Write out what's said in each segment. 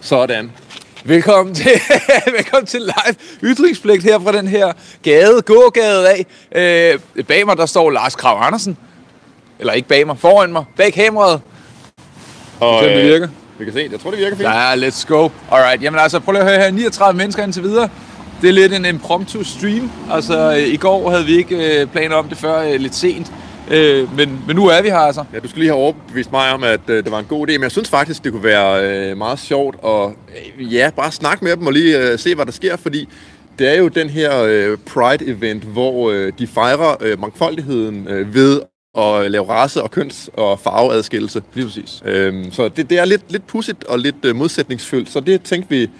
Sådan. Velkommen til, velkommen til live ytringspligt her fra den her gade, gågade af. Øh, bag mig, der står Lars Krav Andersen. Eller ikke bag mig, foran mig, bag kameraet. Og, Det øh, virker. Vi kan se, jeg tror, det virker fint. Ja, let's go. Alright, jamen altså, prøv lige at høre her. 39 mennesker indtil videre. Det er lidt en impromptu stream. Altså, øh, i går havde vi ikke øh, planer om det før øh, lidt sent. Øh, men, men nu er vi her altså. Ja, du skulle lige have overbevist mig om, at øh, det var en god idé, men jeg synes faktisk, det kunne være øh, meget sjovt at øh, ja, bare snakke med dem og lige øh, se, hvad der sker, fordi det er jo den her øh, Pride-event, hvor øh, de fejrer øh, mangfoldigheden øh, ved at lave race- og køns- og farveadskillelse. Lige præcis. Øhm, så det, det er lidt, lidt pudsigt og lidt øh, modsætningsfyldt, så det tænkte vi,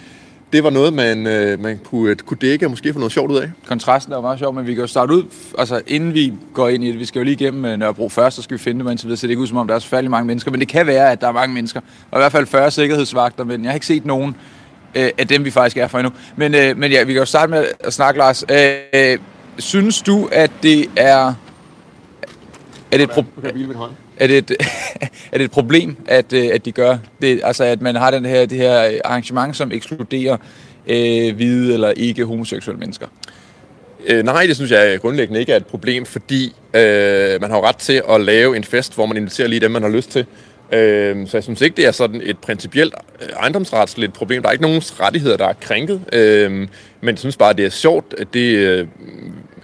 det var noget, man, øh, man kunne, kunne dække og måske få noget sjovt ud af. Kontrasten er jo meget sjov, men vi kan jo starte ud, altså inden vi går ind i det, vi skal jo lige igennem øh, Nørrebro først, så skal vi finde det, men indtil videre ser det ikke ud som om, der er så færdig mange mennesker, men det kan være, at der er mange mennesker, og i hvert fald 40 sikkerhedsvagter, men jeg har ikke set nogen øh, af dem, vi faktisk er for endnu. Men, øh, men ja, vi kan jo starte med at snakke, Lars. Øh, synes du, at det er... Er det et, pro- er det et, er det et problem, at, øh, at de gør det? Altså, at man har den her, det her arrangement, som ekskluderer øh, hvide eller ikke homoseksuelle mennesker? Øh, nej, det synes jeg grundlæggende ikke er et problem, fordi øh, man har jo ret til at lave en fest, hvor man inviterer lige dem, man har lyst til. Øh, så jeg synes ikke, det er sådan et principielt øh, ejendomsretsligt problem. Der er ikke nogen rettigheder, der er krænket. Øh, men jeg synes bare, det er sjovt, at det øh,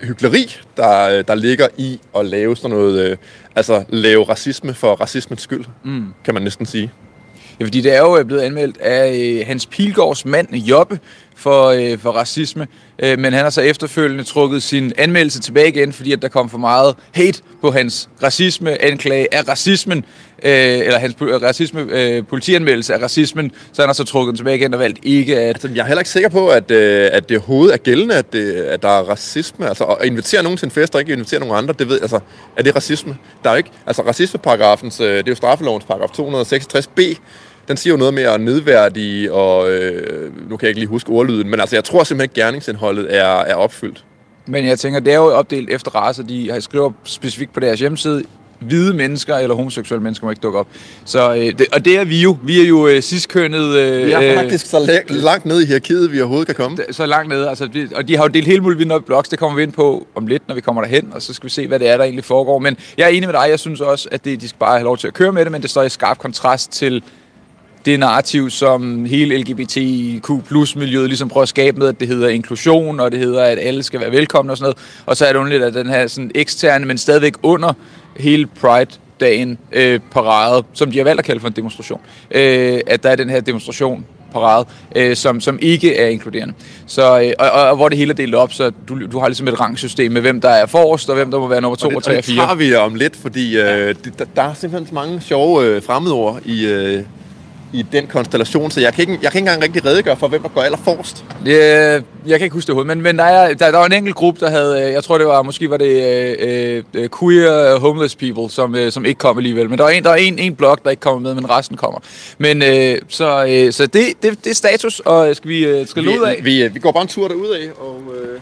hyggeleri, der, der ligger i at lave sådan noget, øh, altså lave racisme for racismens skyld, mm. kan man næsten sige. Ja, fordi det er jo blevet anmeldt af øh, Hans Pilgaards mand Jobbe for, øh, for racisme, øh, men han har så efterfølgende trukket sin anmeldelse tilbage igen, fordi at der kom for meget hate på hans racisme-anklage af racismen, øh, eller hans racisme, øh, politianmeldelse af racismen, så han har så trukket den tilbage igen og valgt ikke at... Altså, jeg er heller ikke sikker på, at, øh, at det overhovedet er gældende, at, det, at der er racisme. Altså, at invitere nogen til en fest og ikke invitere nogen andre, det ved, altså, er det racisme? Der er jo ikke, altså, racismeparagrafens, øh, det er jo straffelovens paragraf 266b, den siger jo noget med at nedværdige, og øh, nu kan jeg ikke lige huske ordlyden, men altså, jeg tror simpelthen ikke, gerningsindholdet er, er opfyldt. Men jeg tænker, det er jo opdelt efter race. De har skriver specifikt på deres hjemmeside, hvide mennesker eller homoseksuelle mennesker må ikke dukke op. Så, øh, det, og det er vi jo. Vi er jo øh, ciskønnet... Øh, Vi er øh, faktisk så la- langt ned i hierarkiet, vi overhovedet kan komme. så langt nede. Altså, det, og de har jo delt hele muligheden op i blogs. Det kommer vi ind på om lidt, når vi kommer derhen, og så skal vi se, hvad det er, der egentlig foregår. Men jeg er enig med dig. Jeg synes også, at det, de skal bare have lov til at køre med det, men det står i skarp kontrast til det narrativ, som hele LGBTQ plus miljøet ligesom prøver at skabe med, at det hedder inklusion, og det hedder, at alle skal være velkomne og sådan noget. Og så er det underligt, at den her sådan eksterne, men stadigvæk under hele Pride-dagen øh, parade, som de har valgt at kalde for en demonstration, øh, at der er den her demonstration parade, øh, som, som ikke er inkluderende. Så, øh, og, og, og hvor det hele er delt op, så du, du har ligesom et rangsystem med, hvem der er forrest, og hvem der må være nummer 2, Og det, 3 og og det 4. tager vi om lidt, fordi øh, det, der, der er simpelthen så mange sjove øh, fremmedord i, øh, i den konstellation, så jeg kan, ikke, jeg kan ikke engang rigtig redegøre for, hvem der går allerforrest. Øh, jeg kan ikke huske det hovedet, men, men der, er, der, der var en enkelt gruppe, der havde, øh, jeg tror det var, måske var det øh, øh, queer homeless people, som, øh, som ikke kom alligevel. Men der var en, der var en, en blok, der ikke kommer med, men resten kommer. Men øh, så, øh, så det, det, det er status, og skal vi øh, skal ud af? Vi, vi, vi går bare en tur derudad, og øh,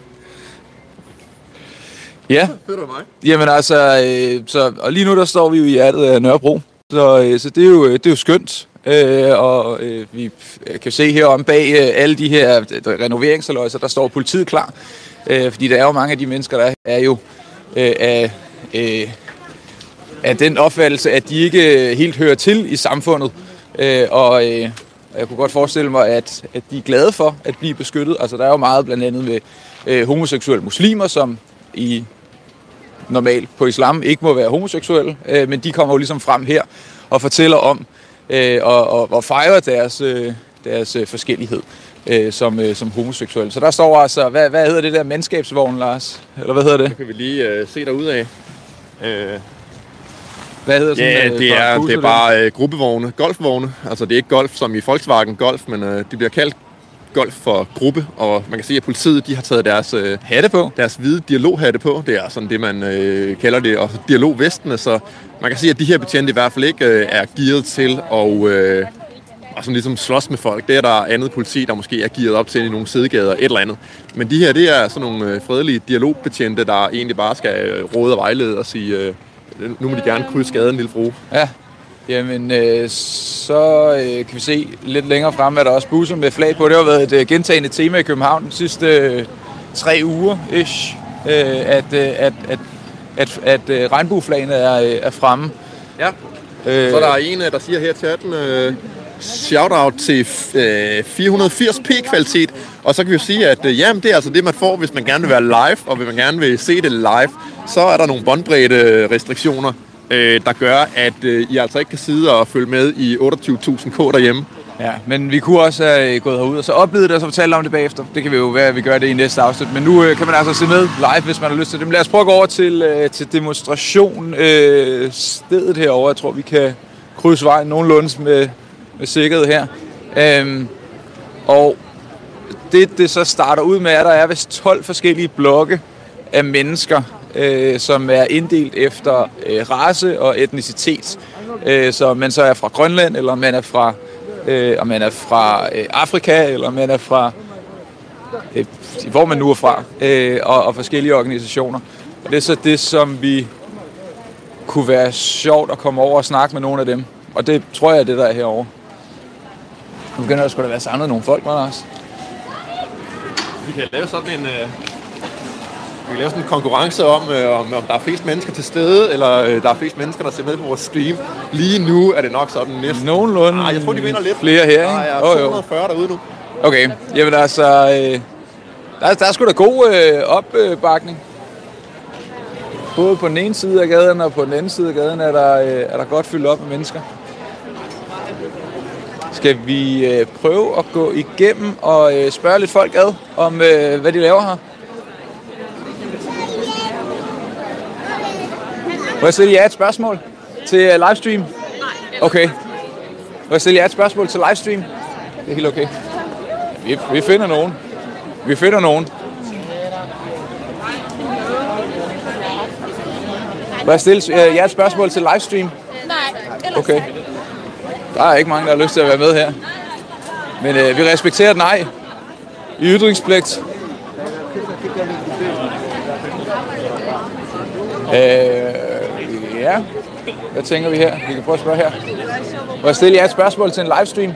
Ja, fedt af mig. jamen altså, øh, så, og lige nu der står vi jo i hjertet af Nørrebro, så, øh, så det, er jo, det er jo skønt. Øh, og øh, vi kan se her om bag øh, alle de her øh, renoveringsaløjser, der står politiet klar. Øh, fordi der er jo mange af de mennesker, der er jo øh, af, øh, af den opfattelse, at de ikke øh, helt hører til i samfundet. Øh, og øh, jeg kunne godt forestille mig, at, at de er glade for at blive beskyttet. Altså der er jo meget blandt andet med øh, homoseksuelle muslimer, som i normalt på islam ikke må være homoseksuelle, øh, men de kommer jo ligesom frem her og fortæller om øh, og, og, og fejrer deres, øh, deres øh, forskellighed øh, som, øh, som homoseksuelle. Så der står altså, hvad, hvad hedder det der mandskabsvogn, Lars? Eller hvad hedder det? Så kan vi lige øh, se derudad. Øh, Hvad hedder sådan, ja, øh, det er, det er bare øh, gruppevogne, golfvogne. Altså det er ikke golf som i Volkswagen Golf, men øh, det bliver kaldt golf for gruppe. Og man kan se, at politiet de har taget deres... Øh, hatte på? deres hvide dialoghatte på. Det er sådan det, man øh, kalder det, og dialogvestene. Så man kan sige, at de her betjente i hvert fald ikke øh, er gearet til at øh, og sådan ligesom slås med folk. Det er der andet politi, der måske er gearet op til i nogle sidegader, et eller andet. Men de her, det er sådan nogle øh, fredelige dialogbetjente, der egentlig bare skal øh, råde og vejlede og sige, øh, nu må de gerne krydse gaden, lille frue. Ja. Jamen, øh, så øh, kan vi se lidt længere frem, at der også busser med flag på. Det har været et øh, gentagende tema i København de sidste øh, tre uger, ish, øh, at, øh, at, at, at, at øh, regnbueflagene er, øh, er fremme. Ja. Øh, så der er en, der siger her til chatten, øh, shout-out til øh, 480p kvalitet. Og så kan vi jo sige, at øh, jamen, det er altså det, man får, hvis man gerne vil være live, og hvis man gerne vil se det live, så er der nogle båndbredde restriktioner, øh, der gør, at øh, I altså ikke kan sidde og følge med i 28.000K derhjemme. Ja, men vi kunne også have øh, gået herud og så oplevet det, og så fortalt om det bagefter. Det kan vi jo være, at vi gør det i næste afsnit. Men nu øh, kan man altså se med live, hvis man har lyst til det. Men lad os prøve at gå over til, øh, til demonstration øh, stedet herovre. Jeg tror, vi kan krydse vejen nogenlunde med, med sikkerhed her. Øhm, og det, det så starter ud med, at der er vist 12 forskellige blokke af mennesker, øh, som er inddelt efter øh, race og etnicitet. Øh, så man så er fra Grønland, eller man er fra, øh, om man er fra øh, Afrika, eller man er fra, øh, hvor man nu er fra, øh, og, og forskellige organisationer. Og det er så det, som vi kunne være sjovt at komme over og snakke med nogle af dem. Og det tror jeg er det, der er herovre. Nu begynder der sgu da være samlet nogle folk, med os. Vi kan lave sådan en, øh, vi kan lave sådan en konkurrence om, øh, om, om der er flest mennesker til stede, eller øh, der er flest mennesker, der ser med på vores stream. Lige nu er det nok sådan næsten. Nogenlunde. Nej, jeg tror, de vinder lidt. Flere her, ikke? Jeg er Åh, jo. 240 derude nu. Okay, jamen altså, øh, der, er- der er sgu da god øh, opbakning. Både på den ene side af gaden og på den anden side af gaden er der, øh, er der godt fyldt op med mennesker. Skal vi øh, prøve at gå igennem og øh, spørge lidt folk ad om, øh, hvad de laver her? Må jeg stille jer et spørgsmål til øh, livestream? Okay. Må jeg stille jer et spørgsmål til livestream? Det er helt okay. Vi, vi finder nogen. Vi finder nogen. Må jeg stille øh, jer et spørgsmål til livestream? Nej, Okay. Der er ikke mange, der har lyst til at være med her. Men øh, vi respekterer et nej. I ytringspligt. Øh, ja. Hvad tænker vi her? Vi kan prøve at spørge her. Må jeg stille jer et spørgsmål til en livestream?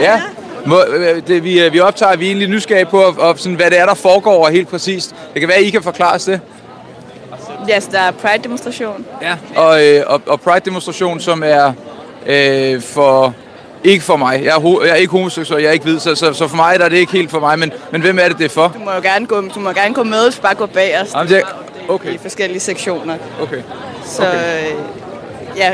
Ja. Må, øh, det, vi, øh, vi optager, vi er egentlig nysgerrige på, og, og sådan, hvad det er, der foregår helt præcist. Det kan være, I kan forklare os det. Yes, der er Pride-demonstration. Ja. Og, øh, og, og Pride-demonstration, som er øh, for... Ikke for mig. Jeg er, ho- jeg er ikke homoseksuel, jeg er ikke hvid, så, så, så for mig der er det ikke helt for mig. Men, men hvem er det, det er for? Du må jo gerne gå, du må gerne gå med, hvis du bare går bag os Jamen, det, okay, i forskellige sektioner. okay. Så øh, ja,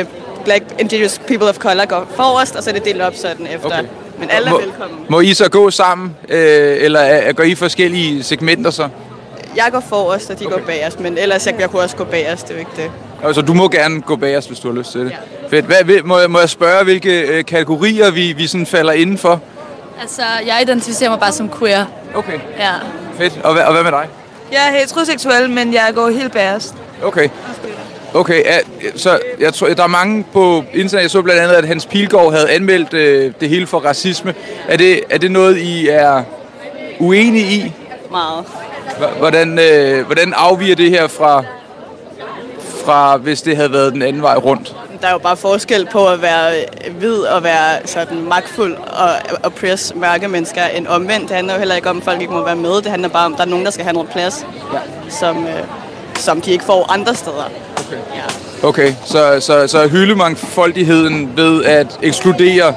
øh, Black Indigenous People of Color går forrest, og så er det delt op sådan efter. Okay. Men alle er Må, velkommen. må I så gå sammen, øh, eller er, går I forskellige segmenter så? Jeg går forrest, og de okay. går bag os, men ellers jeg, jeg kunne også gå bag os, det er ikke det. Altså, du må gerne gå bag os, hvis du har lyst til det. Fedt. Hvad, må, jeg- må jeg spørge, hvilke øh, kategorier vi, vi sådan falder indenfor? Altså, jeg identificerer mig bare som queer. Okay. Ja. Fedt. Og, hvad, og hvad med dig? Jeg er heteroseksuel, men jeg går helt bagerst. Okay. Okay, ja, så jeg tror, der er mange på internet. Jeg så blandt andet, at Hans Pilgaard havde anmeldt øh, det hele for racisme. Er det, er det noget, I er uenige i? Meget. Hvordan, øh, hvordan afviger det her fra, fra, hvis det havde været den anden vej rundt? Der er jo bare forskel på at være hvid og være sådan magtfuld og oppress mørke mennesker end omvendt. Det handler jo heller ikke om, at folk ikke må være med. Det handler bare om, at der er nogen, der skal have noget plads, ja. som, øh, som de ikke får andre steder. Okay. Ja. Okay, så, så, så hyldemangfoldigheden ved at ekskludere...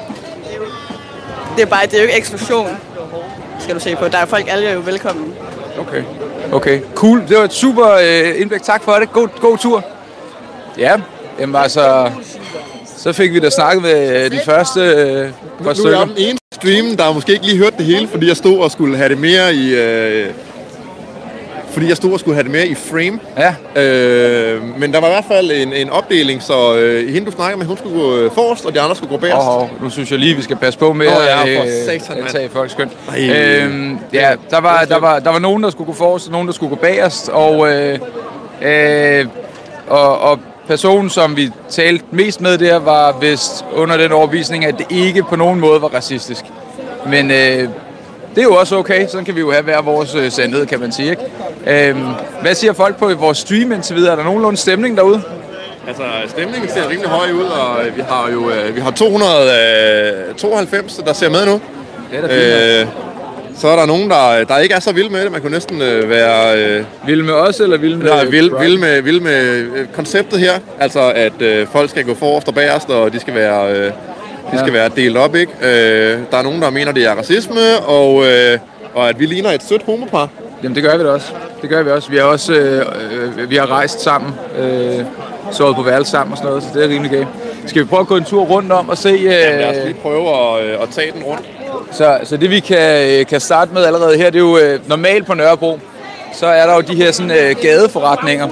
Det er bare, det er jo ikke eksklusion, skal du se på. Der er folk, alle er jo velkommen. Okay, okay, cool. Det var et super øh, indblik. Tak for det. God, god tur. Ja, jamen altså... Så fik vi da snakket med øh, de første øh, par Nu er stykker. jeg den ene streamen, der måske ikke lige hørt det hele, fordi jeg stod og skulle have det mere i... Øh, fordi jeg stod og skulle have det mere i frame. Ja, Øh, men der var i hvert fald en, en opdeling, så øh, hende du snakker med, hun skulle gå øh, forrest, og de andre skulle gå bagerst. og, og nu synes jeg lige, vi skal passe på med Åh, ja, for øh, satan, at tage folks skøn. Ej. Øhm, ja, der var, der, var, der var nogen, der skulle gå forrest, og nogen, der skulle gå bagerst, og, øh, øh, og, og personen, som vi talte mest med der, var vist under den overbevisning, at det ikke på nogen måde var racistisk. Men øh, det er jo også okay, sådan kan vi jo have hver vores øh, sandhed, kan man sige. Ikke? Øhm, hvad siger folk på vores stream indtil videre? Er der nogenlunde stemning derude? Altså, stemningen ser rimelig høj ud, og øh, vi har jo øh, vi har 292, der ser med nu. Det er da Øh, så er der nogen, der, der ikke er så vilde med det. Man kunne næsten øh, være øh, Vild med os, eller vild med... er vild, vild, med, vild med øh, konceptet her. Altså, at øh, folk skal gå forrest og bagerst, og de skal være, øh, de Ja. skal være delt op, ikke? Øh, der er nogen, der mener, det er racisme, og, øh, og at vi ligner et sødt homopar. Jamen, det gør vi da også. Det gør vi også. Vi har også øh, øh, vi har rejst sammen, øh, sovet på værelse sammen og sådan noget, så det er rimelig galt. Skal vi prøve at gå en tur rundt om og se... Øh, Lad os lige prøve at, øh, at tage den rundt. Så, så det vi kan, øh, kan starte med allerede her, det er jo øh, normalt på Nørrebro, så er der jo de her sådan, øh, gadeforretninger,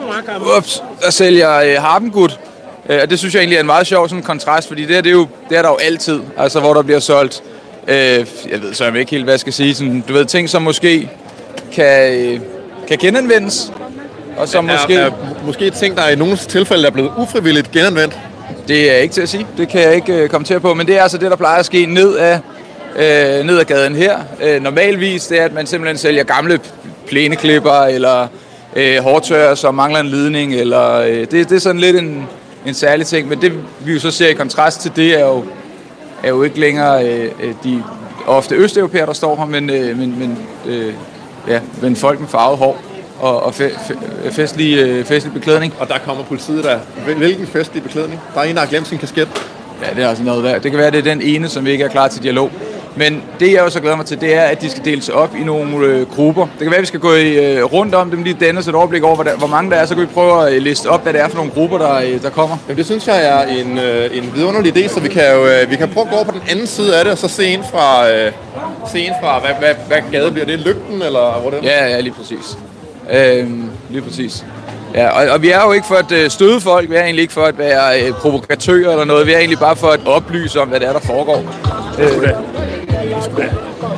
Ups, der sælger øh, harpengud. Øh, og det synes jeg egentlig er en meget sjov sådan, kontrast, fordi det, her, det, er jo, det er der jo altid, altså hvor der bliver solgt, øh, jeg ved så ikke helt, hvad jeg skal sige, sådan, du ved, ting som måske kan, øh, kan genanvendes, og som måske... Er, er måske ting, der i nogle tilfælde er blevet ufrivilligt genanvendt. Det er ikke til at sige. Det kan jeg ikke øh, komme til på. Men det er altså det, der plejer at ske ned ad, øh, ned ad gaden her. Øh, normalvis det er, at man simpelthen sælger gamle plæneklipper eller øh, hårtørrer, som mangler en ledning. Eller, øh, det, det er sådan lidt en, en særlig ting. Men det vi jo så ser i kontrast til det, er jo, er jo ikke længere øh, øh, de ofte østeuropæere, der står her, men, øh, men, men, øh, ja, men folk med farvet hår og, og fe, fe, festlig, øh, festlig beklædning. Og der kommer politiet der. Hvil- Hvilken festlig beklædning? Der er en, der har glemt sin kasket. Ja, det er altså noget værd. Det kan være, at det er den ene, som ikke er klar til dialog. Men det, jeg også glæder mig til, det er, at de skal deles op i nogle øh, grupper. Det kan være, at vi skal gå i, øh, rundt om dem, lige danne os et overblik over, hvor, der, hvor mange der er. Så kan vi prøve at øh, liste op, hvad det er for nogle grupper, der, øh, der kommer. Jamen, det synes jeg er en, øh, en vidunderlig idé, så vi kan jo øh, vi kan prøve at gå over på den anden side af det, og så se ind fra, øh, se ind fra hvad, hvad, hvad gade bliver det? Lygten, eller hvordan? Ja, ja, lige præcis. Øhm, lige præcis. Ja, og, og vi er jo ikke for at øh, støde folk, vi er egentlig ikke for at være øh, provokatører eller noget, vi er egentlig bare for at oplyse om, hvad det er, der foregår. Øh,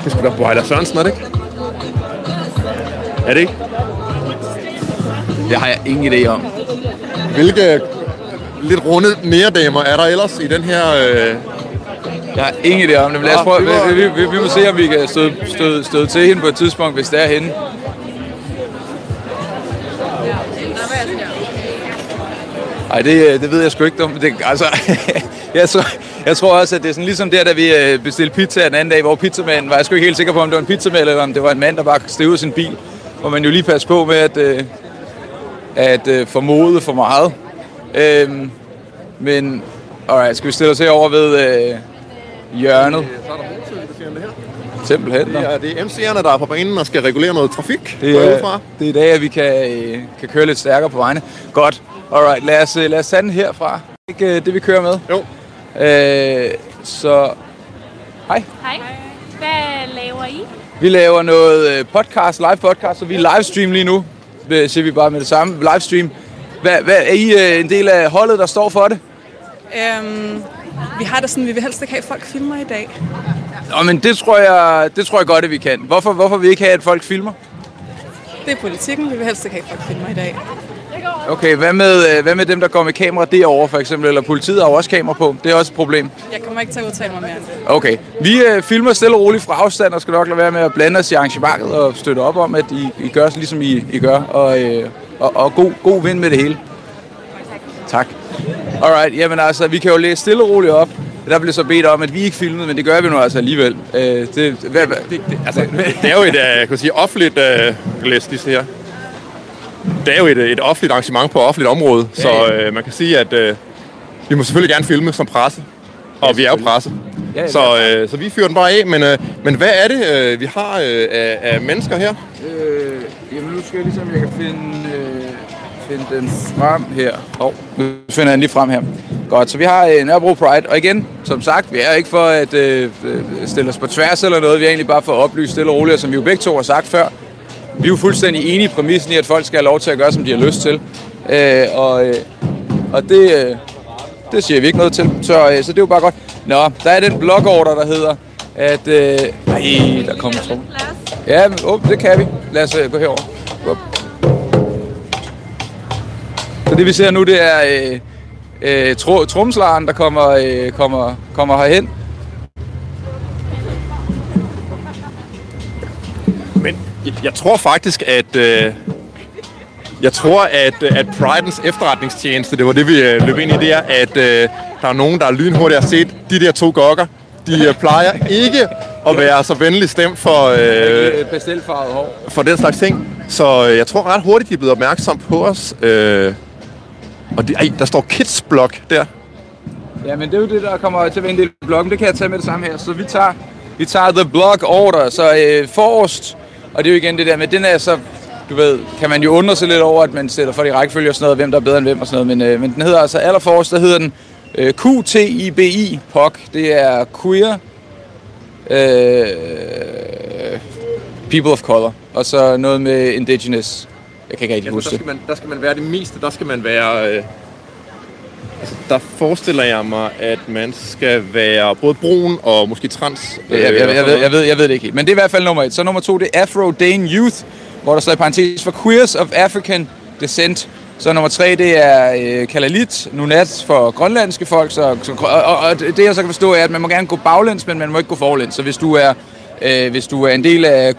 Det skulle da Bøjler Sørensen, er det ikke? Er det ikke? det har jeg ingen idé om. Hvilke lidt runde næredamer er der ellers i den her... Øh... Jeg har ingen idé om det, men lad os prøve, vi, vi, vi, vi må se, om vi kan støde, støde, støde til hende på et tidspunkt, hvis det er hende. Ej, det, øh, det ved jeg sgu ikke om. Det, altså, jeg, tror, jeg tror også, at det er sådan ligesom der, da vi øh, bestilte pizza den anden dag, hvor pizzamanden var jeg sgu ikke helt sikker på, om det var en pizzamand, eller om det var en mand, der bare steg ud af sin bil. Hvor man jo lige passer på med at, øh, at øh, formode for meget. Øhm, men, alright, skal vi stille os herover ved øh, hjørnet? Så er der motorcykelbetjente her. Simpelthen. nå. Ja, det er MC'erne, der er på banen og skal regulere noget trafik. Det er, fra. det er i dag, at vi kan, øh, kan køre lidt stærkere på vejene. Godt. Alright, lad os, øh, lad os den herfra. Ikke øh, det, vi kører med. Jo. Øh, så hej. Hej. Hvad laver I? Vi laver noget øh, podcast, live podcast, så vi er livestream lige nu. Det siger vi bare med det samme. Livestream. Hvad, hvad, er I øh, en del af holdet, der står for det? Øhm, vi har det sådan, vi vil helst ikke have, at folk filmer i dag. Nå, men det tror jeg, det tror jeg godt, at vi kan. Hvorfor, hvorfor vil vi ikke have, at folk filmer? Det er politikken, vi vil helst ikke have, at folk filmer i dag. Okay, hvad med, øh, hvad med dem, der går med kamera derovre for eksempel? Eller politiet har jo også kamera på. Det er også et problem. Jeg kommer ikke til at udtale mig mere end det. Okay. Vi øh, filmer stille og roligt fra afstand, og skal nok lade være med at blande os i arrangementet og støtte op om, at I, I gør ligesom I, I gør. Og, øh, og, og god, god vind med det hele. Tak. Alright, jamen altså, vi kan jo læse stille og roligt op. Der blev så bedt om, at vi ikke filmede, men det gør vi nu altså alligevel. Øh, det, hvad, hvad, Det, det, altså, det er jo et, øh, jeg kan sige, offentligt øh, læs, de her. Det er jo et, et offentligt arrangement på offentligt område, Ja, så ja. øh, man kan sige, at øh, vi må selvfølgelig gerne filme som presse. Og vi er jo presse. Ja, ja, Så, øh, så vi fyrer den bare af, men, øh, men hvad er det, øh, vi har øh, af, af mennesker her? Øh, jamen nu skal jeg ligesom, jeg kan finde, øh, finde den frem her. Hov, nu finder jeg den lige frem her. Godt, så vi har øh, Nørrebro Pride, og igen, som sagt, vi er ikke for at øh, øh, stille os på tværs eller noget, vi er egentlig bare for at oplyse stille og roligt, og som vi jo begge to har sagt før. Vi er jo fuldstændig enige i præmissen i, at folk skal have lov til at gøre, som de har lyst til. Øh, og, øh, og det, øh, det siger vi ikke noget til, så, øh, så det er jo bare godt. Nå, der er den blogorder, der hedder, at... Øh, ej, der kommer trum. Ja, men, oh, det kan vi. Lad os øh, gå herover. Op. Så det vi ser nu, det er øh, øh, tro, tromslaren, der kommer, øh, kommer, kommer herhen. Jeg, tror faktisk, at øh, Jeg tror, at, øh, at Pridens efterretningstjeneste, det var det, vi øh, løb ind i der, at øh, der er nogen, der er lynhurtigt har set de der to gokker. De øh, plejer ikke at være så venlig stemt for, øh, Pastelfarvet hår. for den slags ting. Så øh, jeg tror ret hurtigt, de er blevet opmærksom på os. Øh, og det, ej, der står Kids Blog der. Ja, men det er jo det, der kommer til at være en del af bloggen. Det kan jeg tage med det samme her. Så vi tager, vi tager The Blog Order, så øh, forrest. Og det er jo igen det der med, den er så, du ved, kan man jo undre sig lidt over, at man sætter for de rækkefølge og sådan noget, hvem der er bedre end hvem og sådan noget. Men, øh, men den hedder altså allerforrest, der hedder den øh, QTIBI, POC. Det er Queer øh, People of Color. Og så noget med Indigenous. Jeg kan ikke rigtig Ja, der, huske det. skal man, der skal man være det meste. Der skal man være... Øh, altså, der forestiller jeg mig, at man skal være både brun og måske trans. Jeg, jeg, jeg, jeg, ved, jeg, ved, jeg ved det ikke helt. Men det er i hvert fald nummer et. Så nummer to, det er Afro Dane Youth, hvor der står i parentes for Queers of African Descent. Så nummer tre, det er øh, Kalalit, Nunat for grønlandske folk. Så, så, og, og, og, det jeg så kan forstå er, at man må gerne gå baglæns, men man må ikke gå forlæns. Så hvis du er, øh, hvis du er en del af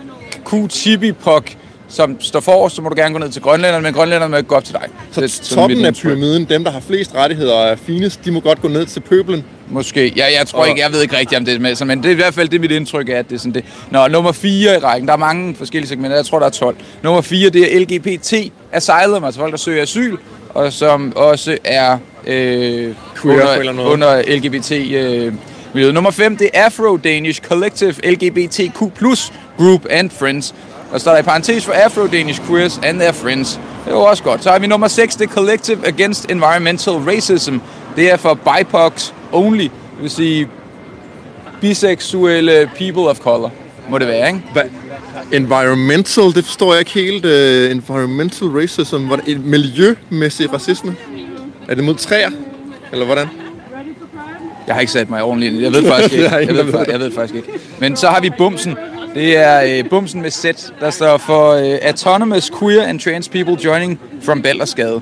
Q-Chibi-Pok, som står for, så må du gerne gå ned til grønlænderne, men grønlænderne må ikke gå op til dig. Så Det toppen af pyramiden, dem der har flest rettigheder og er finest, de må godt gå ned til pøblen. Måske. Ja, jeg tror ikke, jeg ved ikke rigtigt om det er med, så, men det er i hvert fald det, mit indtryk er, at det er sådan det. Nå, nummer 4 i rækken. Der er mange forskellige segmenter. Jeg tror, der er 12. Nummer 4, det er LGBT Asylum, altså folk, der søger asyl, og som også er øh, på en eller under, måde. under LGBT øh, miljøet. Nummer 5, det er Afro-Danish Collective LGBTQ Group and Friends. Og så står der i parentes for Afro-Danish Queers and their friends. Det var også godt. Så har vi nummer 6, det er Collective Against Environmental Racism. Det er for BIPOCs only. Det vil sige biseksuelle people of color. Må det være, ikke? Hva? Environmental, det forstår jeg ikke helt. Uh, environmental racism, det en miljømæssig racisme? Er det mod træer? Eller hvordan? Jeg har ikke sat mig ordentligt ind. Jeg ved faktisk ikke. Jeg ved, jeg ved faktisk ikke. Men så har vi Bumsen. Det er øh, Bumsen med Z, der står for øh, Autonomous Queer and Trans People Joining from Baldersgade.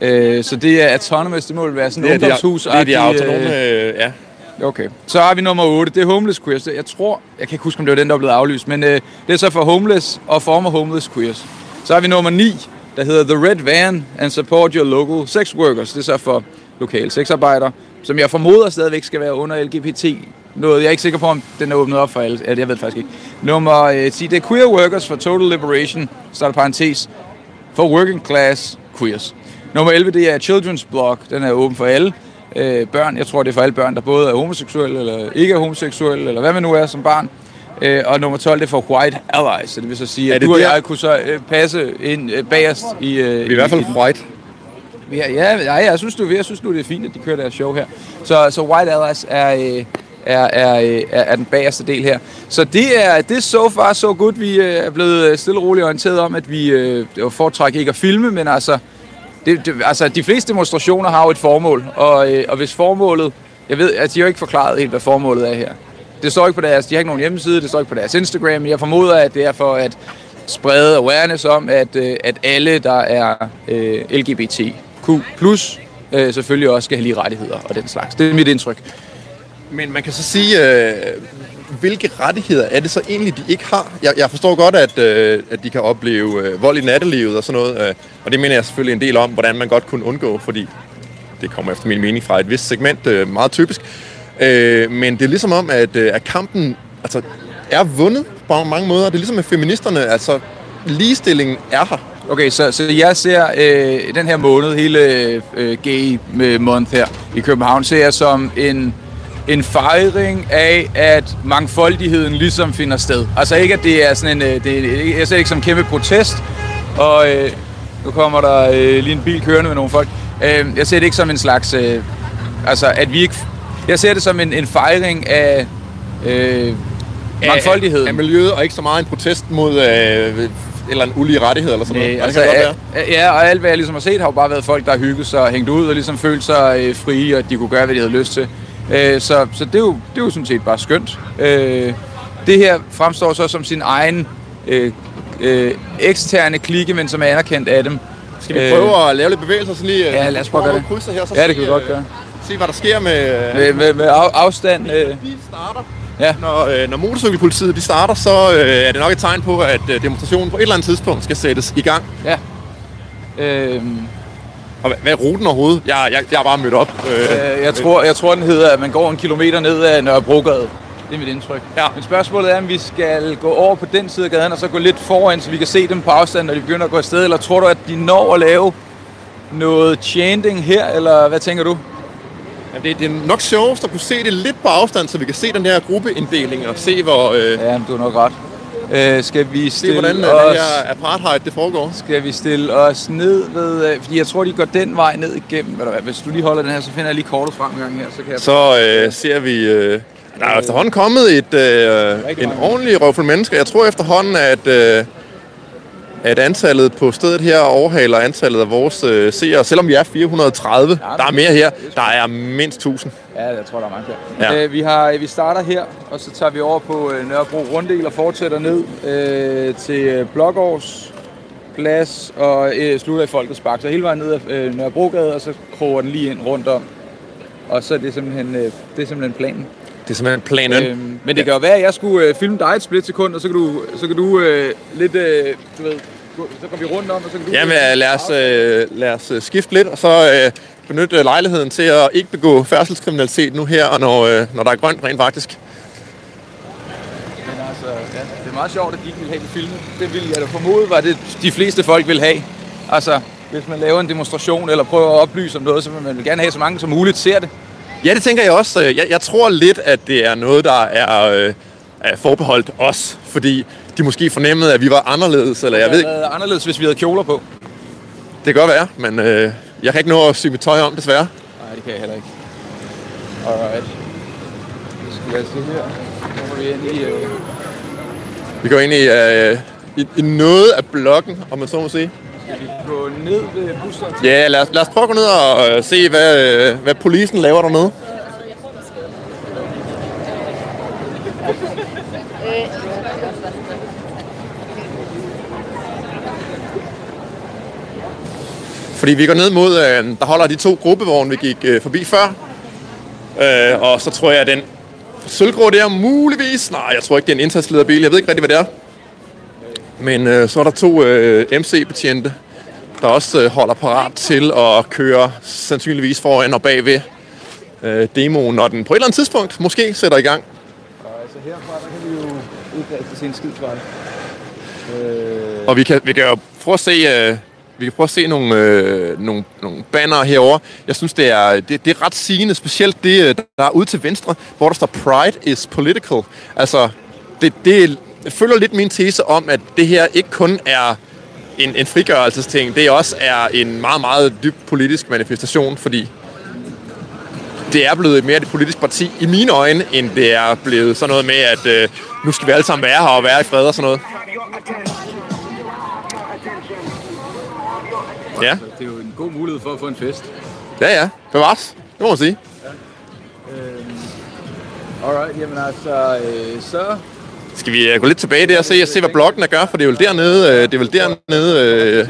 Øh, så det er Autonomous, det må vel være sådan et ungdomshus. de, det er de autonome, øh, ja. Okay. Så har vi nummer 8, det er Homeless Queers. Jeg tror, jeg kan ikke huske, om det var den, der er blevet aflyst, men øh, det er så for Homeless og former Homeless Queers. Så har vi nummer 9, der hedder The Red Van and Support Your Local Sex Workers. Det er så for lokale sexarbejdere, som jeg formoder stadigvæk skal være under LGBT. Noget, jeg er ikke sikker på, om den er åbnet op for alle. Ja, jeg ved faktisk ikke. Nummer øh, 10, det er Queer Workers for Total Liberation, så er der parentes, for working class queers. Nummer 11, det er Children's Blog. Den er åben for alle øh, børn. Jeg tror, det er for alle børn, der både er homoseksuelle eller ikke er homoseksuelle, eller hvad man nu er som barn. Øh, og nummer 12, det er for White Allies. Så det vil så sige, at du og der- jeg kunne så øh, passe ind øh, bagerst i... Øh, Vi er i hvert fald white. Ja, ja, ja, jeg synes, du, jeg synes nu, det er fint, at de kører deres show her. Så, så White Allies er, øh, er, er, øh, er, er den bagerste del her. Så det er, det er so far so good. Vi øh, er blevet øh, stille og roligt orienteret om, at vi øh, foretrækker ikke at filme, men altså, det, det, altså, de fleste demonstrationer har jo et formål. Og, øh, og hvis formålet... Jeg ved, at de har ikke forklaret helt, hvad formålet er her. Det står ikke på deres... De har ikke nogen hjemmeside, det står ikke på deres Instagram. Jeg formoder, at det er for at sprede awareness om, at, øh, at alle, der er øh, LGBTQ+, øh, selvfølgelig også skal have lige rettigheder og den slags. Det er mit indtryk. Men man kan så sige, øh, hvilke rettigheder er det så egentlig, de ikke har? Jeg, jeg forstår godt, at, øh, at de kan opleve øh, vold i nattelivet og sådan noget. Øh, og det mener jeg selvfølgelig en del om, hvordan man godt kunne undgå, fordi det kommer efter min mening fra et vist segment, øh, meget typisk. Øh, men det er ligesom om, at, øh, at kampen altså, er vundet på mange måder. Det er ligesom med feministerne, altså ligestillingen er her. Okay, så, så jeg ser øh, den her måned, hele øh, gay øh, month her i København, ser jeg som en, en fejring af, at mangfoldigheden ligesom finder sted. Altså ikke, at det er sådan en... Øh, det, er- jeg ser ikke som en kæmpe protest, og øh, nu kommer der øh, lige en bil kørende med nogle folk. Øh, jeg ser det ikke som en slags... Øh, altså, at vi ikke... Jeg ser det som en, en fejring af... Øh, mangfoldigheden. Af, af miljøet, og ikke så meget en protest mod øh, eller en ulige rettighed eller sådan Nej, noget. altså, det kan godt være. ja, ja, og alt hvad jeg ligesom har set, har jo bare været folk, der har hygget sig og hængt ud og ligesom følt sig øh, frie, og at de kunne gøre, hvad de havde lyst til. Øh, så så det, er jo, det er jo sådan set bare skønt. Øh, det her fremstår så som sin egen øh, øh, eksterne klikke, men som er anerkendt af dem. Skal vi prøve at lave lidt bevægelser sådan lige? øh, Ja, lad os prøve at gøre det. Her, så Ja, det kan vi godt øh, gøre. Se, hvad der sker med... øh, Med, med, med af, afstand. Øh, bil starter. Ja. Når, øh, når motorcykelpolitiet de starter, så øh, er det nok et tegn på, at øh, demonstrationen på et eller andet tidspunkt skal sættes i gang. ja. Øhm, Og hvad, er ruten overhovedet? Jeg, jeg, jeg er bare mødt op. Øh, øh, jeg, tror, jeg tror, den hedder, at man går en kilometer ned ad Nørrebrogade. Det er mit indtryk. Ja. Men spørgsmålet er, om vi skal gå over på den side af gaden, og så gå lidt foran, så vi kan se dem på afstand, når de begynder at gå afsted. Eller tror du, at de når at lave noget chanting her, eller hvad tænker du? Jamen, det, det er nok sjovest at kunne se det lidt på afstand, så vi kan se den her gruppeinddeling og se, hvor, øh, Ja, du har nok ret. Øh, skal vi se, stille hvordan øh, os... det her apartheid det foregår. Skal vi stille os ned ved... Øh, fordi jeg tror, de går den vej ned igennem. Ved du hvad, Hvis du lige holder den her, så finder jeg lige kortet frem en gang her. Så kan jeg... Så øh, ser vi... Øh, der er efterhånden kommet et, øh, en ordentlig røvfuld mennesker. Jeg tror efterhånden, at, øh, at antallet på stedet her overhaler antallet af vores øh, seere. Selvom vi er 430, der er mere her. Der er mindst 1000. Ja, jeg tror, der er mange flere. Ja. Ja. Øh, vi, har, vi starter her, og så tager vi over på øh, Nørrebro Runddel og fortsætter ned øh, til øh, Blågårds plads og øh, slutter i Folkets Park. Så hele vejen ned ad øh, Nørrebrogade, og så kroger den lige ind rundt om. Og så er det simpelthen, øh, det er simpelthen planen. Det er simpelthen planen. Øhm, men det kan jo være, at jeg skulle øh, filme dig et splitsekund, og så kan du, så kan du øh, lidt, øh, du ved, så går vi rundt om, og så kan du... Jamen, øh, lad os, øh, lad os øh, skifte lidt, og så øh, benytte øh, lejligheden til at ikke begå færdselskriminalitet nu her, og når, øh, når der er grønt rent faktisk. Men altså, ja, det er meget sjovt, at de ikke ville have det filmet. Det ville jeg da formode, var det de fleste folk vil have. Altså, hvis man laver en demonstration eller prøver at oplyse om noget, så vil man gerne have, så mange som muligt ser det. Ja, det tænker jeg også. Jeg, jeg tror lidt, at det er noget, der er, øh, er forbeholdt os, fordi de måske fornemmede, at vi var anderledes, eller jeg ved ikke. anderledes, hvis vi havde kjoler på. Det kan godt være, men øh, jeg kan ikke nå at sy mit tøj om, desværre. Nej, det kan jeg heller ikke. Alright. Så skal jeg se her. Så må vi ind i... Øh... Vi går ind i, øh, i, i noget af blokken, om man så må sige. Skal vi gå ned ved bussen? Ja, lad os, lad os prøve at gå ned og øh, se, hvad, øh, hvad polisen laver dernede. Fordi vi går ned mod, øh, der holder de to gruppevogne, vi gik øh, forbi før. Øh, og så tror jeg, at den sølvgrå der muligvis... Nej, jeg tror ikke, det er en indsatslederbil. Jeg ved ikke rigtig, hvad det er. Men øh, så er der to øh, MC-betjente, der også øh, holder parat til at køre sandsynligvis foran og bagved øh, demoen, når den på et eller andet tidspunkt måske sætter i gang. Altså herfra, der kan vi jo udkaste til en skidsvej. Øh... Og vi kan, vi kan jo prøve at se, øh, vi kan prøve at se nogle, øh, nogle, nogle banner herover. Jeg synes, det er, det, det er ret sigende, specielt det, øh, der er ude til venstre, hvor der står Pride is political. Altså, det, det følger lidt min tese om, at det her ikke kun er en, en frigørelsesting, det også er en meget, meget dyb politisk manifestation, fordi det er blevet mere et politisk parti i mine øjne, end det er blevet sådan noget med, at øh, nu skal vi alle sammen være her og være i fred og sådan noget. Ja, Det er jo en god mulighed for at få en fest. ja, ja. Bevares. Det må man sige. Alright, jamen altså, øh, så... Skal vi øh, gå lidt tilbage der og se, og se hvad blokken gør, for det er vel dernede, øh, det er vel dernede, øh, det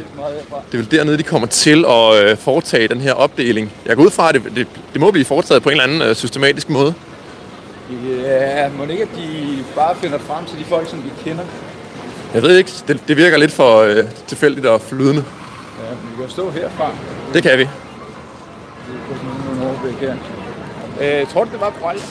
er vel dernede, de kommer til at foretage den her opdeling. Jeg går ud fra, at det, det, det må blive foretaget på en eller anden systematisk måde. Ja, må det ikke, at de bare finder frem til de folk, som vi kender? Jeg ved ikke, det, det virker lidt for øh, tilfældigt og flydende. Ja, men vi kan stå herfra. Det kan vi. Det er sådan nogle overblik her. Øh, tror du, det var Boralja?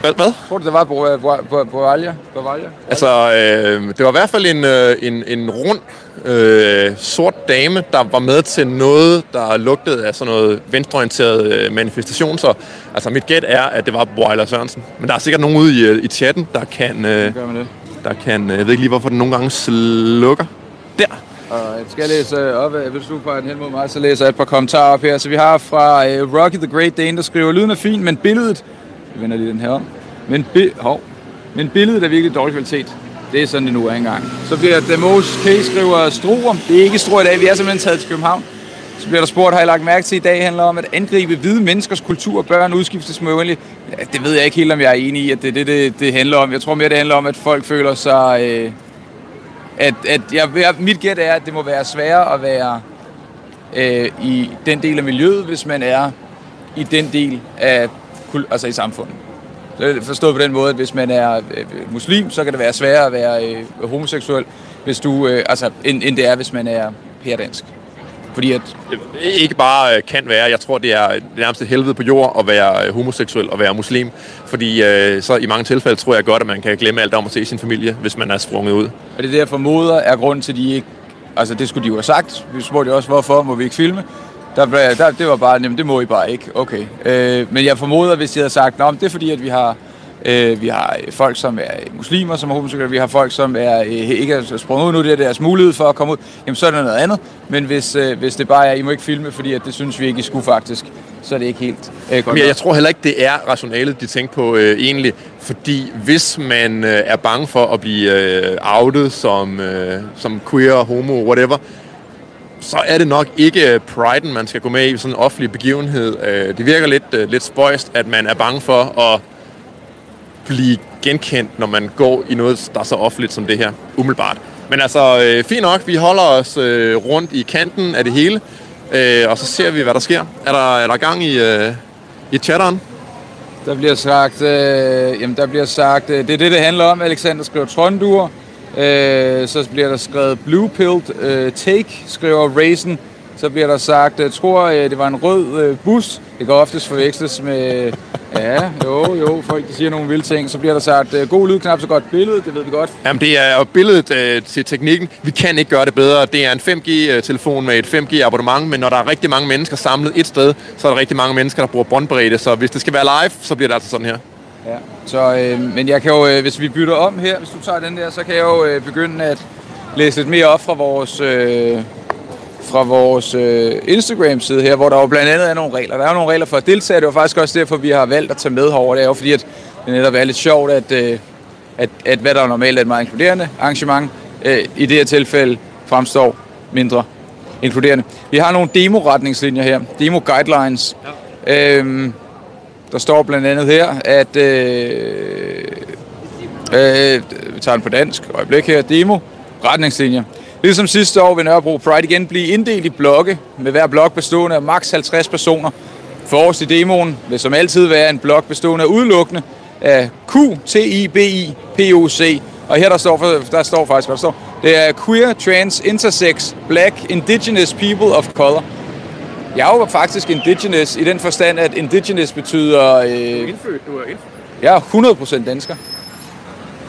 Hvad? hvad? Tror du, det var Bor- Boralja? Boralja? Altså, øh, det var i hvert fald en, øh, en, en rund, øh, sort dame, der var med til noget, der lugtede af sådan noget venstreorienteret øh, manifestation. Så altså, mit gæt er, at det var Boiler Sørensen. Men der er sikkert nogen ude i, øh, i chatten, der kan, øh, Gør man det? der kan... Øh, jeg ved ikke lige, hvorfor den nogle gange slukker. Der. Alright, skal jeg læse op? øh, Hvis du peger den hen mod mig, så læser jeg et par kommentarer op her. Så vi har fra uh, Rocky the Great Dane, der skriver, lyden er fin, men billedet... Vi vender lige den her om. Men, bi- hov. men billedet er virkelig dårlig kvalitet. Det er sådan, det nu er engang. Så bliver Demos K skriver Struer. Det er ikke Struer i dag, vi er simpelthen taget til København. Så bliver der spurgt, har I lagt mærke til i dag, handler om at angribe hvide menneskers kultur og børn udskiftes med uendelig. Ja, det ved jeg ikke helt, om jeg er enig i, at det er det, det, det handler om. Jeg tror mere, det handler om, at folk føler sig... Øh, at, at jeg, jeg, mit gæt er, at det må være sværere at være øh, i den del af miljøet, hvis man er i den del af altså i samfundet. Så er forstået på den måde, at hvis man er øh, muslim, så kan det være sværere at være øh, homoseksuel, hvis du, øh, altså, end, end det er, hvis man er pærdansk. Fordi at, ikke bare kan være, jeg tror, det er nærmest et helvede på jord at være homoseksuel og være muslim. Fordi øh, så i mange tilfælde tror jeg godt, at man kan glemme alt om at se sin familie, hvis man er sprunget ud. og det der formoder er grunden til, at de ikke... Altså, det skulle de jo have sagt. Vi spurgte jo også, hvorfor må vi ikke filme? Der, blev- der, det var bare, jamen det må I bare ikke. Okay. Øh, men jeg formoder, hvis de havde sagt, men det er fordi, at vi har, øh, vi har folk, som er muslimer, som er homoseksuelle, vi har folk, som er, øh, ikke er sprunget ud nu, det er deres mulighed for at komme ud, jamen så er det noget andet. Men hvis, øh, hvis det bare er, I må ikke filme, fordi at det synes vi ikke, I skulle faktisk, så er det ikke helt øh, godt. Men jeg, jeg tror heller ikke, det er rationalet, de tænker på øh, egentlig. Fordi hvis man øh, er bange for at blive øh, outet som, øh, som queer, homo, whatever, så er det nok ikke øh, priden, man skal gå med i sådan en offentlig begivenhed. Øh, det virker lidt, øh, lidt spøjst, at man er bange for at blive genkendt, når man går i noget, der er så offentligt som det her, umiddelbart. Men altså, øh, fint nok, vi holder os øh, rundt i kanten af det hele, øh, og så ser vi, hvad der sker. Er der, er der gang i, øh, i chatteren? Der bliver sagt, øh, jamen der bliver sagt, øh, det er det, det handler om. Alexander skriver Trondur. Øh, så bliver der skrevet Blue Pilled øh, Take, skriver Raisin. Så bliver der sagt, jeg tror, øh, det var en rød øh, bus. Det kan oftest forveksles med, ja, jo, jo, folk de siger nogle vilde ting. Så bliver der sagt, øh, god lyd, knap så godt billede, det ved vi godt. Jamen, det er jo billedet øh, til teknikken. Vi kan ikke gøre det bedre. Det er en 5G-telefon med et 5G-abonnement, men når der er rigtig mange mennesker samlet et sted, så er der rigtig mange mennesker, der bruger båndbredde. Så hvis det skal være live, så bliver det altså sådan her. Ja. Så, øh, men jeg kan jo, øh, hvis vi bytter om her, hvis du tager den der, så kan jeg jo øh, begynde at læse lidt mere op fra vores, øh, fra vores øh, Instagram-side her, hvor der jo blandt andet er nogle regler. Der er jo nogle regler for at deltage, det var faktisk også derfor, vi har valgt at tage med herover. Det er jo fordi, at det netop er lidt sjovt, at, øh, at, at hvad der normalt er et meget inkluderende arrangement, øh, i det her tilfælde fremstår mindre inkluderende. Vi har nogle demo-retningslinjer her, demo-guidelines. Ja. Øhm, der står blandt andet her, at øh, øh, vi tager den på dansk, øjeblik her, demo, retningslinjer. Ligesom sidste år vil Nørrebro Pride igen blive inddelt i blokke, med hver blok bestående af maks 50 personer. Forrest i demoen vil som altid være en blok bestående af udelukkende af Q, T, I, B, I, P, O, C. Og her der står, for, der står faktisk, hvad der står. Det er queer, trans, intersex, black, indigenous people of color. Jeg er jo faktisk indigenous i den forstand, at indigenous betyder... Øh, Indfødt, du er indfødt. jeg er 100% dansker.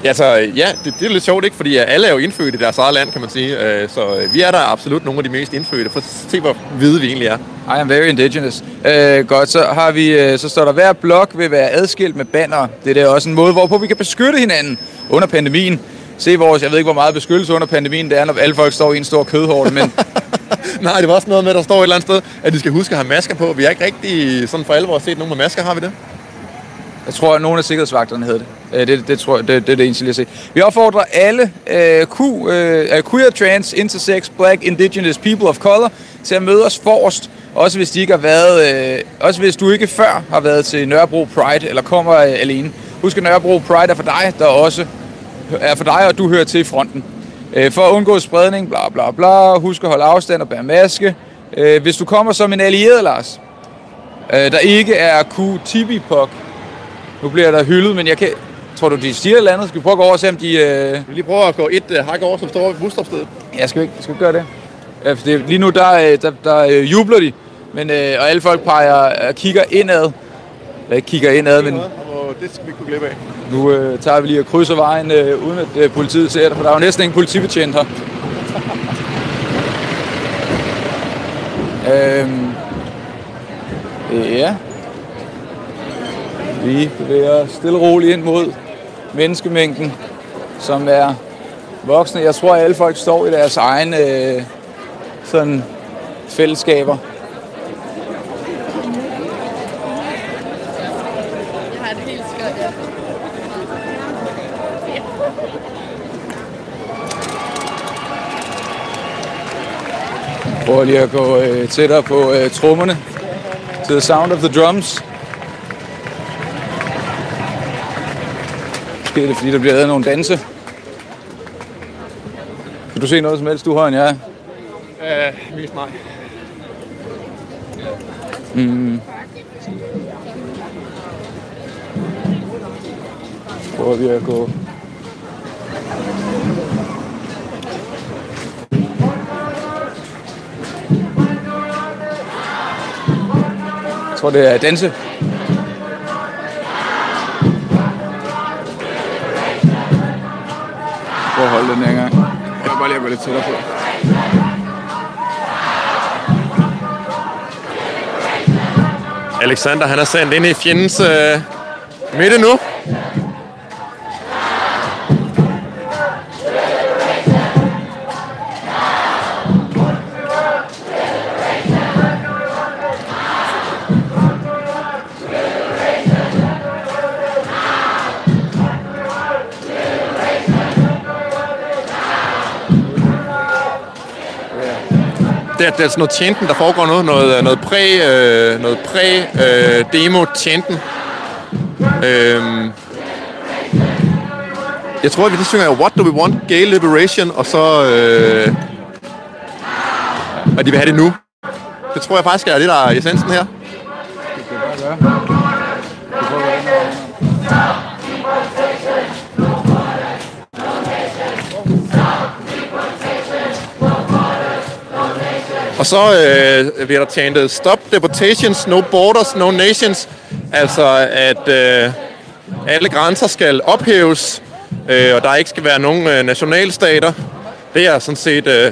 Ja, altså, ja, det, det er lidt sjovt, ikke? Fordi øh, alle er jo indfødt i deres eget land, kan man sige. Øh, Så øh, vi er der absolut nogle af de mest indfødte. For se, hvor hvide vi egentlig er. I am very indigenous. Øh, godt, så, har vi, øh, så står der, hver blok vil være adskilt med banner. Det er også en måde, hvorpå vi kan beskytte hinanden under pandemien. Se vores, jeg ved ikke, hvor meget beskyttelse under pandemien det er, når alle folk står i en stor kødhårde, men Nej, det var også noget med, at der står et eller andet sted, at de skal huske at have masker på. Vi har ikke rigtig sådan for alvor set nogen med masker, har vi det? Jeg tror, at nogle af sikkerhedsvagterne havde det. Øh, det, det, tror jeg, det, det er det eneste, jeg se. Vi opfordrer alle øh, Q, øh, øh, queer, trans, intersex, black, indigenous people of color til at møde os forrest. Også hvis, de ikke har været, øh, også hvis du ikke før har været til Nørrebro Pride eller kommer øh, alene. Husk, at Nørrebro Pride er for dig, der også er for dig, og du hører til i fronten. Øh, for at undgå spredning, bla bla bla, husk at holde afstand og bære maske. Øh, hvis du kommer som en allieret, Lars, øh, der ikke er Q-Tibi-pok, nu bliver der hyldet, men jeg kan... Tror du, de siger et eller andet? Skal vi prøve at gå over og se, om de... Øh... Vi lige prøve at gå et uh, hak over, som står ved busstopstedet. Ja, skal vi ikke, skal vi gøre det? Ja, for det, lige nu, der, øh, der, der øh, jubler de, men, øh, og alle folk peger og kigger indad. Ikke kigger indad, men Og det skal vi ikke glemme af. nu øh, tager vi lige og krydser vejen, øh, uden at øh, politiet ser det, for der er jo næsten ingen politibetjent her. øhm, ja. Vi bevæger stille og roligt ind mod menneskemængden, som er voksne. Jeg tror, at alle folk står i deres egne øh, sådan fællesskaber. Har det helt skørt, ja. Prøver lige at gå øh, tættere på øh, trommerne. To the sound of the drums. Måske er det, fordi der bliver lavet nogle danse. Kan du se noget som helst, du har end jeg? Uh, vis mig. Prøver ovdje ako... Jeg tror, det er danse. Prøv at holde den her gang. Jeg kan bare lige at gå lidt tættere på. Alexander, han er sendt ind i fjendens øh, midte nu. Det er, sådan noget tjenten, der foregår nu. Noget, øh, noget præ, øh, noget præ øh, demo tjenten. Øhm, jeg tror, at vi lige synger What do we want? Gay liberation, og så... Øh, og de vil have det nu. Det tror jeg faktisk er det, der er essensen her. Og så øh, bliver der chantet øh, Stop deportations, no borders, no nations. Altså, at øh, alle grænser skal ophæves, øh, og der ikke skal være nogen øh, nationalstater. Det er jeg sådan set øh,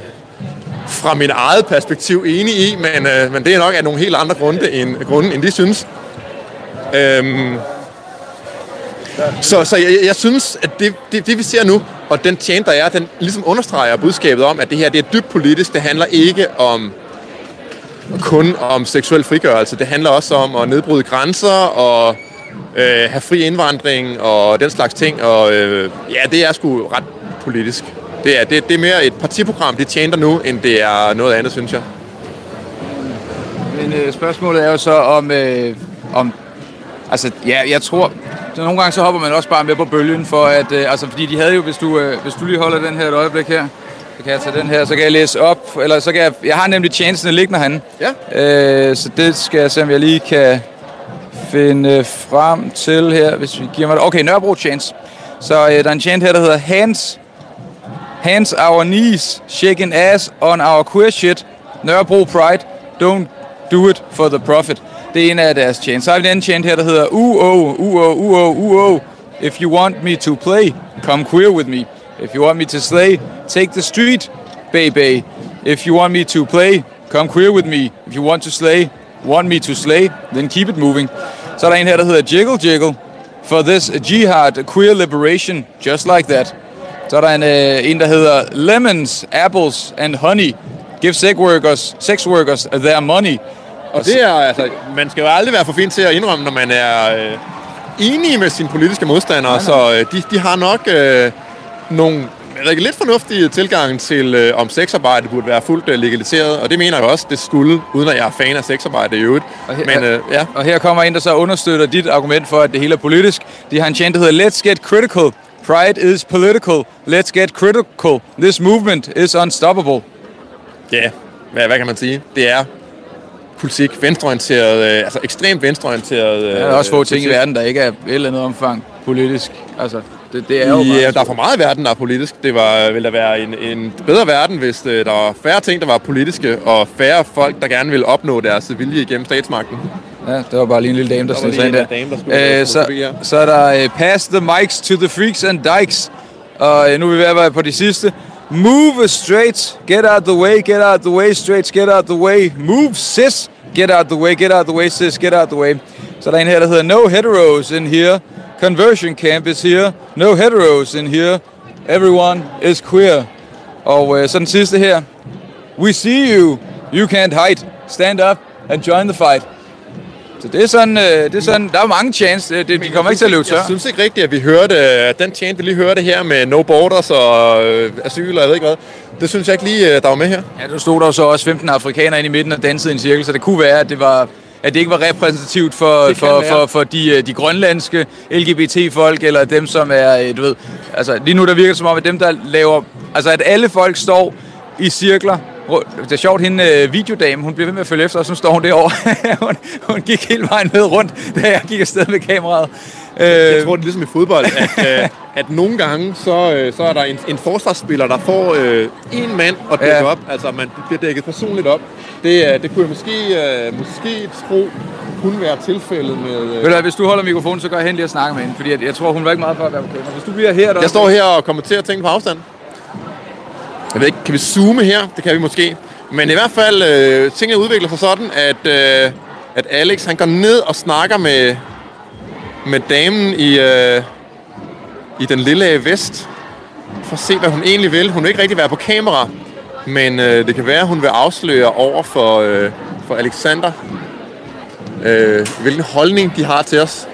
fra min eget perspektiv enig i, men, øh, men det er nok af nogle helt andre grunde end, grunde, end de synes. Øhm, så, så jeg, jeg synes, at det, det, det vi ser nu, og den tjent, der er, den ligesom understreger budskabet om, at det her det er dybt politisk. Det handler ikke om kun om seksuel frigørelse. Det handler også om at nedbryde grænser og øh, have fri indvandring og den slags ting. Og øh, ja, det er sgu ret politisk. Det er, det, det er mere et partiprogram, det tjener nu, end det er noget andet, synes jeg. Men øh, spørgsmålet er jo så om, øh, om altså ja, jeg tror, så nogle gange så hopper man også bare med på bølgen, for at, øh, altså fordi de havde jo, hvis du, øh, hvis du lige holder den her et øjeblik her, så kan jeg tage den her, så kan jeg læse op, eller så kan jeg, jeg har nemlig chancene liggende herinde. Ja. Øh, så det skal jeg se, om jeg lige kan finde frem til her, hvis vi giver mig det. Okay, Nørrebro chance. Så øh, der er en chant her, der hedder Hands, hands our knees, shaking ass on our queer shit. Nørrebro Pride, don't do it for the profit. Det er en af deres chants. Så har vi en anden chant her, der hedder UO, UO, UO, UO. If you want me to play, come queer with me. If you want me to slay, take the street, baby. If you want me to play, come queer with me. If you want to slay, want me to slay, then keep it moving. Så er der en her, der hedder Jiggle Jiggle. For this jihad, queer liberation, just like that. Så er der en, øh, en der hedder Lemons, Apples and Honey. Give sex workers, sex workers their money. Og det er, altså, man skal jo aldrig være for fin til at indrømme, når man er øh, enig med sine politiske modstandere, nej, nej. så øh, de, de har nok øh, nogle ikke, lidt fornuftige tilgang til, øh, om sexarbejde burde være fuldt øh, legaliseret, og det mener jeg også, det skulle, uden at jeg er fan af sexarbejde i øvrigt. Og her, Men øh, ja, og her kommer en, der så understøtter dit argument for, at det hele er politisk. De har en chant, der hedder Let's get critical. Pride is political. Let's get critical. This movement is unstoppable. ja hvad, hvad kan man sige? Det er politik, venstreorienteret, øh, altså ekstremt venstreorienteret. Øh, Der er også få ting i verden, der ikke er et eller andet omfang politisk. Altså, det, det er jo Ja, der er for meget i verden, der er politisk. Det var, ville der være en, en bedre verden, hvis øh, der var færre ting, der var politiske, og færre folk, der gerne ville opnå deres vilje igennem statsmagten. Ja, det var bare lige en lille dame, der stod sig ind der. dame, der skulle- Øh, så, så er der uh, Pass the mics to the freaks and dykes. Og uh, nu er vi ved at være på de sidste. Move a straight, get out the way, get out the way, straight, get out the way. Move sis, get out the way, get out the way, sis, get out the way. Så er der en her, der hedder No heteros in here. Conversion camp is here. No heteros in here. Everyone is queer. Og uh, så den sidste her. We see you. You can't hide. Stand up and join the fight. Så det er sådan, øh, det er sådan der er mange chance. Det, de kommer ikke til at løbe tør. Jeg synes ikke rigtigt, at vi hørte, at den tjente, vi lige hørte her med no borders og øh, asyl og jeg ved ikke hvad. Det synes jeg ikke lige, øh, der var med her. Ja, nu stod der så også 15 afrikanere inde i midten og dansede i en cirkel, så det kunne være, at det var at det ikke var repræsentativt for, for, for, for de, øh, de grønlandske LGBT-folk, eller dem, som er, øh, du ved, altså lige nu der virker det som om, at dem, der laver, altså at alle folk står i cirkler Det er sjovt, hende øh, videodame, hun bliver ved med at følge efter, og så står hun derovre. hun, hun gik hele vejen med rundt, da jeg gik afsted med kameraet. Jeg tror, det er ligesom i fodbold, at, øh, at nogle gange, så, øh, så er der en, en forsvarsspiller, der får øh, en mand at dække Ja. op. Altså, man bliver dækket personligt op. Det, øh, det kunne jeg måske, øh, måske tro kunne være tilfældet med... Ved Øh. du hvad, hvis du holder mikrofonen, så går jeg hen lige og snakker med hende, fordi jeg, jeg tror, hun var ikke meget for at være på kamera. Hvis du bliver her, der Jeg står her og kommenterer ting på afstand. Jeg ved ikke, kan vi zoome her? Det kan vi måske. Men i hvert fald, øh, tingene udvikler sig sådan, at, øh, at Alex han går ned og snakker med, med damen i, øh, i den lille vest. For at se, hvad hun egentlig vil. Hun vil ikke rigtig være på kamera. Men øh, det kan være, at hun vil afsløre over for, øh, for Alexander, øh, hvilken holdning de har til os.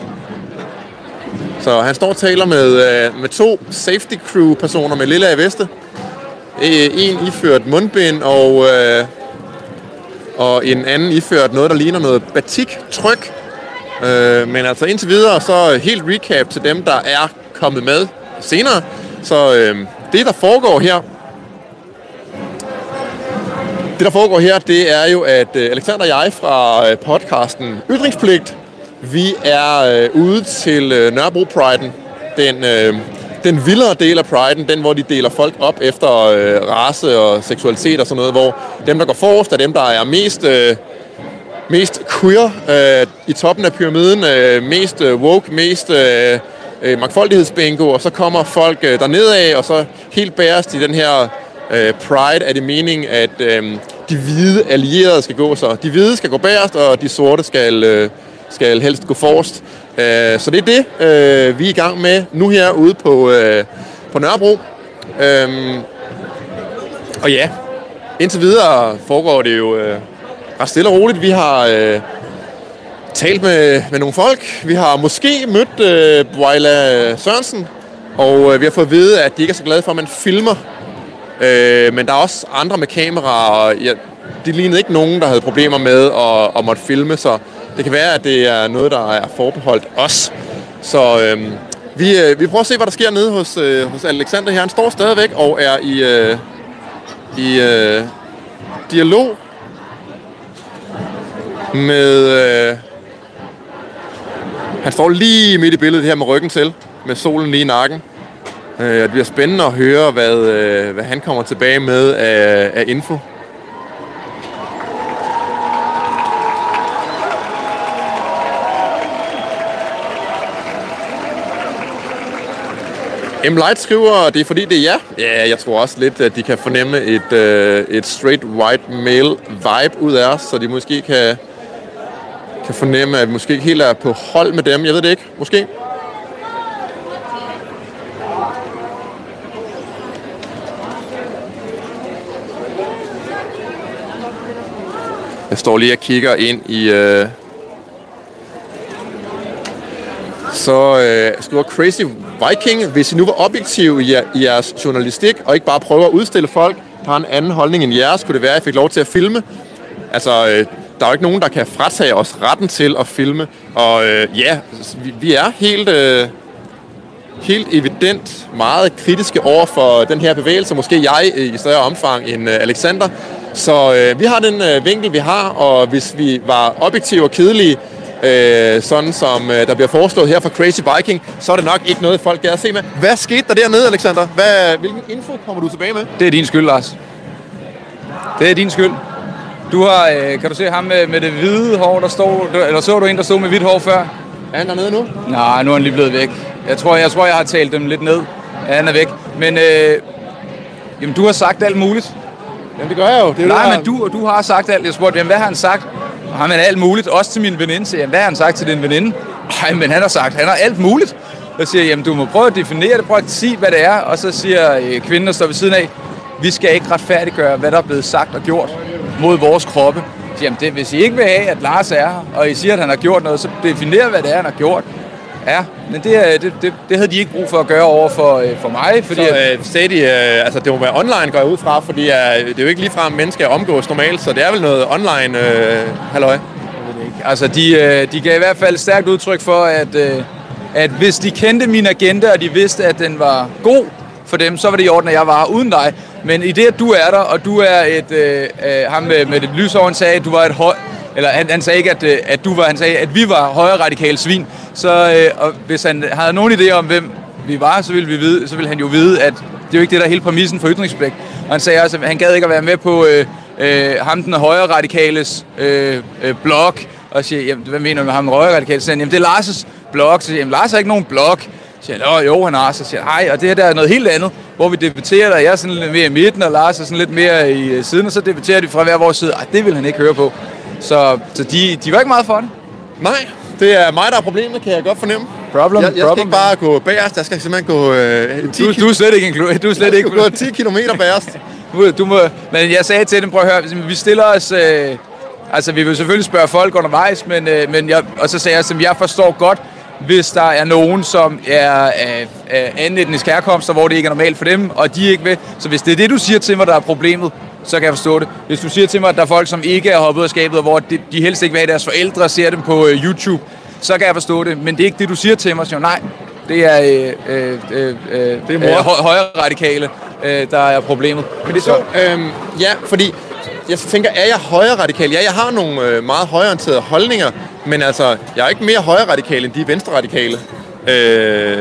Så han står og taler med, øh, med to safety crew personer med lille veste. Øh, en iført mundbind og, øh, og en anden iført noget, der ligner noget batik-tryk. Øh, men altså indtil videre, så helt recap til dem, der er kommet med senere. Så øh, det, der foregår her, det, der foregår her, det er jo, at øh, Alexander og jeg fra øh, podcasten Ytringspligt, vi er øh, ude til øh, Nørrebro Pride'en, den, øh, den vildere del af priden, den hvor de deler folk op efter øh, race og seksualitet og sådan noget, hvor dem, der går forrest, er dem, der er mest, øh, mest queer øh, i toppen af pyramiden, øh, mest øh, woke, mest øh, øh, mangfoldighedsbingo, og så kommer folk øh, dernede af, og så helt bærest i den her øh, Pride er det meningen, at øh, de hvide allierede skal gå så. De hvide skal gå bærest, og de sorte skal, øh, skal helst gå forrest. Øh, så det er det, øh, vi er i gang med nu her ude på, øh, på Nørrebro. Øhm, og ja, indtil videre foregår det jo øh, ret stille og roligt. Vi har øh, talt med, med nogle folk. Vi har måske mødt øh, Boila Sørensen, og øh, vi har fået at vide, at de ikke er så glade for, at man filmer. Øh, men der er også andre med kameraer, og ja, de lignede ikke nogen, der havde problemer med at, at måtte filme, så det kan være, at det er noget, der er forbeholdt os. Så øh, vi, øh, vi prøver at se, hvad der sker nede hos, øh, hos Alexander her. Han står stadigvæk og er i, øh, i øh, dialog med... Øh, han står lige midt i billedet her med ryggen til, med solen lige i nakken. Øh, det bliver spændende at høre, hvad, øh, hvad han kommer tilbage med af, af info. M. Light skriver, det er fordi, det er ja. Ja, jeg tror også lidt, at de kan fornemme et, øh, et straight white male vibe ud af os, så de måske kan, kan fornemme, at vi måske ikke helt er på hold med dem. Jeg ved det ikke. Måske. Jeg står lige og kigger ind i... Øh... Så øh, skriver Crazy Viking, hvis I nu var objektiv i, i jeres journalistik, og ikke bare prøver at udstille folk, der har en anden holdning end jeres, kunne det være, at I fik lov til at filme? Altså, øh, der er jo ikke nogen, der kan fratage os retten til at filme. Og øh, ja, vi, vi er helt... Øh, helt evident meget kritiske over for den her bevægelse. Måske jeg øh, i større omfang end øh, Alexander. Så øh, vi har den øh, vinkel, vi har, og hvis vi var objektive og kedelige, øh, sådan som øh, der bliver foreslået her fra Crazy Viking, så er det nok ikke noget, folk gad at se med. Hvad skete der dernede, Alexander? Hvad, hvilken info kommer du tilbage med? Det er din skyld, Lars. Det er din skyld. Du har, øh, kan du se ham med, med det hvide hår, der står, eller så du en, der stod med hvidt hår før? Er han dernede nu? Nej, nu er han lige blevet væk. Jeg tror, jeg, tror, jeg har talt dem lidt ned. Ja, han er væk. Men øh, jamen, du har sagt alt muligt. Jamen, det gør jeg jo. Det er Nej, det, men du, du har sagt alt. Jeg spurgte, jamen, hvad har han sagt? Og han alt muligt. Også til min veninde. Så, jamen, hvad har han sagt til din veninde? Nej, men han har sagt, han har alt muligt. Jeg siger, jamen, du må prøve at definere det. Prøv at sige, hvad det er. Og så siger øh, kvinden, der står ved siden af, vi skal ikke retfærdiggøre, hvad der er blevet sagt og gjort mod vores kroppe. Så, jamen, det, hvis I ikke vil have, at Lars er her, og I siger, at han har gjort noget, så definer, hvad det er, han har gjort. Ja, men det, er- det, det, det havde de ikke brug for at gøre over for, øh, for mig, fordi... Så at- øh, sagde de, øh, altså det må være online, går jeg ud fra, fordi øh, det er jo ikke ligefrem mennesker omgås normalt, så det er vel noget online, øh, halløj. Altså, de, øh, de gav i hvert fald stærkt udtryk for, at, øh, at hvis de kendte min agenda, og de vidste, at den var god, for dem, så var det i orden, at jeg var uden dig. Men i det, at du er der, og du er et, øh, øh, ham med, med det lysår, han sagde, at du var et høj, eller han, han sagde ikke, at, øh, at du var, han sagde, at vi var højre radikale svin. Så øh, og hvis han havde nogen idé om, hvem vi var, så ville, vi vide, så ville han jo vide, at det er jo ikke det, der er hele præmissen for ytringspligt. Og han sagde også, at han gad ikke at være med på øh, øh, ham den højre radikales øh, øh, blog, og siger, jamen, hvad mener du med ham den højre radikale? Så siger han, jamen, det er Lars' blog. Så siger jamen, Lars har ikke nogen blog. Så siger han, jo, han har. Så siger han, nej, og det her der er noget helt andet, hvor vi debatterer, og jeg er sådan lidt mere i midten, og Lars er sådan lidt mere i øh, siden, og så debatterer de fra hver vores side. Ej, det vil han ikke høre på. Så, så de, de var ikke meget for det. Nej, det er mig, der er problemet, kan jeg godt fornemme. Problem, Jeg, jeg skal ikke bare gå bagerst, jeg skal simpelthen gå øh, 10 Du, du er slet ikke en du er slet jeg ikke gå 10 km bagerst. Du, du må, men jeg sagde til dem, prøv at høre, vi stiller os... Øh, altså, vi vil selvfølgelig spørge folk undervejs, men, øh, men jeg, og så sagde jeg, at jeg forstår godt, hvis der er nogen, som er af, af anden etnisk herkomst, hvor det ikke er normalt for dem, og de ikke vil. Så hvis det er det, du siger til mig, der er problemet, så kan jeg forstå det. Hvis du siger til mig, at der er folk, som ikke er hoppet af skabet, og hvor de, de helst ikke vil have deres forældre ser dem på øh, YouTube, så kan jeg forstå det. Men det er ikke det, du siger til mig. Så nej, det er, øh, øh, øh, øh, Det er mor. øh, hø- højre radikale, øh, der er problemet. Men det er så, øhm, ja, fordi jeg tænker, er jeg højre radikal? Ja, jeg har nogle øh, meget højreorienterede holdninger, men altså, jeg er ikke mere højre radikal end de venstre radikale. Øh,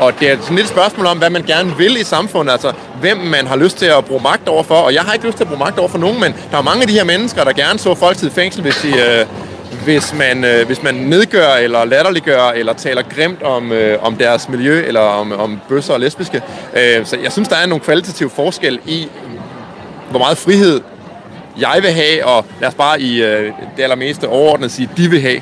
og det er sådan lidt et spørgsmål om, hvad man gerne vil i samfundet, altså hvem man har lyst til at bruge magt over for. Og jeg har ikke lyst til at bruge magt over for nogen, men der er mange af de her mennesker, der gerne så folk i fængsel, hvis, de, øh, hvis, man, øh, hvis man nedgør eller latterliggør eller taler grimt om, øh, om deres miljø eller om, om bøsser og lesbiske. Øh, så jeg synes, der er nogle kvalitative forskel i, hvor meget frihed jeg vil have, og lad os bare i øh, det allermeste overordnet sige, de vil have.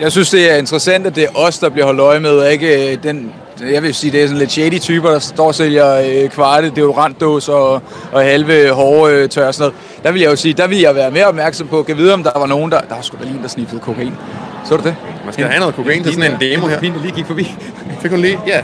Jeg synes, det er interessant, at det er os, der bliver holdt øje med, og ikke øh, den... Jeg vil sige, det er sådan lidt shady typer, der står og sælger øh, kvarte, deodorantdås og, og halve hårde øh, tør og sådan noget. Der vil jeg jo sige, der vil jeg være mere opmærksom på. Kan vide, om der var nogen, der... Der var sgu da lige en, der sniffede kokain. Så du det? Man skal have noget kokain til sådan en demo her. Hende, der lige gik forbi. Fik hun lige? Ja.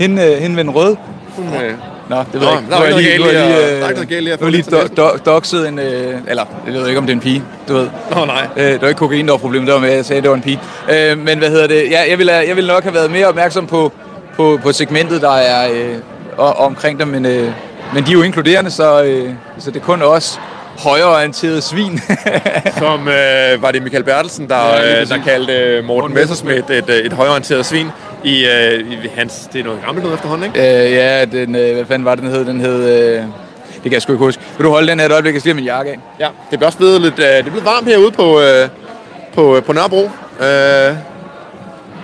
Hende, øh, hende ved den røde. Hun, øh, Nå, det ved Nå, jeg ikke. der er Nu ikke noget lige- galt i at- har jeg lidt lige do- do- doxet en... Øh, eller, jeg ved ikke, om det er en pige. Du ved. Nå, nej. Øh, det var ikke kokain, der var problemet. Det var med, at jeg sagde, at det var en pige. Øh, men hvad hedder det? Ja, jeg, ville, jeg ville nok have været mere opmærksom på, på, på segmentet, der er øh, og, omkring dem. Men, øh, men de er jo inkluderende, så, øh, så det er kun os højreorienterede svin. Som øh, var det Michael Bertelsen, der, Ja, præcis. der kaldte øh, Morten Morten Messerschmidt et, øh, et højorienteret svin i, øh, i hans... Det er noget gammelt noget efterhånden, ikke? øh, ja, den, øh, hvad fanden var det, den hed? Den hed... Øh, det kan jeg sgu ikke huske. Vil du holde den her et øjeblik? Jeg skal min jakke af. Ja, det bliver også blevet lidt øh, det blevet varmt herude på, øh, på, på Nørrebro. Øh,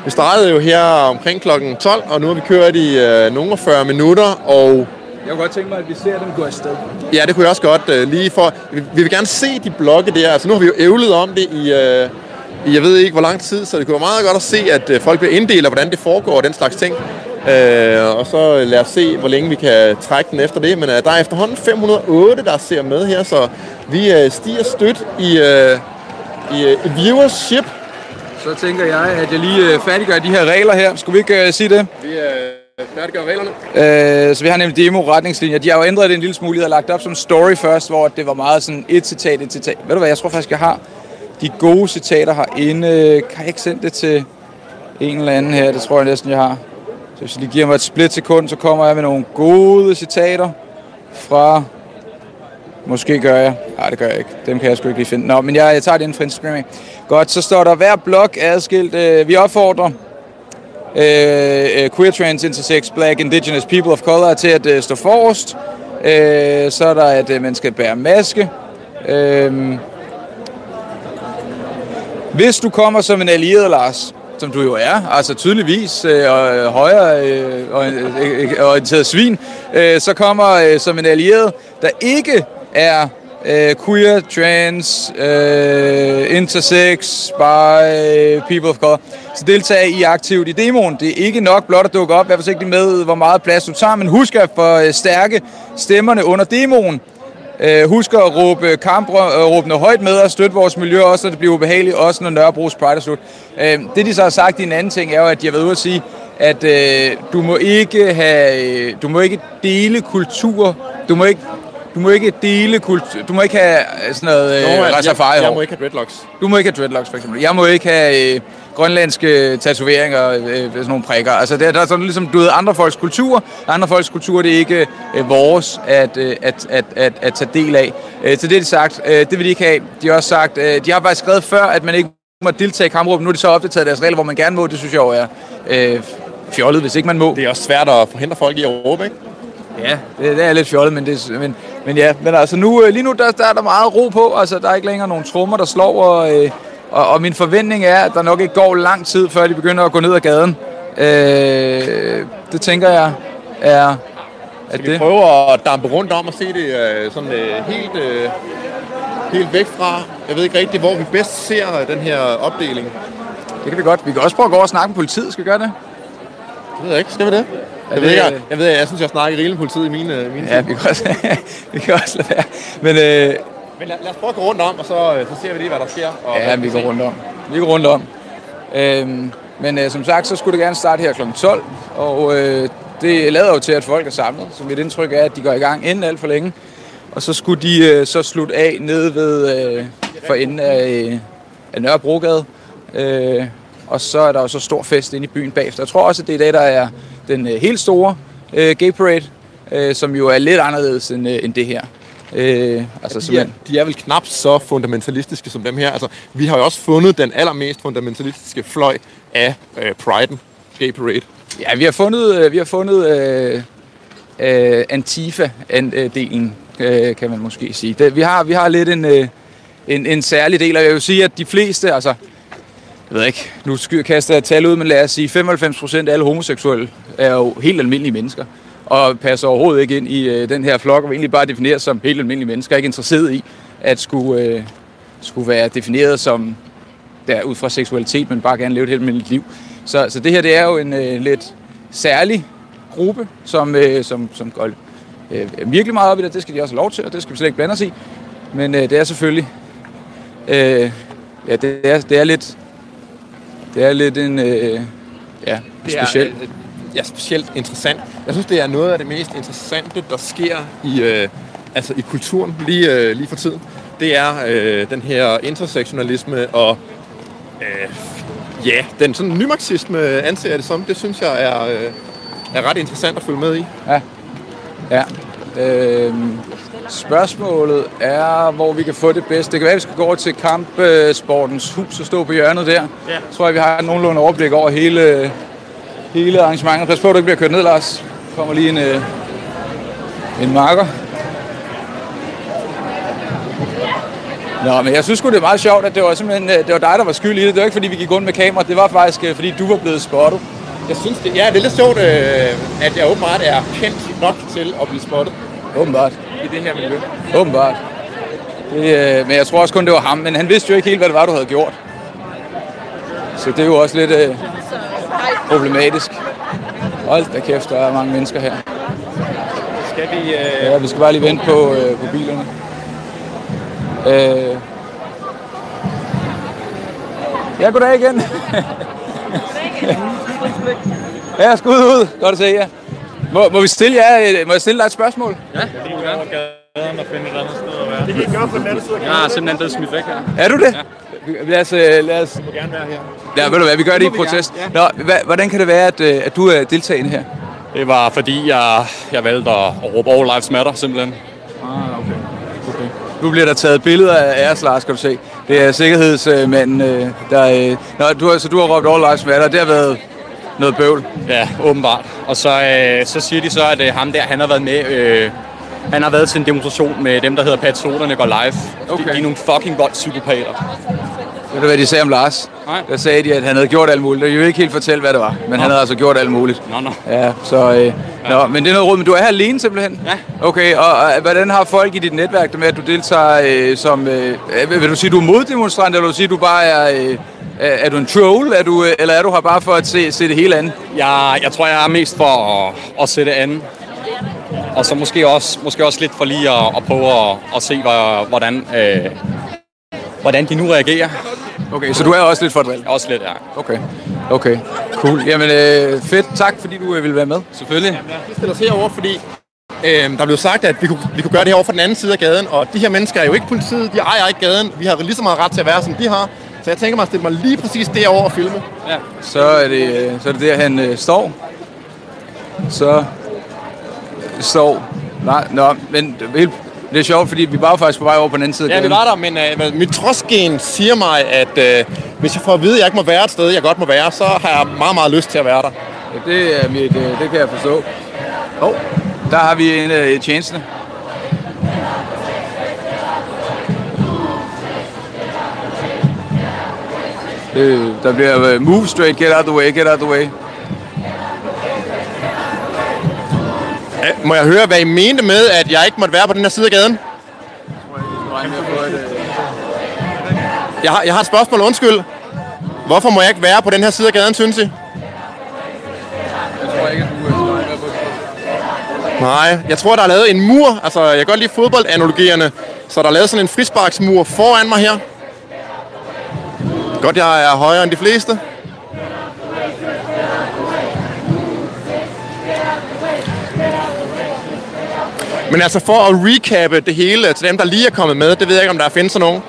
vi startede jo her omkring klokken 12, og nu har vi kørt i øh, nogle 40 minutter, og Jeg kunne godt tænke mig, at vi ser dem gå afsted. Ja, det kunne jeg også godt øh, lige for. Vi, vi vil gerne se de blokke der. Altså nu har vi jo ævlet om det i, øh, i jeg ved ikke hvor lang tid, så det kunne være meget godt at se, at øh, folk bliver inddelt, og hvordan det foregår og den slags ting. Øh, og så øh, lad os se, hvor længe vi kan trække den efter det. Men øh, der er efterhånden 508, der ser med her, så vi øh, stiger stødt i, øh, i øh, viewership. Så tænker jeg, at jeg lige øh, færdiggør de her regler her. Skulle vi ikke øh, sige det? Vi øh, færdiggør reglerne. Øh, så vi har nemlig demo-retningslinjer. De har jo ændret det en lille smule. De har lagt op som story først, hvor det var meget sådan et citat, et citat. Ved du hvad, jeg tror faktisk, jeg har de gode citater herinde. Kan jeg ikke sende det til en eller anden her? Det tror jeg næsten, jeg har. Så hvis I lige giver mig et split sekund, så kommer jeg med nogle gode citater fra... Måske gør jeg. Nej, det gør jeg ikke. Dem kan jeg sgu ikke lige finde. Nå, men jeg, jeg tager det inden for Instagram. Godt, så står der hver blok adskilt. Øh, vi opfordrer øh, øh, queer, trans, intersex, black, indigenous people of color til at øh, stå forrest. Øh, så er der, at øh, man skal bære maske. Øh, hvis du kommer som en allieret, Lars, som du jo er, altså tydeligvis øh, og øh, højere øh, og, øh, orienteret svin, øh, så kommer øh, som en allieret, der ikke er uh, queer, trans, uh, intersex, by, people of color, så deltage i aktivt i demoen. Det er ikke nok blot at dukke op. Vær forsigtig med, hvor meget plads du tager, men husk at forstærke øh, stemmerne under demoen. Uh, husk at råbe kamp, højt med og støtte vores miljø, også når det bliver ubehageligt, også når Nørrebro's Pride er slut. Uh, det de så har sagt i en anden ting, er jo, at de har været ude at sige, at øh, du må ikke have, du må ikke dele kultur, du må ikke du må ikke dele kultur, du må ikke have øh, sådan noget øh, Nå, jeg, Rastafari jeg, jeg må ikke have dreadlocks. Du må ikke have dreadlocks, for eksempel. Jeg må ikke have, øh, grønlandske tatoveringer, øh, sådan nogle prikker. Altså, der, der er sådan ligesom, du ved, andre folks kultur. Andre folks kultur, det er ikke øh, vores at, øh, at, at, at, at tage del af. Øh, så det er de sagt, øh, det vil de ikke have. De har også sagt, øh, de har faktisk skrevet før, at man ikke må deltage i kampråb. Nu er de så opdateret deres regler, hvor man gerne må. Det synes jeg jo er øh, fjollet, hvis ikke man må. Det er også svært at forhindre folk i at råbe, ikke? Ja, det, det er lidt fjollet, men, det, men, men ja, men altså nu, øh, lige nu der, der er der meget ro på, altså der er ikke længere nogen trommer, der slår, og, øh, og, og min forventning er, at der nok ikke går lang tid, før de begynder at gå ned ad gaden. Øh, det tænker jeg er, at Vi det. prøver at dampe rundt om og se det øh, sådan øh, helt, øh, helt væk fra. Jeg ved ikke rigtigt, hvor vi bedst ser den her opdeling. Det kan vi godt. Vi kan også prøve at gå og snakke med politiet, skal vi gøre det? Det ved jeg ikke. Skal vi det? Jeg ved, ikke, jeg, jeg, ved, jeg synes, jeg snakker rigeligt politiet i mine, øh, mine Ja, vi kan også, vi kan også lade være. Men øh, Men lad, lad os prøve at gå rundt om, og så, øh, så ser vi lige, hvad der sker. Og Ja, vi går rundt om. Vi går rundt om. Øhm, men øh, som sagt, så skulle det gerne starte her kl. 12, og øh, det lader jo til, at folk er samlet, så mit indtryk er, at de går i gang inden alt for længe. Og så skulle de øh, så slutte af nede ved øh, for enden af, øh, af Nørrebrogade. Øh, og så er der jo så stor fest inde i byen bagefter. Jeg tror også, at det er det, der er den øh, helt store øh, gay parade, øh, som jo er lidt anderledes end, øh, end det her. Øh, altså de, er, de er vel knap så fundamentalistiske som dem her. Altså, vi har jo også fundet den allermest fundamentalistiske fløj af øh, Pride'en, Gay Parade. Ja, vi har fundet, øh, vi har fundet øh, øh, Antifa-delen, øh, kan man måske sige. Det, vi, har, vi har lidt en, øh, en, en særlig del, og jeg vil sige, at de fleste, altså, jeg ved ikke, nu kaster jeg tal ud, men lad os sige, 95% af alle homoseksuelle er jo helt almindelige mennesker, og passer overhovedet ikke ind i øh, den her flok, og egentlig bare defineret som helt almindelige mennesker, ikke interesseret i at skulle, øh, skulle være defineret som der ud fra seksualitet, men bare gerne leve et helt almindeligt liv. Så, så det her, det er jo en øh, lidt særlig gruppe, som, øh, som, som går øh, virkelig meget op i det. Det skal de også have lov til, og det skal vi slet ikke blande os i. Men øh, det er selvfølgelig... Øh, ja, det er, det er lidt... Det er lidt en... Øh, ja, speciel. Er, øh, ja, specielt interessant. Jeg synes, det er noget af det mest interessante, der sker i, øh, altså i kulturen lige, øh, lige for tiden. Det er øh, den her intersektionalisme og øh, ja, den sådan nymarxisme anser jeg det som. Det synes jeg er, øh, er ret interessant at følge med i. Ja. Øhm, spørgsmålet er, hvor vi kan få det bedst. Det kan være, at vi skal gå over til kampsportens hus og stå på hjørnet der. Ja. Så tror jeg, vi har nogenlunde overblik over hele, hele arrangementet. Pas på, at du ikke bliver kørt ned, Lars. Der kommer lige en, øh, en marker. Nå, men jeg synes det er meget sjovt, at det var simpelthen øh, det var dig, der var skyld i det. Det var ikke, fordi vi gik rundt med kamera. Det var faktisk, øh, fordi du var blevet spottet. Jeg synes, det, ja, det er lidt sjovt, øh, at jeg åbenbart er kendt nok til at blive spottet Åbenbart. i det her miljø. Åbenbart. Det, øh, men jeg tror også kun, det var ham. Men han vidste jo ikke helt, hvad det var, du havde gjort. Så det er jo også lidt øh, problematisk. Hold da kæft, der er mange mennesker her. Skal vi... Øh, Ja, vi skal bare lige vente på, øh, på bilerne. Øh. Ja, goddag igen. Ja, skud ud. Godt at se jer. Må, må, vi stille jer, et- må jeg stille dig et spørgsmål? Jeg har simpelthen blevet smidt væk her. Er du det? Ja. Lad os, øh, lad os... må gerne være her. Ja, ved du hvad, vi gør det i protest. Nå, hva, hvordan kan det være, at, øh, at du er deltagende her? Det var fordi, jeg, jeg valgte at, at råbe All Lives Matter, simpelthen. Nu bliver der taget billeder af os, Lars, skal du se. Det er sikkerhedsmanden, øh, der... Nå, du, så du har råbt All Lives Matter, det har været noget bøvl. Ja, åbenbart. Og så, øh, så siger de så, at øh, ham der, han har været med... Øh, han har været til en demonstration med dem, der hedder Patrioterne går live. Okay. De, de er nogle fucking voldspsykopater. Ved du, hvad de sagde om Lars? Nej. Der sagde de, at han havde gjort alt muligt. Jeg vil ikke helt fortælle, hvad det var, men han havde altså gjort alt muligt. Nå, nå. Ja, så... Øh, Nå, men det er noget råd, men du er her alene simpelthen? Ja. Okay, og, og hvordan har folk i dit netværk det med, at du deltager øh, som... Øh, vil du sige, du er moddemonstrant, eller vil du sige, du bare er... Øh, er er du en troll, er du, øh, eller er du her bare for at se, se det hele andet? Jeg, jeg tror, jeg er mest for at, at sætte an. Og så måske også, måske også lidt for lige at, at prøve at, at se, hvor- hvordan, øh, hvordan de nu reagerer. Okay, så du er også lidt for at drille? Også lidt, ja. Okay, okay, cool. Jamen øh, fedt, tak fordi du øh, ville være med. Selvfølgelig. Vi stiller os herover, fordi øh, der blev sagt, at vi kunne, vi kunne gøre det her over fra den anden side af gaden, og de her mennesker er jo ikke politiet, de ejer ikke gaden. Vi har lige så meget ret til at være, som de har. Så jeg tænker mig at stille mig lige præcis derovre og filme. Ja. Så er det, øh, så er det der, han øh, står. Så står... Nej, nå, men det er helt- det er sjovt, fordi vi var faktisk på vej over på den anden side af Ja, vi var der, men øh, mit trodsgen siger mig, at øh, hvis jeg får at vide, at jeg ikke må være et sted, jeg godt må være, så har jeg meget, meget lyst til at være der. Ja, Det, er mit, øh, det kan jeg forstå. Oh, der har vi en af tjenestene. Øh, der bliver øh, move straight, get out the way, get out the way. Må jeg høre, hvad I mente med, at jeg ikke måtte være på den her side af gaden? Jeg har, jeg har et spørgsmål, undskyld. Hvorfor må jeg ikke være på den her side af gaden, synes I? Jeg tror ikke, at du er på. Nej, jeg tror, der er lavet en mur. Altså, jeg kan godt lide fodboldanalogierne. Så der er lavet sådan en frisparksmur foran mig her. Godt, jeg er højere end de fleste. Men altså for at recappe det hele til dem, der lige er kommet med, det ved jeg ikke, om der findes sådan nogen.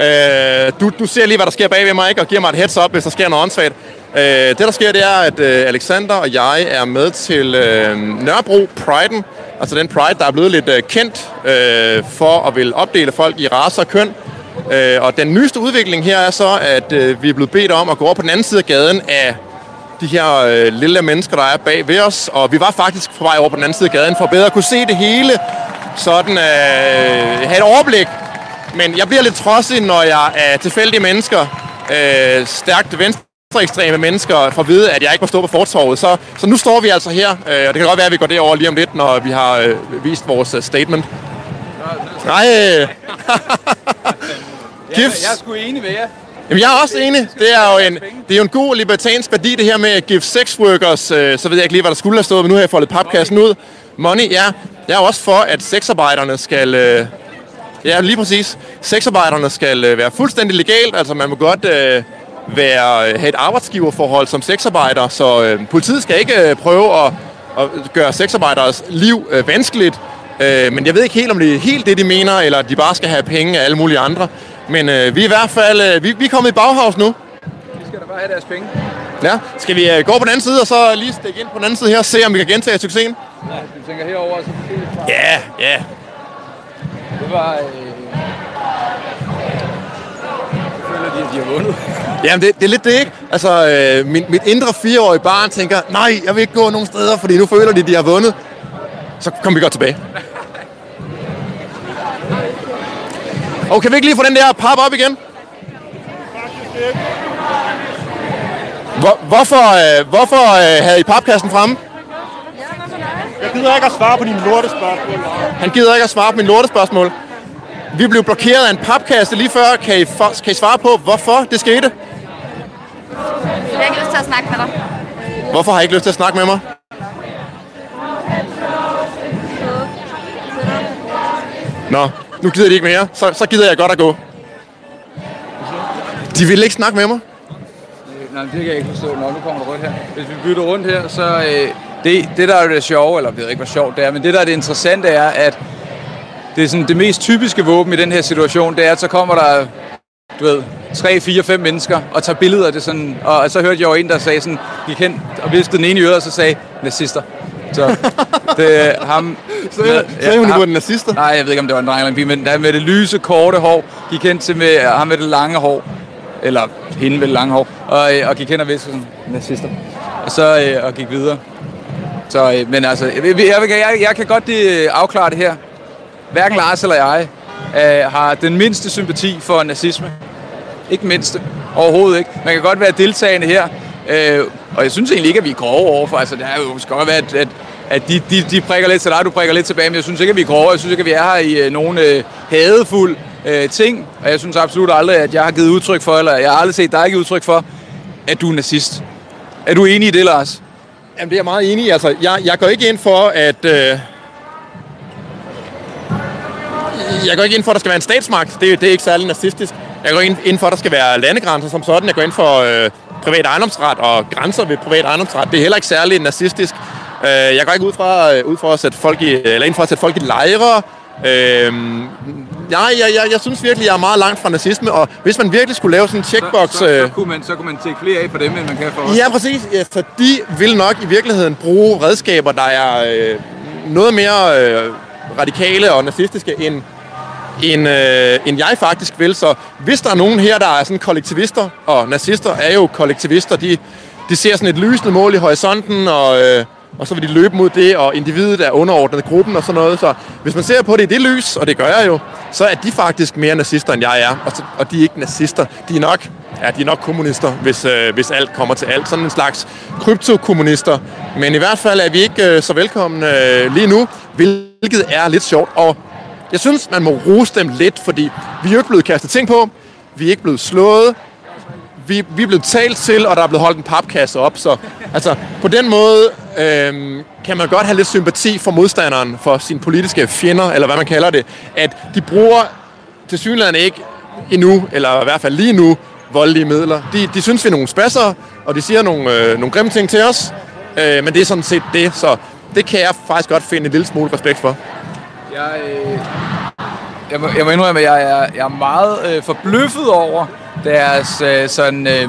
Øh, du, du ser lige, hvad der sker bag ved mig, ikke? og giver mig et heads up, hvis der sker noget åndssvagt. Øh, det, der sker, det er, at øh, Alexander og jeg er med til øh, Nørrebro Pride'en. Altså den Pride, der er blevet lidt øh, kendt øh, for at vil opdele folk i race og køn. Øh, og den nyeste udvikling her er så, at øh, vi er blevet bedt om at gå over på den anden side af gaden af de her øh, lille mennesker, der er bag ved os. Og vi var faktisk på vej over på den anden side af gaden for bedre at kunne se det hele. Sådan øh, have et overblik. Men jeg bliver lidt trodsig, når jeg er tilfældige mennesker, øh, stærkt venstreekstreme mennesker, får at vide, at jeg ikke må stå på fortorvet. Så, så nu står vi altså her, øh, og det kan godt være, at vi går derover lige om lidt, når vi har øh, vist vores øh, statement. Nej, øh, Jeg, Gifts. jeg er sgu enig med jer. Jamen, jeg er også enig. Det er jo en, det er jo en god libertansk værdi, det her med at give sex workers, øh, så ved jeg ikke lige, hvad der skulle have stået, men nu har jeg foldet papkassen ud. Money, ja. Jeg er også for, at sexarbejderne skal... Øh, ja, lige præcis. Sexarbejderne skal øh, være fuldstændig legalt. Altså, man må godt øh, være, have et arbejdsgiverforhold som sexarbejder, så øh, politiet skal ikke øh, prøve at, at gøre sexarbejderes liv øh, vanskeligt. Øh, men jeg ved ikke helt, om det er helt det, de mener, eller at de bare skal have penge af alle mulige andre. Men øh, vi er i hvert fald øh, vi, vi er kommet i Bauhaus nu. De skal da bare have deres penge. Ja. Skal vi øh, gå på den anden side, og så lige stikke ind på den anden side her, og se om vi kan gentage succesen? Ja, du tænker herover så. Ja, ja. Det var... Øh... Jeg føler, de, de har vundet. Jamen, det, det er lidt det, ikke? Altså, øh, min, mit indre fireårige barn tænker, nej, jeg vil ikke gå nogen steder, fordi nu føler de, de har vundet. Så kommer vi godt tilbage. Og kan vi ikke lige få den der pap op igen? Hvor, hvorfor øh, hvorfor øh, havde I papkassen fremme? Jeg gider ikke at svare på dine lortespørgsmål. Han gider ikke at svare på mine lortespørgsmål. Vi blev blokeret af en papkasse lige før. Kan I, for, kan I svare på, hvorfor det skete? Jeg har ikke lyst til at snakke med dig. Hvorfor har I ikke lyst til at snakke med mig? Nå, nu gider de ikke mere. Så, så gider jeg godt at gå. De vil ikke snakke med mig. Nej, det kan jeg ikke forstå. Nå, nu kommer der rundt her. Hvis vi bytter rundt her, så... Øh, det, det, der er det sjove, eller jeg ved ikke, hvor sjovt det er, men det, der er det interessante, er, at det er sådan det mest typiske våben i den her situation, det er, at så kommer der, du ved, 3, 4, 5 mennesker og tager billeder af det sådan, og, og så hørte jeg jo en, der sagde sådan, gik hen og viskede den ene i øret, og så sagde, nazister. Så det er ham... Sagde, sagde hun, ham- du var den nazister? Nej, jeg ved ikke, om det var en dreng eller en pige, men der med det lyse, korte hår, gik hen til med ham med det lange hår, eller hende med det lange hår, og, øh, og gik hen og viskede sådan, nazister. Og så øh, og gik videre. Så, øh, men altså, jeg, jeg, jeg, jeg, kan godt afklare det her. Hverken Lars eller jeg øh, har den mindste sympati for nazisme. Ikke mindste. Overhovedet ikke. Man kan godt være deltagende her. Øh, og jeg synes egentlig ikke, at vi er grove overfor. Altså, det er jo skal godt være, at, at, at de, de, de prikker lidt til dig, du prikker lidt tilbage. Men jeg synes ikke, at vi er grove. Jeg synes ikke, at vi er her i øh, nogen øh, hadefuld øh, ting. Og jeg synes absolut aldrig, at jeg har givet udtryk for, eller jeg har aldrig set dig give udtryk for, at du er nazist. Er du enig i det, Lars? Jamen, det er jeg meget enig i. Altså, jeg, jeg går ikke ind for, at... Øh, jeg går ikke ind for, at der skal være en statsmagt. Det, det er ikke særlig nazistisk. Jeg går ind, ind for, at der skal være landegrænser som sådan. Jeg går ind for øh, privat ejendomsret og grænser ved privat ejendomsret. Det er heller ikke særlig nazistisk. Øh, jeg går ikke ud fra, øh, ud fra at sætte folk i, eller ind for at sætte folk i lejre. Øh, nej, jeg, jeg, jeg synes virkelig, jeg er meget langt fra nazisme, og hvis man virkelig skulle lave sådan en checkbox... Så, så, øh, så, kunne man, så kunne man tække flere af på dem, end man kan for os. Ja, præcis. Ja, for de vil nok i virkeligheden bruge redskaber, der er øh, noget mere øh, radikale og nazistiske, end, end, øh, end jeg faktisk vil. Så hvis der er nogen her, der er sådan kollektivister, og nazister er jo kollektivister, de, de ser sådan et lysende mål i horisonten, og, øh, og så vil de løbe mod det, og individet er underordnet gruppen og sådan noget. Så hvis man ser på det i det lys, og det gør jeg jo, så er de faktisk mere nazister, end jeg er. Og, så, og de er ikke nazister. De er nok, ja, de er nok kommunister, hvis, øh, hvis alt kommer til alt. Sådan en slags kryptokommunister. Men i hvert fald er vi ikke øh, så velkomne øh, lige nu, hvilket er lidt sjovt. Og jeg synes, man må rose dem lidt, fordi vi er jo ikke blevet kastet ting på. Vi er ikke blevet slået vi, vi er blevet talt til, og der er blevet holdt en papkasse op. Så altså, på den måde øhm, kan man godt have lidt sympati for modstanderen, for sine politiske fjender, eller hvad man kalder det. At de bruger til synligheden ikke endnu, eller i hvert fald lige nu, voldelige midler. De, de synes, vi er nogle spasser, og de siger nogle, øh, nogle grimme ting til os. Øh, men det er sådan set det, så det kan jeg faktisk godt finde en lille smule respekt for. Jeg, øh, jeg, må, jeg må indrømme, at jeg er, jeg er meget øh, forbløffet over deres øh, sådan... Øh,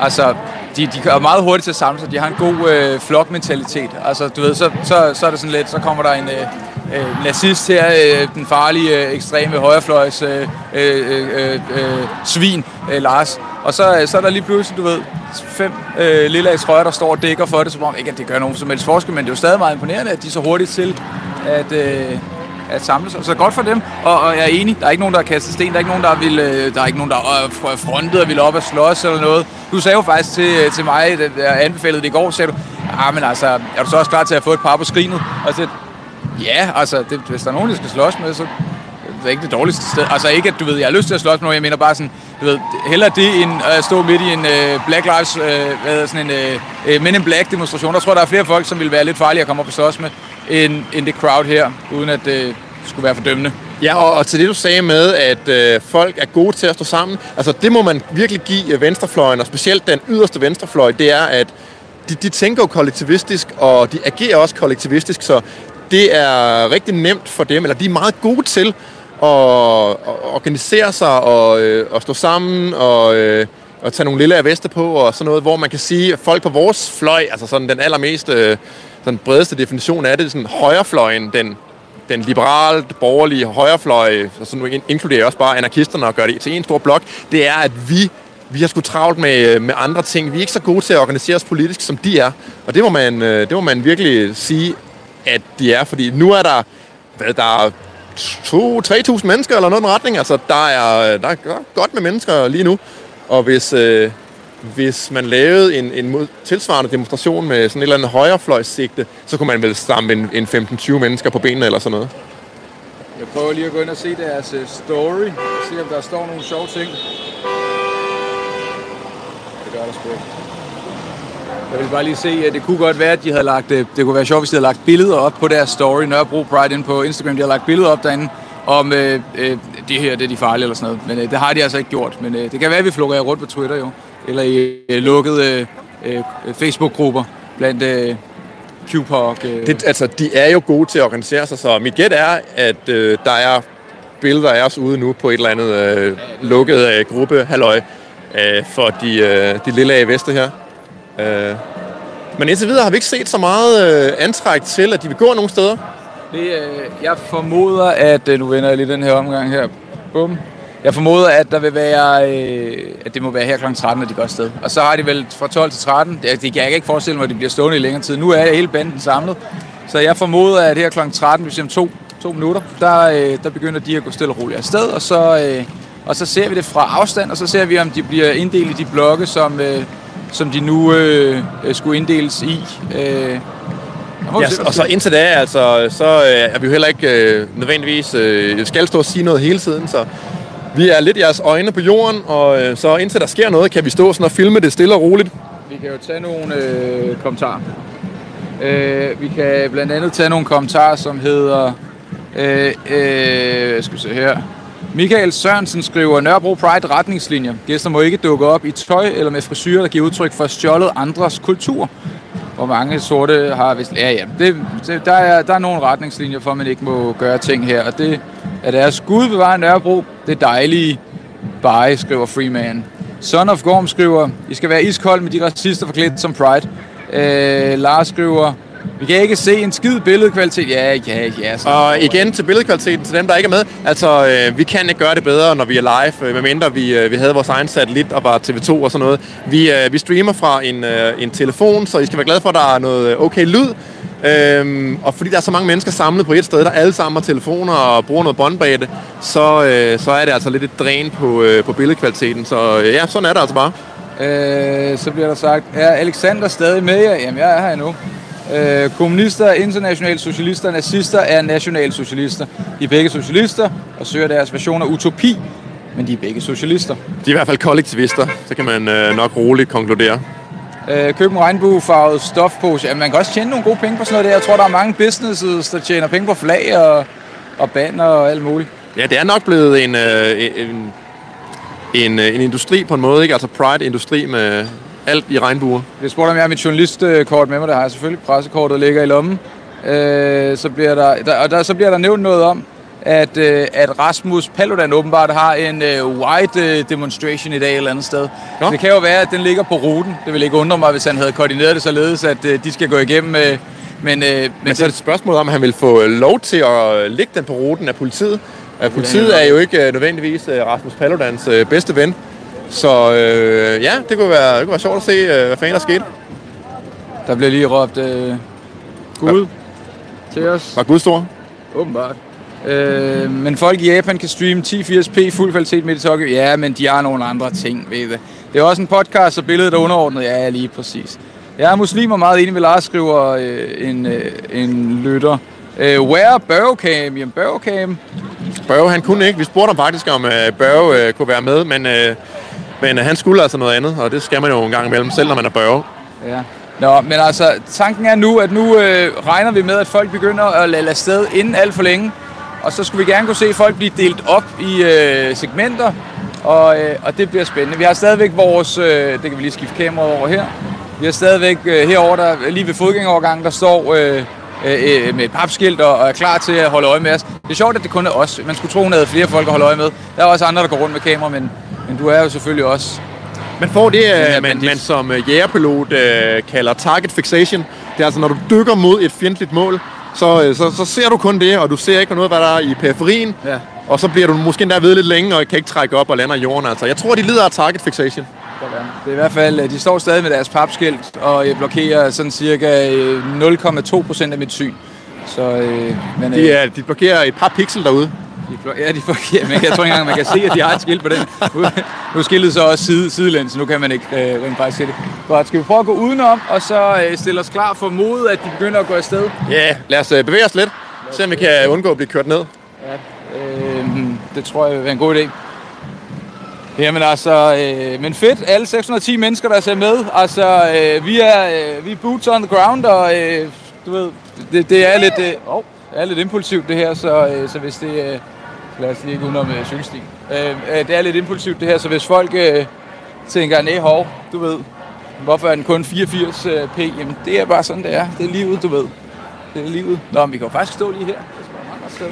altså, de, de er meget hurtigt til at samle sig. De har en god øh, flokmentalitet. Altså, du ved, så, så, så er det sådan lidt, så kommer der en øh, øh nazist her, øh, den farlige, øh, ekstreme højrefløjs øh, øh, øh, øh, øh svin, øh, Lars. Og så, øh, så er der lige pludselig, du ved, fem øh, lille trøjer, der står og dækker for det, som om ikke, at det gør nogen som helst forskel, men det er jo stadig meget imponerende, at de er så hurtigt til at, øh, at samles. Og Så godt for dem, og, og jeg er enig, der er ikke nogen, der har kastet sten, der er ikke nogen, der, vil, øh, der er ikke nogen, der øh, er frontet og vil op og slås eller noget. Du sagde jo faktisk til, øh, til mig, da jeg anbefalede det i går, sagde du, ah, men altså, er du så også klar til at få et par på skrinet? Og så ja, altså, det, hvis der er nogen, der skal slås med, så det er ikke det dårligste sted. Altså ikke, at du ved, jeg har lyst til at slås med nogen, jeg mener bare sådan, du ved, hellere det end at stå midt i en øh, Black Lives, øh, hvad hedder sådan en øh, øh Men in Black demonstration. Der tror jeg, der er flere folk, som vil være lidt farlige at komme op og slås med, end, end det crowd her, uden at det øh, skulle være fordømmende. Ja, og, og til det du sagde med, at øh, folk er gode til at stå sammen, altså det må man virkelig give øh, venstrefløjen, og specielt den yderste venstrefløj, det er, at de, de tænker jo kollektivistisk, og de agerer også kollektivistisk, så det er rigtig nemt for dem, eller de er meget gode til og, og organisere sig og, øh, og stå sammen og, øh, og tage nogle lille veste på og sådan noget, hvor man kan sige, at folk på vores fløj, altså sådan den allermest øh, sådan bredeste definition af det, sådan højrefløjen, den, den liberale, borgerlige højrefløj, og så nu inkluderer jeg også bare anarkisterne og gør det til en stor blok, det er, at vi vi har sgu travlt med, øh, med andre ting. Vi er ikke så gode til at organisere os politisk, som de er. Og det må man, øh, det må man virkelig sige, at de er. Fordi nu er der, hvad, der er 2-3.000 mennesker eller noget i den retning. Altså, der er, øh, der er godt med mennesker lige nu. Og hvis, øh, hvis man lavede en, en tilsvarende demonstration med sådan et eller andet højrefløjssigte, så kunne man vel stamme en, en 15-20 mennesker på benene eller sådan noget. Jeg prøver lige at gå ind og se deres øh, story, og se om der står nogle sjove ting. Det gør der sgu. Jeg vil bare lige se, at det kunne godt være, at de havde lagt, øh, det kunne være sjovt, hvis de havde lagt billeder op på deres story, Nørrebro Pride ind på Instagram, de har lagt billeder op derinde, om øh, øh, det her, det er de farlige eller sådan noget. Men øh, det har de altså ikke gjort. Men øh, det kan være, at vi flukker rundt på Twitter jo. Eller i øh, lukkede øh, øh Facebook-grupper blandt øh, QPOC. Øh. Det, altså, de er jo gode til at organisere sig, så mit gæt er, at øh, der er billeder af os ude nu på et eller andet øh, lukket øh, gruppe, halløj, øh, for de, øh, de lille af veste her. Øh. Men indtil videre har vi ikke set så meget øh, antræk til, at de vil gå nogle steder. Det, øh, jeg formoder, at... Øh, nu vender jeg lige den her omgang her. Bum. Jeg formoder, at der vil være, øh, at det må være her kl. 13, at de går afsted. Og så har de vel fra 12 til 13. Det, det kan jeg ikke forestille mig, at de bliver stående i længere tid. Nu er hele banden samlet. Så jeg formoder, at her kl. 13, hvis om to, to minutter, der, øh, der begynder de at gå stille og roligt afsted. Og så, øh, og så ser vi det fra afstand, og så ser vi, om de bliver inddelt i de blokke, som, øh, som de nu øh, skulle inddeles i. Øh, Ja, og så indtil da, altså, så øh, er vi jo heller ikke øh, nødvendigvis øh, skal stå og sige noget hele tiden, så vi er lidt jeres øjne på jorden, og øh, så indtil der sker noget, kan vi stå sådan og filme det stille og roligt. Vi kan jo tage nogle øh, kommentarer. Øh, vi kan blandt andet tage nogle kommentarer, som hedder... Øh, øh, skal vi se her. Michael Sørensen skriver, Nørrebro Pride retningslinjer. Gæster må ikke dukke op i tøj eller med frisyrer, der giver udtryk for stjålet andres kultur. Hvor mange sorte har vist... Ja, ja. Det, det, der, er, der er nogle retningslinjer for, at man ikke må gøre ting her, og det er deres Gud bevare Nørrebro, det dejlige bare, skriver Freeman. Son of Gorm skriver, I skal være iskold med de racister forklædt som Pride. Øh, Lars skriver, vi kan ikke se en skid billedkvalitet. Ja, ja, ja. Så. Og igen til billedkvaliteten, til dem, der ikke er med. Altså, øh, vi kan ikke gøre det bedre, når vi er live, øh, medmindre vi, øh, vi havde vores egen satellit og var TV2 og sådan noget. Vi, øh, vi streamer fra en, øh, en telefon, så I skal være glade for, at der er noget øh, okay lyd. Øhm, og fordi der er så mange mennesker samlet på et sted, der alle sammen har telefoner og bruger noget båndbredde, så, øh, så er det altså lidt et dræn på, øh, på billedkvaliteten. Så øh, ja, sådan er det altså bare. Øh, så bliver der sagt, er Alexander stadig med jer? Jamen, jeg er her endnu. Øh, kommunister, internationale socialister, nazister er nationalsocialister. De er begge socialister og søger deres version af utopi, men de er begge socialister. De er i hvert fald kollektivister, så kan man øh, nok roligt konkludere. Øh, køb en regnbuefarvet stofpose. Ja, man kan også tjene nogle gode penge på sådan noget der. Jeg tror, der er mange businesses, der tjener penge på flag og, og banner og alt muligt. Ja, det er nok blevet en, øh, en, en, øh, en industri på en måde, ikke? Altså Pride-industri med alt i regnbuer. Jeg spurgte, om jeg har mit journalistkort med mig. Det har jeg selvfølgelig. Pressekortet ligger i lommen. Øh, så bliver der, der, og der, så bliver der nævnt noget om, at, øh, at Rasmus Paludan åbenbart har en øh, white øh, demonstration i dag et eller andet sted. Nå. Det kan jo være, at den ligger på ruten. Det vil ikke undre mig, hvis han havde koordineret det således, at øh, de skal gå igennem. Øh, men, øh, men, Men så er det et spørgsmål om, han vil få øh, lov til at øh, lægge den på ruten af politiet. Uh, politiet er jo ikke øh, nødvendigvis Rasmus Paludans bedste ven. Så øh, ja, det kunne, være, det kunne være sjovt at se, øh, hvad fanden der skete. der bliver lige råbt øh, Gud til os. Var Gud stor? Åbenbart. Øh, men folk i Japan kan streame 1080p fuld kvalitet midt i Tokyo. Ja, men de har nogle andre ting, ved det. Det er også en podcast, så billedet er underordnet. Ja, lige præcis. Jeg er muslim og meget enig med Lars, skriver øh, en, øh, en lytter. Øh, where Børgecam? Jamen, Børgecam. Børge, han kunne ikke. Vi spurgte ham faktisk, om øh, Børge øh, kunne være med, men, øh, men øh, han skulle altså noget andet, og det skal man jo en gang imellem, selv når man er Børge. Ja. Nå, men altså, tanken er nu, at nu øh, regner vi med, at folk begynder at lade afsted inden alt for længe. Og så skulle vi gerne kunne se folk blive delt op i øh, segmenter, og, øh, og det bliver spændende. Vi har stadigvæk vores, øh, det kan vi lige skifte kameraet over her, vi har stadigvæk øh, herovre, der, lige ved fodgængerovergangen, der står øh, øh, øh, med et papskilt og, og er klar til at holde øje med os. Det er sjovt, at det kun er os. Man skulle tro, at havde flere folk at holde øje med. Der er også andre, der går rundt med kamera, men, men du er jo selvfølgelig også Man får det, øh, man, man som øh, jægerpilot øh, kalder target fixation. Det er altså, når du dykker mod et fjendtligt mål, så, øh, så, så ser du kun det, og du ser ikke noget, hvad der er i periferien. Ja. Og så bliver du måske endda ved lidt længe, og kan ikke trække op og lander i jorden. Altså, jeg tror, de lider af target fixation. Det er i hvert fald, øh, de står stadig med deres papskilt og øh, blokerer sådan cirka øh, 0,2 procent af mit syn. Så, øh, men, øh, De, er, de blokerer et par pixel derude. De blo- ja, de blokerer, men jeg tror ikke engang, man kan se, at de har et skilt på den. Nu, skiltet så også side, sidelæns, så nu kan man ikke øh, rent faktisk se det. Godt, skal vi prøve at gå udenom, og så øh, stille os klar for mod, at de begynder at gå afsted? Ja, yeah, lad os øh, bevæge os lidt. Se om vi kan undgå at blive kørt ned. Øh, det tror jeg vil være en god idé. Jamen altså, øh, men fedt, alle 610 mennesker, der ser med. Altså, øh, vi, er, øh, vi er boots on the ground, og øh, du ved, det, det er lidt, øh, oh, er lidt impulsivt det her, så, øh, så hvis det, øh, lad os lige gå udenom øh, cykelstien. Øh, øh, det er lidt impulsivt det her, så hvis folk øh, tænker, nej hov, du ved, hvorfor er den kun 84 øh, p, jamen det er bare sådan, det er. Det er livet, du ved. Det er livet. Nå, men vi kan jo faktisk stå lige her.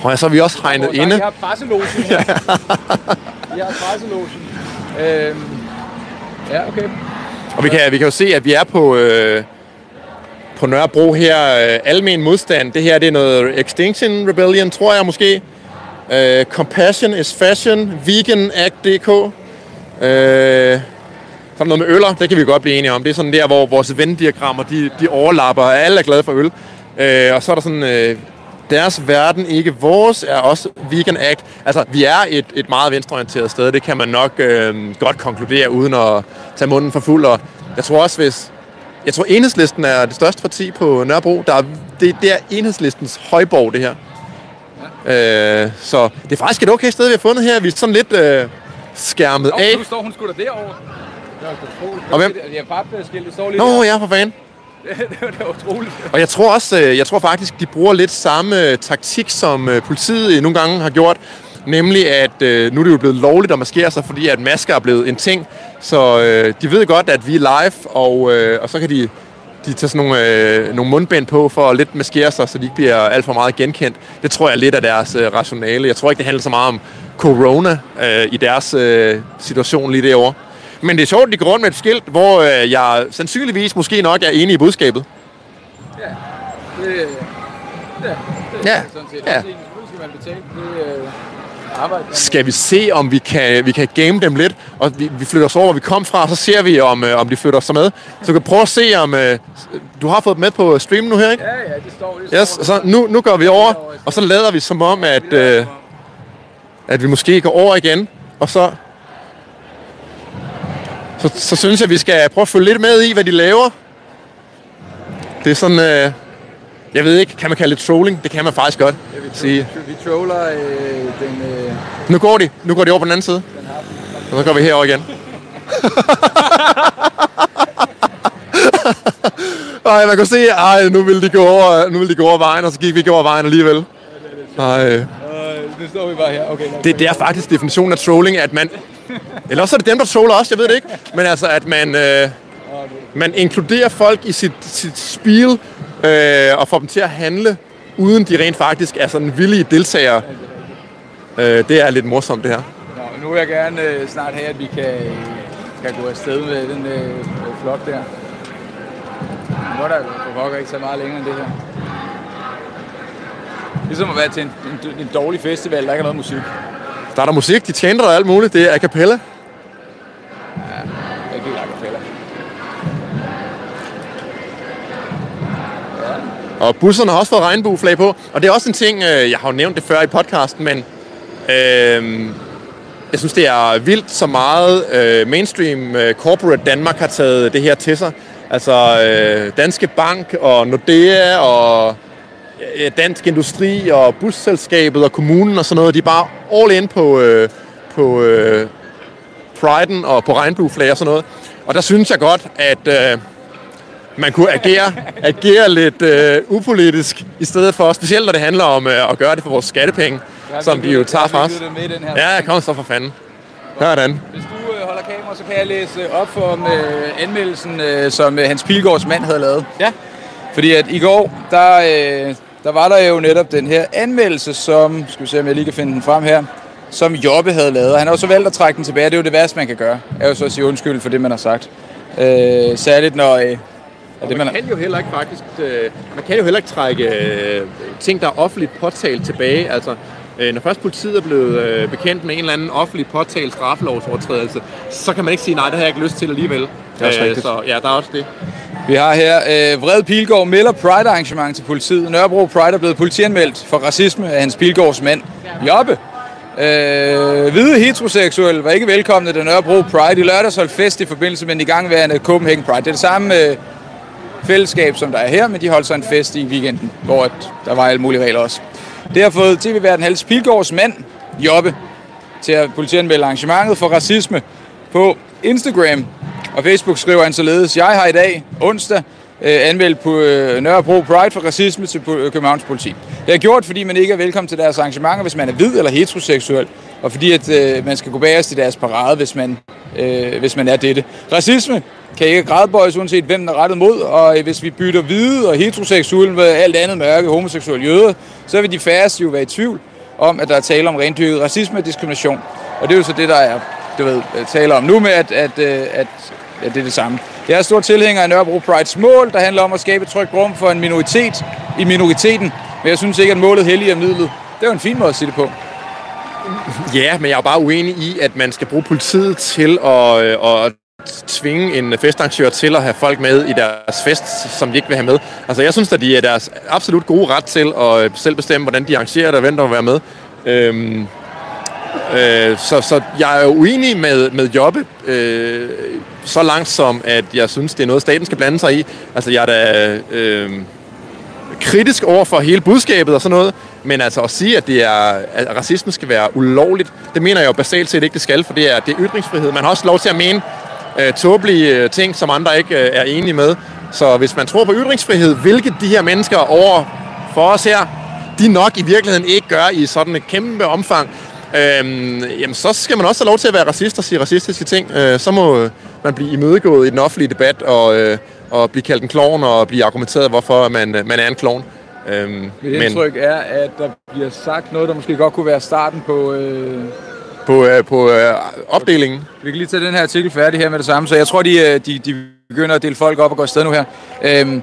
Og så er vi også hegnet Hvor inde. Jeg har presselogen her. Jeg har presselogen. Øhm, ja, okay. Og vi kan, vi kan jo se, at vi er på, øh, på Nørrebro her. Øh, almen modstand. Det her det er noget Extinction Rebellion, tror jeg måske. Øh, Compassion is Fashion. Vegan Act.dk. Øh, så er der noget med øller, det kan vi godt blive enige om. Det er sådan der, hvor vores venddiagrammer, de, de overlapper, og alle er glade for øl. Øh, og så er der sådan, øh, deres verden, ikke vores, er også Vegan Act. Altså, vi er et, et meget venstreorienteret sted, det kan man nok øh, godt konkludere, uden at tage munden for fuld. Og jeg tror også, hvis... Jeg tror, enhedslisten er det største parti på Nørrebro. Der er, det, det er enhedslistens højborg, det her. Øh, så det er faktisk et okay sted, vi har fundet her. Vi er sådan lidt øh, skærmet Nå, af. nu står hun sgu da derovre. Utroligt. Og hvem? Det er papskilt, det står lige Nå der. ja, for fanden. det, var, var utroligt. Og jeg tror også, øh, jeg tror faktisk, de bruger lidt samme øh, taktik, som øh, politiet nogle gange har gjort. Nemlig, at øh, nu er det jo blevet lovligt at maskere sig, fordi at masker er blevet en ting. Så øh, de ved godt, at vi er live, og, øh, og så kan de de tager sådan nogle, øh, nogle mundbind på for at lidt maskere sig, så de ikke bliver alt for meget genkendt. Det tror jeg er lidt af deres øh, rationale. Jeg tror ikke, det handler så meget om corona øh, i deres øh, situation lige derovre. Men det er sjovt, at de går rundt med et skilt, hvor øh, jeg sandsynligvis måske nok er enig i budskabet. Ja, det, det, det, Ja, sådan set. ja. Også selvfølgelig skal man betale det øh, Skal vi se, om vi kan, vi kan game dem lidt, og vi, vi flytter os over, hvor vi kom fra, og så ser vi, om, øh, om de flytter sig med. Så du kan prøve at se, om... Øh, du har fået dem med på stream nu her, ikke? Ja, ja, det står, det Yes, står. så nu, nu går vi over, og så lader vi som om, at, øh, at vi måske går over igen, og så, så, så synes jeg, vi skal prøve at følge lidt med i, hvad de laver. Det er sådan, øh, jeg ved ikke, kan man kalde det trolling? Det kan man faktisk godt sige. Vi troller øh, den... Øh, Nu går de, nu går de over på den anden side. Og så går vi herover igen. Ej, man kan se, ej, nu vil de gå over, nu vil de gå over vejen, og så gik vi ikke over vejen alligevel. Ej. øh, nu står vi bare her. Okay, Det, det er faktisk definitionen af trolling, at man... Eller også er det dem, der troller også, jeg ved det ikke. Men altså, at man, øh, man inkluderer folk i sit, sit spil, øh, og får dem til at handle, uden de rent faktisk er sådan villige deltagere. Øh, det er lidt morsomt, det her. Nå, nu vil jeg gerne øh, snart have, at vi kan, kan gå afsted med den øh, flok der. Nu er der for pokker ikke så meget længere end det her. Ligesom at være til en, en, en dårlig festival, der ikke er noget musik. Der er der musik, de tjener og alt muligt. Det er a cappella. Og busserne har også fået regnbueflag på. Og det er også en ting, øh, jeg har jo nævnt det før i podcasten, men øh, jeg synes, det er vildt så meget øh, mainstream øh, corporate Danmark har taget det her til sig. Altså øh, Danske Bank og Nordea og øh, Dansk Industri og busselskabet og kommunen og sådan noget, de er bare all in på, øh, på øh, priden og på regnbueflag og sådan noget. Og der synes jeg godt, at øh, man kunne agere, agere lidt øh, upolitisk, i stedet for, specielt når det handler om øh, at gøre det for vores skattepenge, som de jo tager fra os. Ja, kom så for fanden. Sådan. Hvis du øh, holder kamera, så kan jeg læse øh, op for øh, anmeldelsen, øh, som øh, Hans Pilgaards mand havde lavet. Ja. Fordi at i går, der, øh, der var der jo netop den her anmeldelse, som, skal vi se om jeg lige kan finde den frem her, som Jobbe havde lavet. Og han har jo så valgt at trække den tilbage. Det er jo det værste, man kan gøre. Er jo så at sige undskyld for det, man har sagt. Øh, særligt når... Øh, Og det, man, man, kan jo heller ikke faktisk, øh, man kan jo heller ikke trække øh, ting, der er offentligt påtalt tilbage. Altså, øh, når først politiet er blevet øh, bekendt med en eller anden offentlig påtalt straffelovsovertrædelse, så kan man ikke sige, nej, det har jeg ikke lyst til alligevel. Det er også rigtigt. så ja, der er også det. Vi har her øh, Vred Pilgaard melder Pride-arrangement til politiet. Nørrebro Pride er blevet politianmeldt for racisme af hans Pilgaards mand. Jobbe. Øh, hvide heteroseksuelle var ikke velkomne, da Nørrebro Pride i lørdags holdt fest i forbindelse med den igangværende Copenhagen Pride. Det er det samme øh, fællesskab, som der er her, men de holdt så en fest i weekenden, hvor at der var alle mulige regler også. Det har fået tv-verden Hals Pilgaards mand, Jobbe, til at politianmelde arrangementet for racisme på Instagram. Og Facebook skriver han således, jeg har i dag, onsdag, øh, anmeldt på øh, Nørrebro Pride for racisme til Københavns politi. Det er gjort, fordi man ikke er velkommen til deres arrangementer, hvis man er hvid eller heteroseksuel, og fordi at øh, man skal gå bagerst i deres parade, hvis man, øh, hvis man er dette. Racisme kan ikke gradbøjes, uanset hvem den er rettet mod, og øh, hvis vi bytter hvide og heteroseksuelle med alt andet mørke, homoseksuelle jøder, så vil de færreste jo være i tvivl om, at der er tale om rendyrket racisme og diskrimination. Og det er jo så det, der er du ved, øh, taler om nu med, at, at, øh, at, at det er det samme. Jeg er stor tilhænger af Nørrebro Prides mål, der handler om at skabe et trygt rum for en minoritet i minoriteten. Men jeg synes ikke, at målet helliger midlet. Det er jo en fin måde at sige det på. Ja, men jeg er bare uenig i, at man skal bruge politiet til at, øh, at tvinge en festarrangør til at have folk med i deres fest, som de ikke vil have med. Altså, jeg synes, at de er deres absolut gode ret til at øh, selv bestemme, hvordan de arrangerer det, og hvem der vil være med. Øhm, øh, så, så jeg er uenig med, med Jobbe, øh, så langt som, at jeg synes, det er noget, staten skal blande sig i. Altså, jeg er da... Øh, kritisk over for hele budskabet og sådan noget, men altså at sige, at, det er, at racisme skal være ulovligt, det mener jeg jo basalt set ikke, det skal, for det er, det er ytringsfrihed. Man har også lov til at mene øh, tåbelige øh, ting, som andre ikke øh, er enige med. Så hvis man tror på ytringsfrihed, hvilket de her mennesker over for os her, de nok i virkeligheden ikke gør i sådan et kæmpe omfang, øhm, jamen så skal man også have lov til at være racist og sige racistiske ting. Øh, så må øh, man blive imødegået i den offentlige debat og, øh, og blive kaldt en klovn og blive argumenteret, hvorfor man, øh, man er en klovn. Øhm, Mit indtryk er, at der bliver sagt noget, der måske godt kunne være starten på... Øh... På, øh, på øh, opdelingen. Vi kan lige tage den her artikel færdig her med det samme, så jeg tror, de, øh, de, de begynder at dele folk op og gå afsted nu her. Øhm,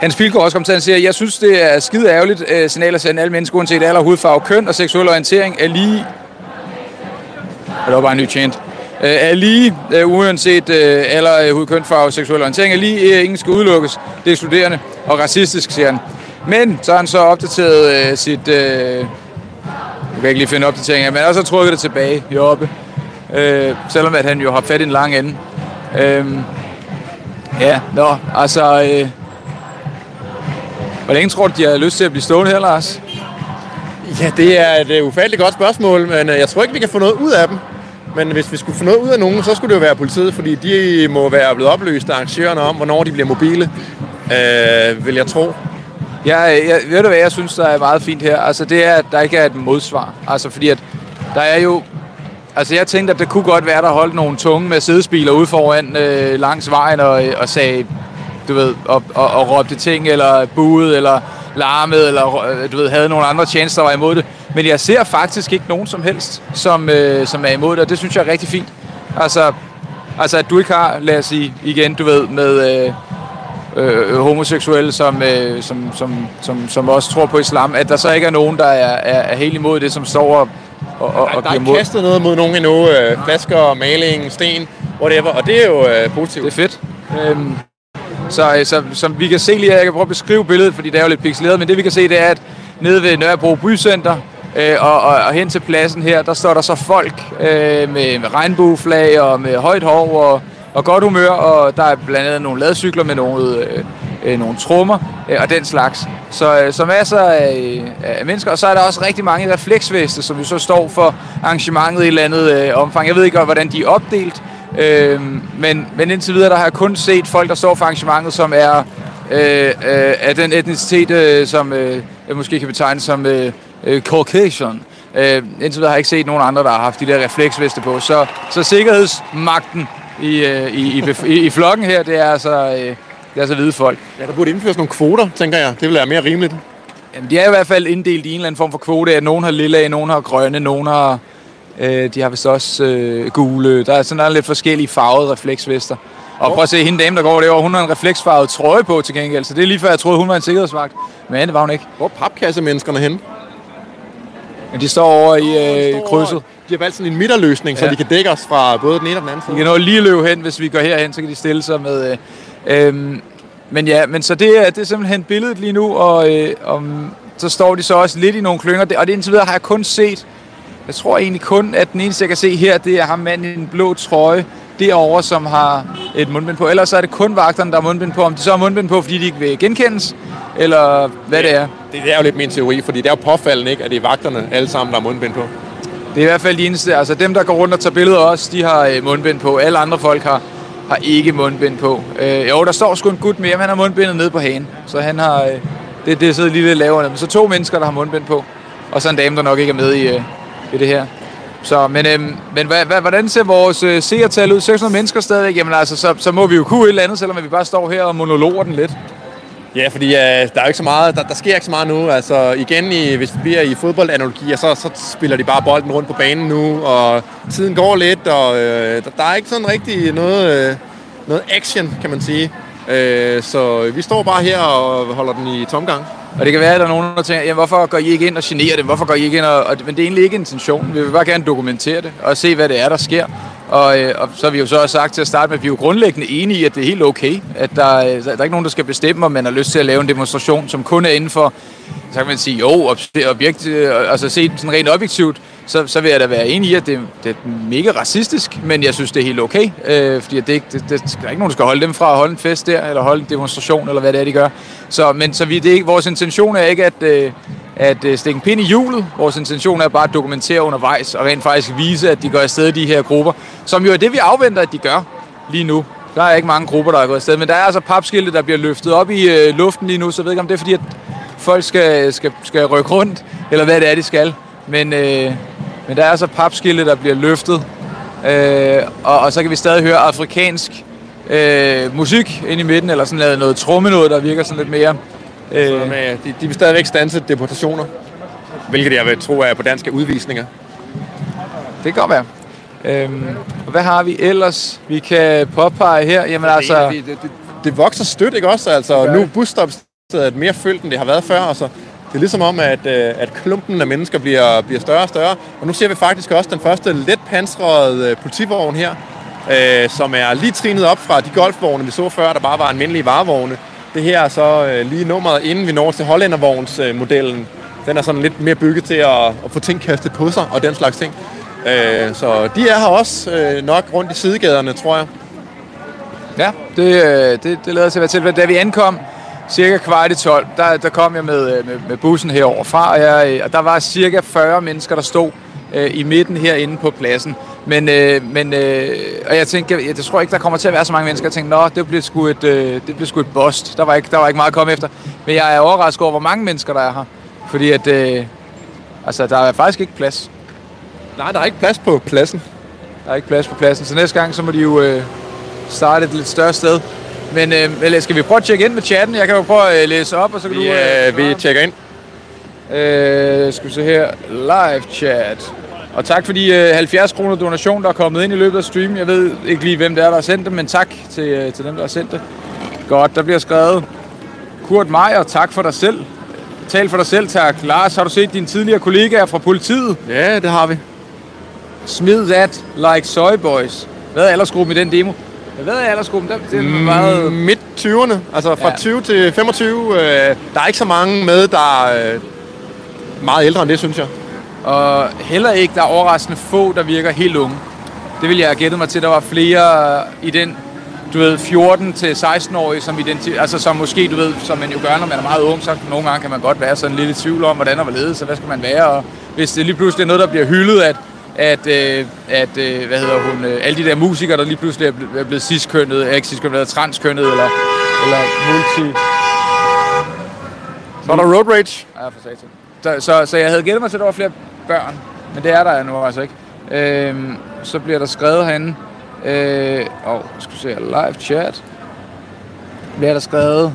Hans Pilgaard også kom til, at sige, jeg synes, det er skide ærgerligt øh, signal at sende alle mennesker, uanset alder, hudfarve, køn og seksuel orientering, er lige... Det var bare en ny chant. Øh, er lige, øh, uanset øh, alder, øh, hud, kønfarve, seksuel orientering, er lige, øh, ingen skal udelukkes. Det er studerende og racistisk, siger han. Men så har han så opdateret øh, sit... Øh, jeg kan ikke lige finde opdateringen, men også trukket det tilbage i oppe. Øh, selvom at han jo har fat i en lang ende. Øh, ja, nå, altså... Øh, hvor længe tror du, de har lyst til at blive stående her, Lars? Ja, det er et øh, ufatteligt godt spørgsmål, men øh, jeg tror ikke, vi kan få noget ud af dem. Men hvis vi skulle få noget ud af nogen, så skulle det jo være politiet, fordi de må være blevet opløst af arrangørerne om, hvornår de bliver mobile, øh, vil jeg tro. Ja, jeg, ved du hvad jeg synes, der er meget fint her? Altså det er, at der ikke er et modsvar. Altså fordi at der er jo... Altså jeg tænkte, at det kunne godt være, der holdt nogle tunge med sædespiler ude foran øh, langs vejen og, og sagde, du ved, og, og, og råbte ting, eller buede, eller larmede, eller øh, du ved, havde nogle andre tjenester, der var imod det. Men jeg ser faktisk ikke nogen som helst, som, øh, som er imod det, og det synes jeg er rigtig fint. Altså, altså at du ikke har, lad os sige igen, du ved, med... Øh, øh, homoseksuelle, som, øh, som, som, som, som også tror på islam, at der så ikke er nogen, der er, er, er helt imod det, som står og, og, og, og Der er kastet noget mod nogen endnu. Øh, flasker, maling, sten, whatever. Og det er jo øh, positivt. Det er fedt. Øhm, så, så som vi kan se lige, jeg kan prøve at beskrive billedet, fordi det er jo lidt pixeleret, men det vi kan se, det er, at nede ved Nørrebro Bycenter, øh, og, og, og hen til pladsen her, der står der så folk øh, med, med regnbueflag og med højt hår og og godt humør, og der er blandt andet nogle ladcykler med nogle, øh, øh, nogle trommer øh, og den slags. Så, øh, så masser af, øh, af mennesker, og så er der også rigtig mange refleksveste, som jo så står for arrangementet i et eller andet øh, omfang. Jeg ved ikke, hvordan de er opdelt, øh, men, men indtil videre der har jeg kun set folk, der står for arrangementet, som er øh, øh, af den etnicitet, øh, som øh, jeg måske kan betegne som øh, øh, Caucasian. Øh, indtil videre har jeg ikke set nogen andre, der har haft de der refleksveste på. Så, så sikkerhedsmagten i, øh, i, i, i, i flokken her, det er altså, øh, det er altså hvide folk. Ja, der burde indføres nogle kvoter, tænker jeg. Det vil være mere rimeligt. Jamen, de er i hvert fald inddelt i en eller anden form for kvote. At nogen har lilla, nogen har grønne, nogen har... Øh, de har vist også øh, gule. Der er sådan der er lidt forskellige farvede refleksvester. Og prøv at se, hende dame, der går derovre, hun har en refleksfarvet trøje på til gengæld. Så det er lige før, jeg troede, hun var en sikkerhedsvagt. Men det var hun ikke. Hvor er papkassemenneskerne henne? Men de står over i øh, krydset. De har valgt sådan en midterløsning, ja. så de kan dække os fra både den ene og den anden side. De kan nå lige løbe hen, hvis vi går herhen, så kan de stille sig med... Øh, øh, men ja, men så det er, det er simpelthen billedet lige nu, og, øh, om, så står de så også lidt i nogle klynger. Og det indtil videre har jeg kun set, jeg tror egentlig kun, at den eneste, jeg kan se her, det er ham mand i en blå trøje derovre, som har et mundbind på. Ellers så er det kun vagterne, der har mundbind på. Om de så har mundbind på, fordi de ikke vil genkendes, eller hvad det er. Det, det er jo lidt min teori, fordi det er jo påfaldende, ikke, at det er vagterne alle sammen, der har mundbind på. Det er i hvert fald de eneste. Altså dem, der går rundt og tager billeder også, de har øh, mundbind på. Alle andre folk har, har ikke mundbind på. Øh, jo, der står sgu en gut mere, men han har mundbindet nede på hagen. Så han har... Øh, det, det sidder lige lidt lavere. Men så to mennesker, der har mundbind på. Og så en dame, der nok ikke er med i, øh, i det her. Så, men, øh, men hvad, hvad, hvordan ser vores øh, seertal ud? 600 mennesker stadigvæk? Jamen altså, så, så må vi jo kunne et eller andet, selvom vi bare står her og monologer den lidt. Ja, fordi uh, der er ikke så meget, der, der sker ikke så meget nu. Altså igen, i, hvis vi bliver i fodboldanalogier, så, så spiller de bare bolden rundt på banen nu, og tiden går lidt, og uh, der, der er ikke sådan rigtig noget, uh, noget action, kan man sige. Uh, så vi står bare her og holder den i tomgang. Og det kan være, at der er nogen, der tænker, jamen, hvorfor går I ikke ind og generer dem? Hvorfor går I ikke ind og... og men det er egentlig ikke intentionen. Vi vil bare gerne dokumentere det og se, hvad det er, der sker. Og, øh, og så har vi jo så også sagt til at starte med, at vi er jo grundlæggende enige i, at det er helt okay. At der, øh, der er ikke nogen, der skal bestemme, om man har lyst til at lave en demonstration, som kun er inden for, så kan man sige, jo, objekt, øh, altså set sådan rent objektivt, så, så vil jeg da være enig i, at det, det er mega racistisk, men jeg synes, det er helt okay. Øh, fordi det, det, det, det, der er ikke nogen, der skal holde dem fra at holde en fest der, eller holde en demonstration, eller hvad det er, de gør. Så, men så vi, det er ikke, vores intention er ikke at, øh, at øh, stikke en pind i hjulet. Vores intention er bare at dokumentere undervejs, og rent faktisk vise, at de går afsted de her grupper, som jo er det, vi afventer, at de gør lige nu. Der er ikke mange grupper, der er gået afsted, men der er altså papskilte, der bliver løftet op i øh, luften lige nu, så jeg ved ikke, om det er fordi, at folk skal, skal, skal rykke rundt, eller hvad det er, de skal. Men, øh, men der er altså papskilte, der bliver løftet, øh, og, og så kan vi stadig høre afrikansk øh, musik ind i midten, eller sådan lavet noget tromme noget, der virker sådan lidt mere... Øh. Så med, de, de vil stadigvæk stanse deportationer, hvilket jeg vil tro er på danske udvisninger. Det kan godt være. Øhm, og hvad har vi ellers, vi kan påpege her? Jamen altså... Det, det, det, det vokser stødt, ikke også? Altså, nu busstops er mere fyldt, end det har været før. Altså, det er ligesom om, at, øh, at klumpen af mennesker bliver, bliver større og større. Og nu ser vi faktisk også den første let pansrede øh, politivogn her, øh, som er lige trinet op fra de golfvogne, vi så før, der bare var almindelige varevogne. Det her er så øh, lige nummeret, inden vi når til hollændervognsmodellen. Den er sådan lidt mere bygget til at, at få ting kastet på sig og den slags ting. Øh, så de er her også øh, nok rundt i sidegaderne, tror jeg. Ja, det, øh, det, det lader sig være til. Da vi ankom cirka kvart i 12, der, der kom jeg med, øh, med, med bussen herover fra, og, jeg, og der var cirka 40 mennesker, der stod øh, i midten herinde på pladsen. Men, øh, men øh, og jeg tænkte, jeg, jeg tror ikke, der kommer til at være så mange mennesker. Jeg tænkte, nå, det bliver sgu et, øh, det bliver sgu et bust. Der var, ikke, der var ikke meget at komme efter. Men jeg er overrasket over, hvor mange mennesker der er her. Fordi at, øh, altså, der er faktisk ikke plads. Nej, der er ikke plads på pladsen. Der er ikke plads på pladsen, så næste gang, så må de jo øh, starte et lidt større sted. Men øh, skal vi prøve at tjekke ind med chatten? Jeg kan jo prøve at øh, læse op, og så kan vi, du... Øh, vi tjekker ind. Øh, skal vi se her. Live chat. Og tak for de øh, 70 kroner donation, der er kommet ind i løbet af streamen. Jeg ved ikke lige, hvem det er, der har sendt det, men tak til, øh, til dem, der har sendt det. Godt, der bliver skrevet. Kurt Meier, tak for dig selv. Tal for dig selv, tak. Lars, har du set dine tidligere kollegaer fra politiet? Ja, det har vi. Smid that like soy boys. Hvad er aldersgruppen i den demo? Hvad er aldersgruppen? Det, det er mm, meget... Midt 20'erne, altså fra ja. 20 til 25. Øh, der er ikke så mange med, der er øh, meget ældre end det, synes jeg. Og heller ikke, der er overraskende få, der virker helt unge. Det vil jeg have gættet mig til. Der var flere i den, du ved, 14 til 16-årige, som, identi- altså, som måske, du ved, som man jo gør, når man er meget ung, så nogle gange kan man godt være sådan lidt i tvivl om, hvordan og hvorledes, så hvad skal man være, og hvis det lige pludselig er noget, der bliver hyldet, at at, øh, at øh, hvad hedder hun, øh, alle de der musikere, der lige pludselig er, blevet, er blevet ciskønnet, er ikke ciskønnet, transkønnet, eller, eller multi... Så er der road rage. Ja, for satan. Så, så, så jeg havde gættet mig til, at der var flere børn, men det er der nu altså ikke. Øhm, så bliver der skrevet herinde, øh, og skal vi se live chat, bliver der skrevet,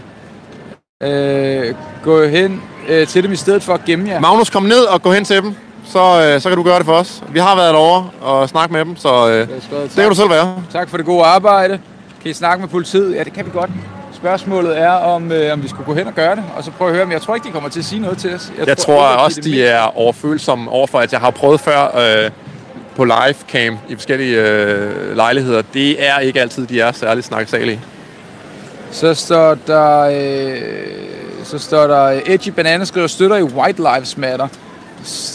øh, gå hen øh, til dem i stedet for at gemme jer. Magnus, kom ned og gå hen til dem så, øh, så kan du gøre det for os. Vi har været derovre og snakket med dem, så øh, det, det kan du selv være. Tak for det gode arbejde. Kan I snakke med politiet? Ja, det kan vi godt. Spørgsmålet er, om, øh, om vi skulle gå hen og gøre det, og så prøve at høre, men jeg tror ikke, de kommer til at sige noget til os. Jeg, jeg tror, tror ikke, også, de, de er overfølsomme overfor, at jeg har prøvet før øh, på livecam i forskellige øh, lejligheder. Det er ikke altid, de er særligt snakkesalige. Så står der... Øh, så står der, Edgy Banana skriver støtter i White Lives Matter.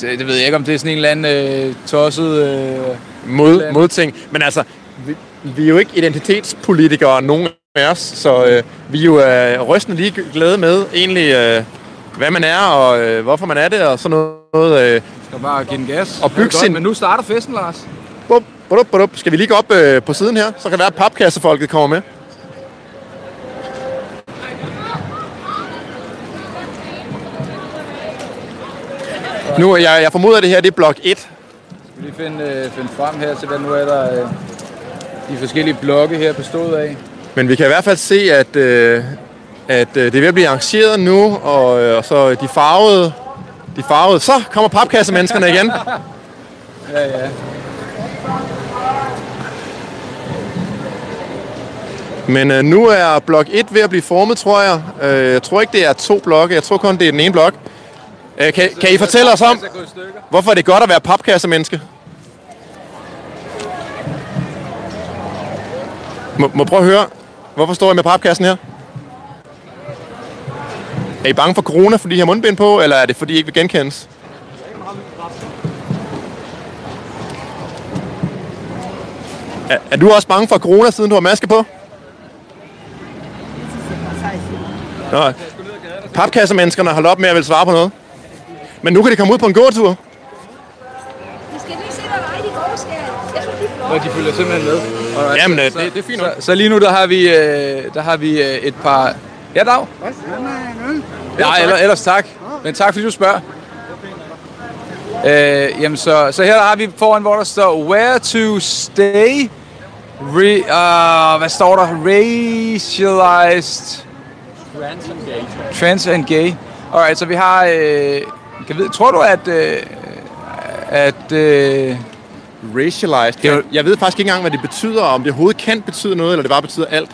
Det ved jeg ikke, om det er sådan en eller anden øh, tosset... Øh, Mod, modting. Men altså, vi, vi er jo ikke identitetspolitikere, nogen af os, så øh, vi er jo øh, rystende lige glade med egentlig, øh, hvad man er, og øh, hvorfor man er det, og sådan noget. Øh, skal bare give den gas. Og bygge sin... Men nu starter festen, Lars. Bup, bup, bup. Skal vi lige gå op øh, på siden her? Så kan det være, at papkassefolket kommer med. Nu, jeg, jeg formoder, at det her det er blok 1. Skal vi lige finde, øh, finde frem her til, hvad nu er der øh, de forskellige blokke her bestået af. Men vi kan i hvert fald se, at, øh, at øh, det er ved at blive arrangeret nu, og, øh, og så de farvede, de farvede, så kommer papkassemenneskerne igen. ja, ja. Men øh, nu er blok 1 ved at blive formet, tror jeg. Øh, jeg tror ikke, det er to blokke. Jeg tror kun, det er den ene blok. Øh, kan, kan I fortælle os om, hvorfor er det godt at være papkassemenneske? Må, må prøve at høre, hvorfor står I med papkassen her? Er I bange for corona, fordi I har mundbind på, eller er det fordi I ikke vil genkendes? Er, er du også bange for corona, siden du har maske på? Nå, papkassemenneskerne har holdt op med at vil svare på noget. Men nu kan de komme ud på en gåtur. Vi skal lige vej de går, skal jeg. synes, de... de følger simpelthen med. Og Jamen, så, det, det er fint så, så, lige nu, der har vi, øh, der har vi øh, et par... Ja, dag. Ja, eller, ellers tak. Men tak, fordi du spørger. Øh, jamen, så, så her der har vi foran, hvor der står Where to stay. Re, uh, hvad står der? Racialized trans and gay. Alright, så vi har... Øh, kan vide, tror du, at... Øh, at øh, Racialized. Jeg, jeg ved faktisk ikke engang, hvad det betyder, om det overhovedet kan betyde noget, eller det bare betyder alt.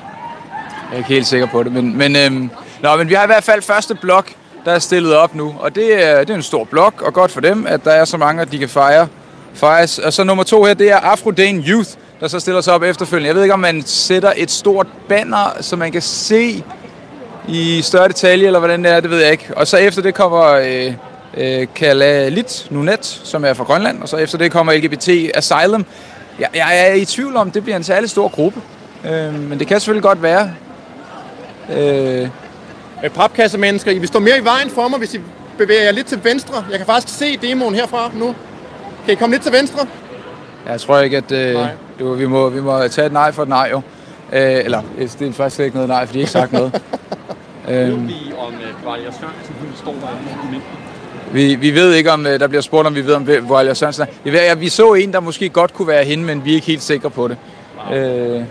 Jeg er ikke helt sikker på det, men, men, øhm, nå, men vi har i hvert fald første blok, der er stillet op nu. Og det er, det er en stor blok, og godt for dem, at der er så mange, at de kan fejre. fejres. Og så nummer to her, det er Afro Dane Youth, der så stiller sig op efterfølgende. Jeg ved ikke, om man sætter et stort banner, så man kan se i større detalje, eller hvordan det er, det ved jeg ikke. Og så efter det kommer øh, Kalalit Nunet, som er fra Grønland, og så efter det kommer LGBT Asylum. Jeg, jeg er i tvivl om, det bliver en særlig stor gruppe. Øh, men det kan selvfølgelig godt være. Øh, Øh, Papkassemennesker, I vil stå mere i vejen for mig, hvis I bevæger jer lidt til venstre. Jeg kan faktisk se demoen herfra nu. Kan I komme lidt til venstre? Jeg tror ikke, at øh, du, vi, må, vi må tage et nej for et nej, jo. Øh, eller, øh, det er faktisk ikke noget nej, for de har ikke sagt noget. øhm, vi om Vejle Sørensen, hun står derinde i vi, vi ved ikke, om øh, der bliver spurgt, om vi ved, om hvor Alja Sørensen er. Vi så en, der måske godt kunne være hende, men vi er ikke helt sikre på det. Øh, jeg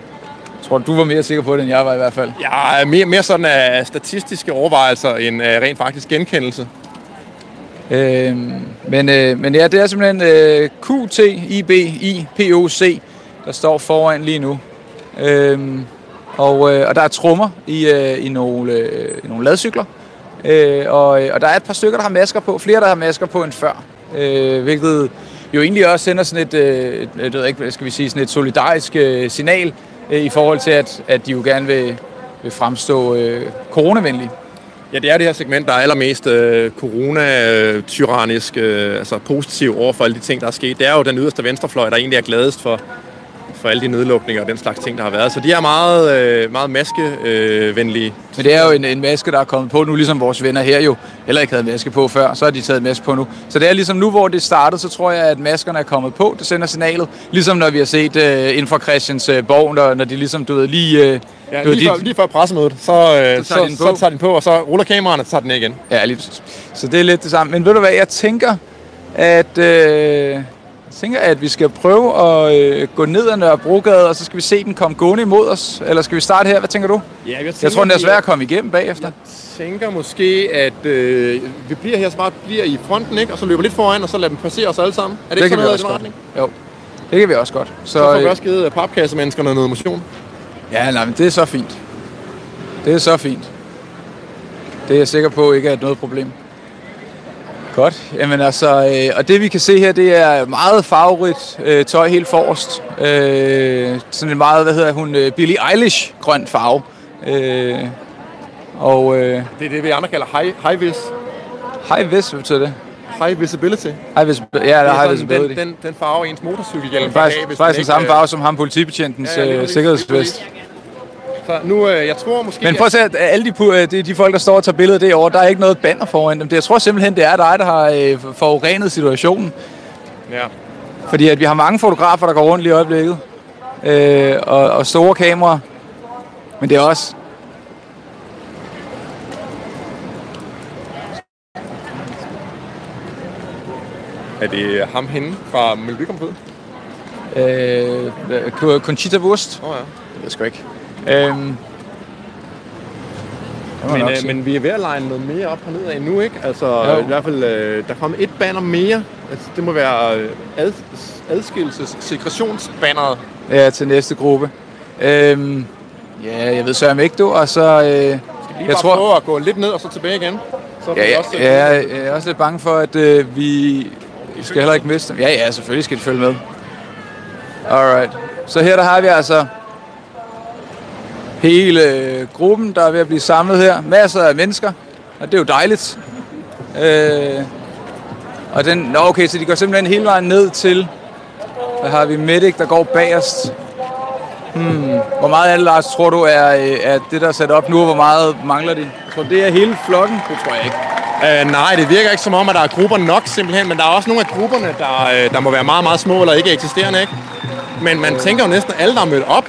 tror, du var mere sikker på det, end jeg var i hvert fald. Er mere, mere sådan af statistiske overvejelser end af rent faktisk genkendelse. Øh, men, øh, men ja, det er simpelthen øh, QTIBIPOC, der står foran lige nu. Øh, og, øh, og der er trommer i, øh, i, nogle, øh, i nogle ladcykler. Øh, og, øh, og der er et par stykker, der har masker på. Flere, der har masker på end før. Øh, hvilket jo egentlig også sender sådan et, øh, et, jeg ved ikke, hvad skal vi sige, sådan et solidarisk øh, signal øh, i forhold til, at, at de jo gerne vil, vil fremstå øh, coronavenlige. Ja, det er det her segment, der er allermest øh, corona-tyrannisk, øh, altså positiv over for alle de ting, der er sket. Det er jo den yderste venstrefløj, der egentlig er gladest for, for alle de nedlukninger og den slags ting, der har været. Så de er meget, øh, meget maskevenlige. Øh, venlige. Men det er jo en, en maske, der er kommet på nu, ligesom vores venner her jo heller ikke havde maske på før. Så har de taget maske på nu. Så det er ligesom nu, hvor det startede, så tror jeg, at maskerne er kommet på. Det sender signalet. Ligesom når vi har set uh, inden for Christians uh, borg, når, når de ligesom, du ved, lige... Uh, Ja, du ved, lige, de- før, lige før pressemødet, så, øh, Så tager de så, den så, på. tager de den på, og så ruller kameraerne, og så tager den igen. Ja, lige præcis. Så det er lidt det samme. Men ved du hvad, jeg tænker, at, øh, jeg tænker, at vi skal prøve at øh, gå ned ad Nørrebrogade, og så skal vi se den komme gående imod os. Eller skal vi starte her? Hvad tænker du? Ja, jeg, Jeg tror, den er svær at komme igennem bagefter. tænker måske, at øh, vi bliver her så meget bliver i fronten, ikke? og så løber lidt foran, og så lader dem passere os alle sammen. Er det, ikke kan sådan noget i den retning? Jo, det kan vi også godt. Så, Så får vi øh, også givet papkassemenneskerne noget motion. Ja, nej, men det er så fint. Det er så fint. Det er jeg sikker på ikke er noget problem. Godt. Jamen altså, øh, og det vi kan se her, det er meget farverigt øh, tøj helt forrest. Øh, sådan en meget, hvad hedder hun, øh, Billie Eilish grøn farve. Øh, og øh, Det er det, vi andre kalder high, high vis. high vis, hvad betyder det? High visibility. High vis, ja, Det er er high visibility. den, den, den farve ens motorcykelhjelm. Faktisk, have, hvis faktisk den ikke, samme øh, farve som ham politibetjentens Ja, ja, øh, sikkerhedsvest. Så nu, øh, jeg tror måske... Men prøv at se, at alle de, øh, de, de folk, der står og tager billedet derovre, der er ikke noget banner foran dem. Det, jeg tror simpelthen, det er dig, der har øh, forurenet situationen. Ja. Fordi at vi har mange fotografer, der går rundt lige i øjeblikket. Øh, og, og store kameraer. Men det er også... Er det ham henne fra Melodi Grand Prix? Øh, Conchita Wurst. Åh oh, ja. Det ved sgu ikke. Øhm, Men, øh, men vi er ved at line noget mere op hernede af nu, ikke? Altså, Jo. i hvert fald, øh, der kommer et banner mere. Altså, det må være øh, ad, adskillelses sekretionsbanneret. Ja, til næste gruppe. Øhm, ja, jeg ved sørme ikke, du. Og så... Øh, Lige jeg bare tror... prøve at gå lidt ned og så tilbage igen. Så Ja, ja, også, ja, jeg er også lidt bange for, at øh, vi vi skal heller ikke miste dem. Ja, ja, selvfølgelig skal de følge med. Alright. Så her der har vi altså hele øh, gruppen, der er ved at blive samlet her. Masser af mennesker, og det er jo dejligt. Øh, og den, nå okay, så de går simpelthen hele vejen ned til, der har vi Medic, der går bagerst. Hmm. Hvor meget af det, Lars, tror du er, øh, er det, der er sat op nu, og hvor meget mangler de? Jeg tror, det er hele flokken. Det tror jeg ikke. Øh, nej, det virker ikke som om, at der er grupper nok simpelthen, men der er også nogle af grupperne, der, øh, der må være meget, meget små eller ikke eksisterende, ikke? Men man tænker jo næsten, at alle, der er mødt op,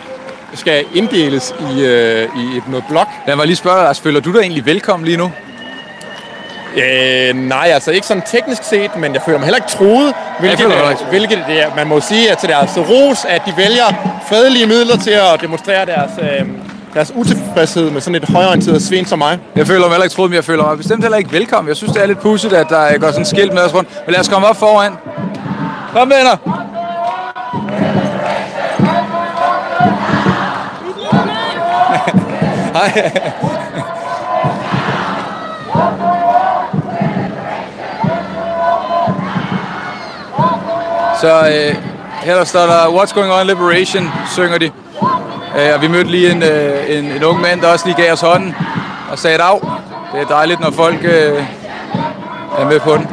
skal inddeles i, øh, i et noget blok. Lad mig lige spørge Lars, føler du dig egentlig velkommen lige nu? Øh, nej, altså ikke sådan teknisk set, men jeg føler mig heller ikke truet. Hvilket, føler øh, heller ikke hvilket det er, man må sige at til deres ros, at de vælger fredelige midler til at demonstrere deres, øh, deres utilfredshed med sådan et højorienteret svin som mig. Jeg føler mig heller ikke troet, men jeg føler mig bestemt heller ikke velkommen. Jeg synes, det er lidt pudsigt, at der går sådan en skilt med os rundt. Men lad os komme op foran. Kom, venner! Nej. Så øh, her står der, What's going on liberation, synger de. Øh, og vi mødte lige en, øh, en, en ung mand, der også lige gav os hånden og sagde af. Det er dejligt, når folk øh, er med på den.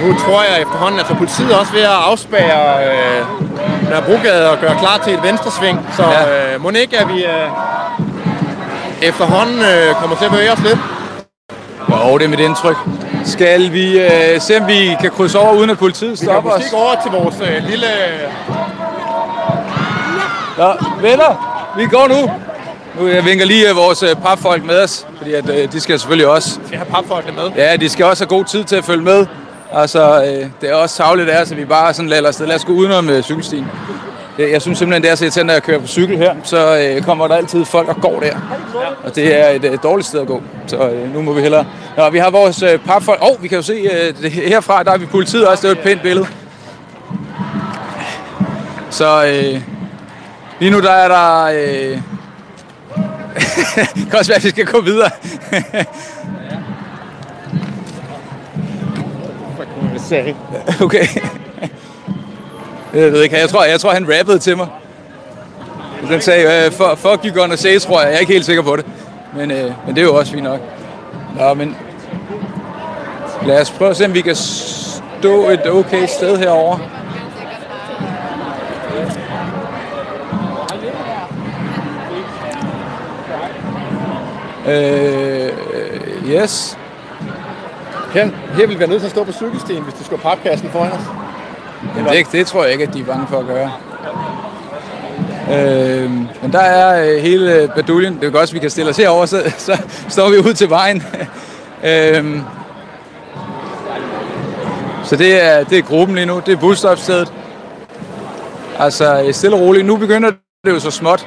Nu tror jeg efterhånden, altså politiet er også ved at afspære øh, Nørrebrogade og gøre klar til et venstresving. Så Ja. øh, må ikke, at vi øh, efterhånden øh, kommer til at bevæge os lidt. Jo, det er mit indtryk. Skal vi øh, se, om vi kan krydse over, uden at politiet Vi kan stopper os? måske gå over til vores øh, lille... Nå, venner, vi går nu. Nu jeg vinker lige øh, vores øh, papfolk med os, fordi at, øh, de skal selvfølgelig også. Vi har papfolkene med. Ja, de skal også have god tid til at følge med. Altså, øh, det er også savligt af os, at vi bare sådan lader os Lad os gå udenom øh, cykelstien. Jeg, jeg synes simpelthen, det er så irriterende, at jeg kører på cykel her, så øh, kommer der altid folk og går der. Og det er et øh, dårligt sted at gå. Så øh, nu må vi hellere... Nå, vi har vores øh, papfolk... Åh, oh, vi kan jo se øh, det, herfra, der er vi politiet også. Det er jo et pænt billede. Så øh, lige nu der er der... Øh, det kan også være, at vi skal gå videre. okay. Jeg ved ikke, jeg tror, jeg tror han rappede til mig. Den sagde, øh, fuck you gonna say, tror jeg. Jeg er ikke helt sikker på det. Men, øh, men det er jo også fint nok. Nå, men lad os prøve at se, om vi kan stå et okay sted herover. Øh, øh yes. Her, her vil vi være nødt til at stå på cykelstien, hvis du skal papkassen foran os. Jamen, det, det tror jeg ikke, at de er bange for at gøre. Øh, men der er øh, hele baduljen. Det er godt, at vi kan stille os herover, så, så står vi ud til vejen. øh, så det er, det er gruppen lige nu. Det er busstopstedet. Altså øh, stille og roligt. Nu begynder det jo så småt.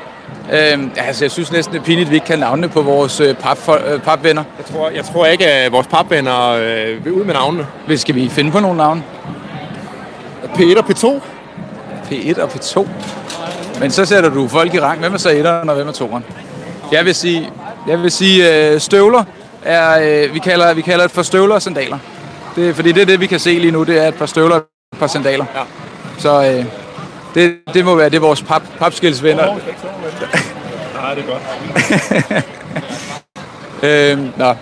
Øh, altså, jeg synes næsten, det er pinligt, at vi ikke kan navne på vores øh, pap, øh, papvenner. Jeg tror, jeg tror ikke, at vores papvenner øh, vil ud med navnene. Hvad skal vi finde på nogle navne? Peter P2. P1 og P2. Men så sætter du folk i rang. Hvem er så etteren, og hvem er toeren? Jeg vil sige, jeg vil sige øh, støvler er, øh, vi, kalder, vi kalder det for støvler og sandaler. Det, er- fordi det er det, vi kan se lige nu, det er et par støvler og et par sandaler. Ja. Så øh, det, det må være det er vores pap, papskilsvenner. Nej, det er godt. Øh, nå.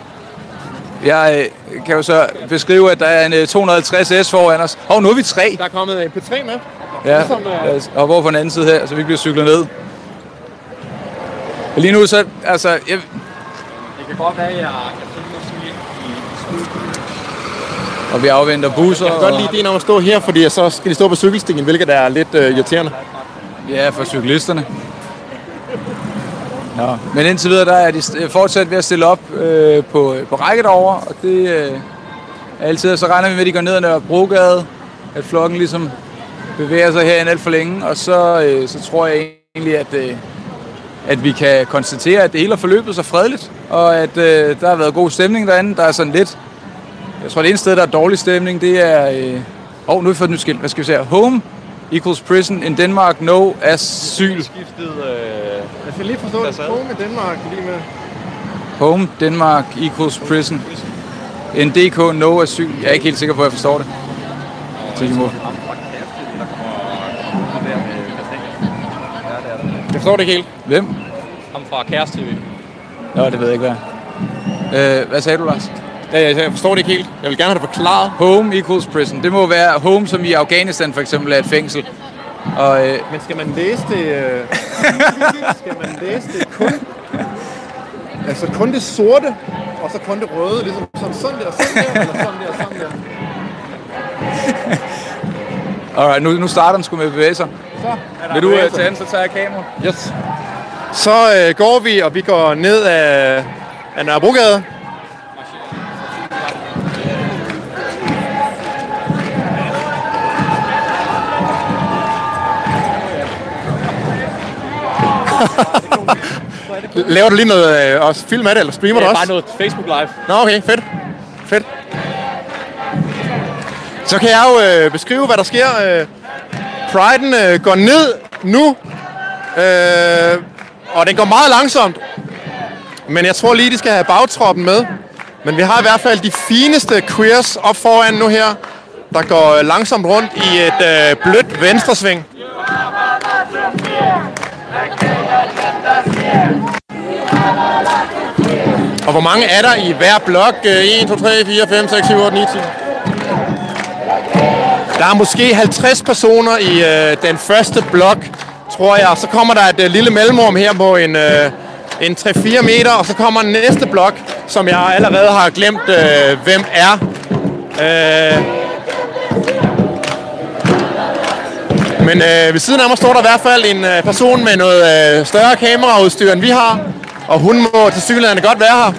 Jeg øh, kan jo så beskrive, at der er en øh, 250 S foran os. Og nu er vi tre. Der er kommet en P3 med. Ja, Ligesom, øh, og hvor på den anden side her, så vi bliver cyklet ned. Lige nu så, altså, jeg, Det kan godt være, at jeg kan finde måske og vi afventer busser. Jeg kan godt lide ideen om at stå her, fordi så skal de stå på cykelstien, hvilket er lidt øh, irriterende. Ja, for cyklisterne. Nå, men indtil videre, der er de fortsat ved at stille op øh, på, på række derovre, og det øh, er altid, og så regner vi med, at de går ned ad Nørrebrogade, at flokken ligesom bevæger sig herinde alt for længe, og så, øh, så tror jeg egentlig, at, øh, at vi kan konstatere, at det hele har forløbet sig fredeligt, og at øh, der har været god stemning derinde. Der er sådan lidt, jeg tror, det eneste sted, der er dårlig stemning, det er, øh, åh, oh, nu har vi fået et nyt skilt, hvad skal vi se her? Home equals prison in Denmark, no asyl. skiftet... Øh, Jeg skal lige forstå det. Home i Danmark lige med. Home Denmark equals prison. En DK no asyl. Jeg er ikke helt sikker på, at jeg forstår det. Så I må. Jeg forstår det ikke helt. Hvem? ham fra Kæreste TV. Nå, det ved jeg ikke, hvad øh, Hvad sagde du, Lars? Ja, jeg jeg forstår det ikke helt. Jeg vil gerne have det forklaret. Home equals prison. Det må være home, som i Afghanistan for eksempel er et fængsel. Og øh, Men skal man læse det... Øh... skal man læse det kun... Altså kun det sorte, og så kun det røde, ligesom sådan, sådan der, sådan der, eller sådan der, sådan der. alright, nu, nu starter den sgu med at bevæge sig. Så Vil du øh, tage den, så tager jeg kamera. Yes. Så øh, går vi, og vi går ned ad af Nørrebrogade. Laver du lige noget øh, også film af det, eller streamer du Det er også? bare noget Facebook Live. Nå, okay, fedt. Fedt. Så kan jeg jo øh, beskrive, hvad der sker. Øh, Priden øh, går ned nu, øh, og den går meget langsomt. Men jeg tror lige, de skal have bagtroppen med. Men vi har i hvert fald de fineste queers op foran nu her, der går langsomt rundt i et øh, blødt venstresving. Og hvor mange er der i hver blok? 1, 2, 3, 4, 5, 6, 7, 8, 9, 10. Der er måske 50 personer i øh, den første blok, tror jeg. Så kommer der et øh, lille mellemrum her på en, øh, en 3-4 meter, og så kommer den næste blok, som jeg allerede har glemt, øh, hvem er. Øh, men øh, ved siden af mig står der i hvert fald en øh, person med noget øh, større kameraudstyr, end vi har. Og hun må til synligheden godt være her.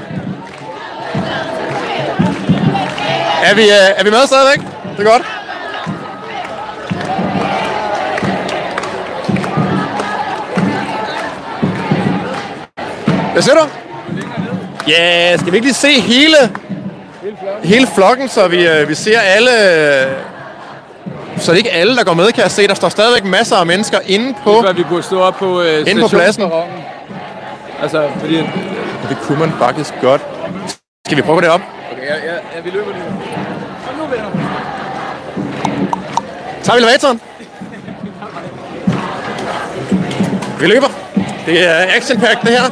Er vi, øh, er vi med stadigvæk? Det er godt. Hvad siger du? Ja, yeah, skal vi ikke lige se hele, hele flokken, så vi, øh, vi ser alle... øh, Så det er ikke alle, der går med, kan jeg se. Der står stadigvæk masser af mennesker inde på... Så vi burde stå op på øh, Inde på pladsen. Altså, fordi... Det kunne man faktisk godt. Skal vi prøve det op? Okay, ja, ja, ja, vi løber lige. Og nu venner. Tager vi elevatoren? Vi løber. Det er action pack det her.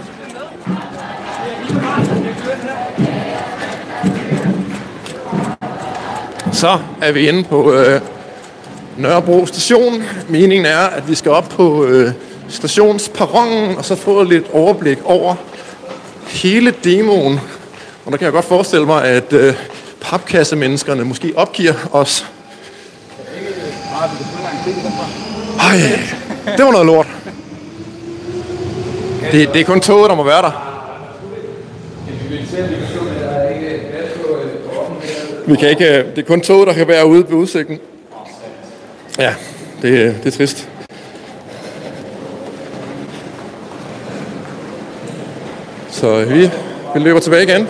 Så er vi inde på øh, Nørrebro station. Meningen er, at vi skal op på øh, stationsperronen og så få lidt overblik over hele demoen. Og der kan jeg godt forestille mig, at øh, papkassemenneskerne måske opgiver os. Ej, det var noget lort. Det, det er kun toget, der må være der. Vi kan ikke, øh, det er kun toget, der kan være ude ved udsigten. Ja, det, øh, det er trist. Så vi, vi løber tilbage igen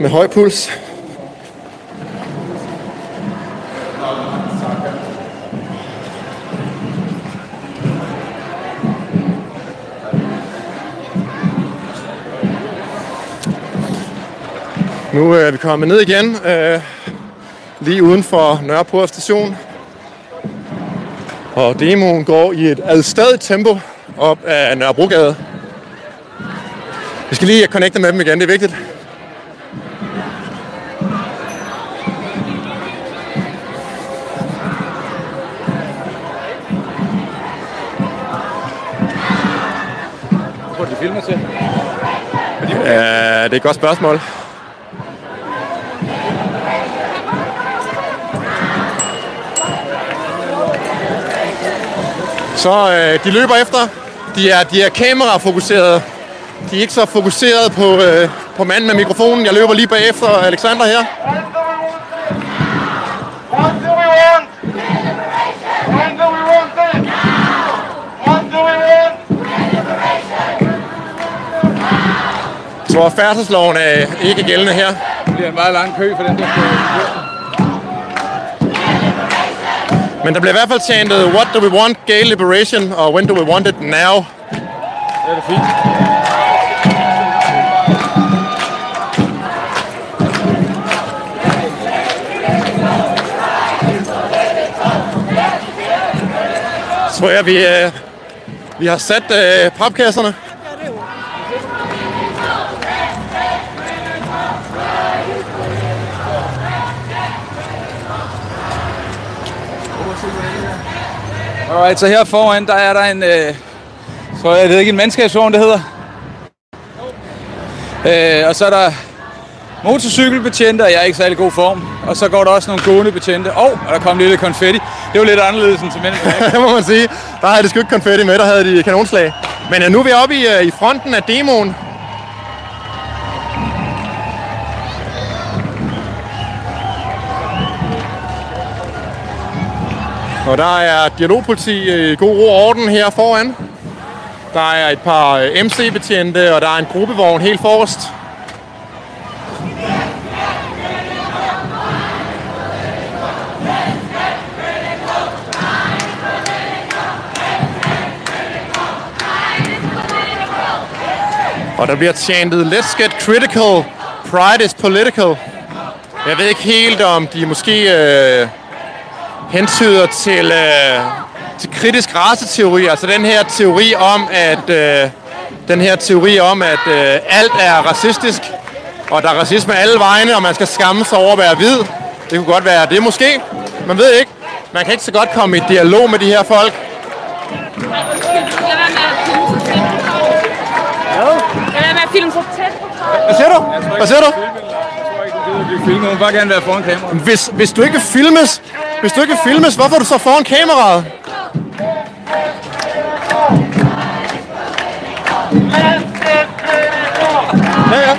med høj puls. Nu er vi kommet ned igen, øh, lige uden for Nørreport station. Og demoen går i et adstadigt tempo op ad Nørrebrogade. Vi skal lige connecte med dem igen, det er vigtigt. Hvor får de filmer til? Ja, det er et godt spørgsmål. Så øh, de løber efter. De er, de er kamerafokuserede. De er ikke så fokuseret på, øh, på manden med mikrofonen. Jeg løber lige bagefter Alexander her. What do we want? When do we want it? What do we want? Jeg tror, færdselsloven er ikke gældende her. Det bliver en meget lang kø for den der skal... Men der bliver i hvert fald chantet, what do we want, gay liberation, og when do we want it now. Det er det fint. Tror jeg, vi, øh, vi har sat øh, papkasserne. Alright, så her foran, der er der en, øh, tror jeg, jeg ved ikke, en mandskabsvogn, det hedder. Øh, og så er der motorcykelbetjente, og jeg er ikke særlig god form. Og så går der også nogle gående betjente. Og, oh, der kom lidt konfetti. Det var lidt anderledes end til mænd. det må man sige. Der havde de sgu ikke konfetti med, der havde de kanonslag. Men ja, nu er vi oppe i, øh, i fronten af demoen. Og der er dialogpoliti øh, i god ro og orden her foran. Der er et par MC-betjente, og der er en gruppevogn helt forrest. Og der bliver chantet, let's get critical, pride is political. Jeg ved ikke helt, om de måske øh, hentyder til, øh, til kritisk raceteori, altså den her teori om, at øh, den her teori om, at øh, alt er racistisk, og der er racisme alle vegne, og man skal skamme sig over at være hvid. Det kunne godt være det måske. Man ved ikke. Man kan ikke så godt komme i dialog med de her folk. Filme så tæt på Hvad siger du? Hvad siger du? Filmen, hun vil bare gerne være foran kamera. Hvis, hvis du ikke filmes, hvis du ikke filmes, hvorfor er du så foran kameraet? Ja, ja.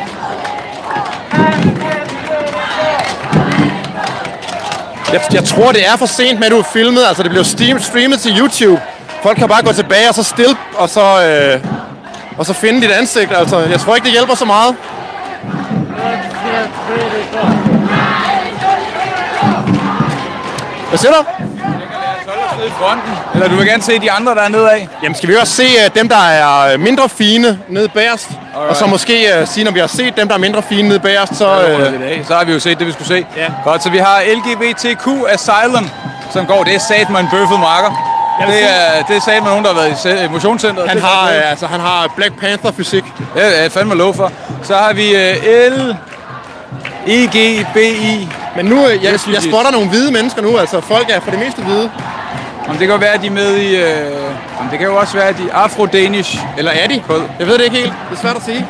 Jeg, jeg tror, det er for sent med, at du er filmet. Altså, det bliver stream, streamet til YouTube. Folk kan bare gå tilbage og så stille, og så, øh, og så finde dit ansigt. Altså, jeg tror ikke, det hjælper så meget. Hvad siger du? Nede i fronten. Eller du vil gerne se de andre, der er nedad. Jamen skal vi også se uh, dem, der er øh, mindre fine nede bagerst? Alright. Og så måske uh, sige, når vi har set dem, der er mindre fine nede bagerst, så... Uh... Uh, Så har vi jo set det, vi skulle se. Ja. Godt, så vi har LGBTQ Asylum, som går. Det er sat med en bøffet marker. Det er, det sat med nogen, der har været i motionscenteret. han, har, uh, altså, han har Black Panther-fysik. Det er fandme lov for. Så har vi uh, L... E EGBI. Men nu, uh, jeg, jeg jeg. spotter nogle hvide mennesker nu, altså folk er for det meste hvide. Om det kan være, at de er med i... Øh, om det kan jo også være, at de er afro-danish. Eller er de? Jeg ved det ikke helt. Det er svært at sige.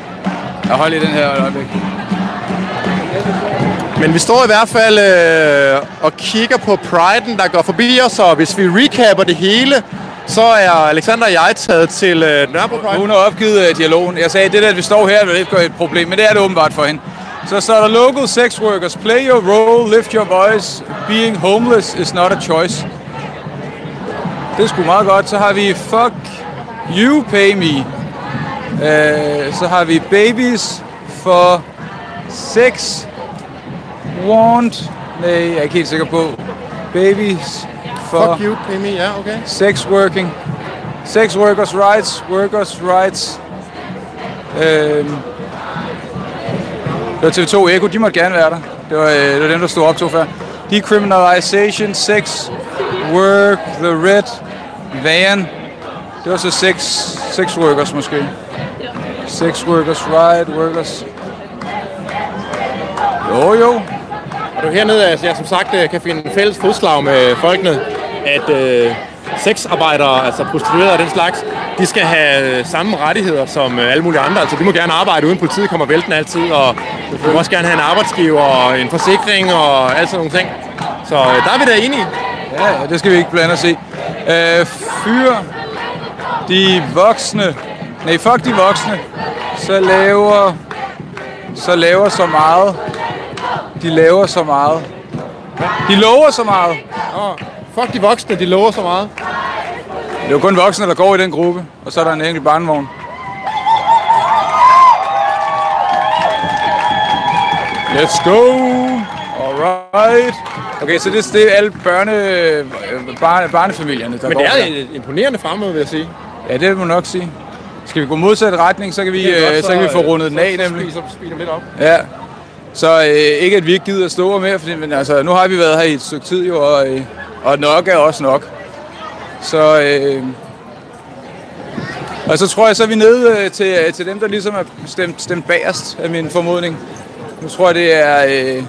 Jeg holder i den her øjeblik. Men vi står i hvert fald øh, og kigger på Pride'en, der går forbi os, og hvis vi recapper det hele, så er Alexander og jeg taget til øh, Nørrebro. Hun har opgivet uh, dialogen. Jeg sagde, det der, at vi står her, vil ikke et problem, men det er det åbenbart for hende. Så står der local sex workers, play your role, lift your voice, being homeless is not a choice. Det er sgu meget godt. Så har vi fuck you pay me. Uh, så har vi babies for sex want. Nej, jeg er ikke helt sikker på. Babies for Fuck you, me. Ja, okay. sex working, sex workers' rights, workers' rights. Øhm, det var TV2 Eko, de måtte gerne være der. Det var, øh, det var dem, der stod op to før. Decriminalization, sex, work, the red, van. Det var så sex, sex workers måske. Sex workers, right, workers. Jo, jo. Og det er hernede, altså jeg som sagt øh, kan finde fælles fodslag med folkene, at øh, sexarbejdere, altså prostituerede og den slags, de skal have øh, samme rettigheder som øh, alle mulige andre. Altså de må gerne arbejde uden politiet kommer vælten altid, og de må også gerne have en arbejdsgiver og en forsikring og alt sådan nogle ting. Så øh, der er vi da enige. Ja, det skal vi ikke blande os i. Øh, fyr de voksne. Nej, fuck de voksne. Så laver... Så laver så meget. De laver så meget. De lover så meget. Og fuck de voksne, de lover så meget. Det er jo kun voksne, der går i den gruppe. Og så er der en enkelt barnevogn. Let's go! Alright. Okay, så det, det er alle børne, øh, barne, barnefamilierne, der Men det er et imponerende fremmøde, vil jeg sige. Ja, det må man nok sige. Skal vi gå modsat retning, så kan vi, øh, så kan vi få rundet den af, nemlig. Så speeder lidt op. Ja. Så øh, ikke at vi ikke gider at stå mere, fordi, men altså, nu har vi været her i et stykke tid jo, og, øh, og nok er også nok. Så, øh, og så tror jeg, så er vi nede øh, til, øh, til dem, der ligesom er stemt, stemt bagerst af min formodning. Nu tror jeg, det er øh,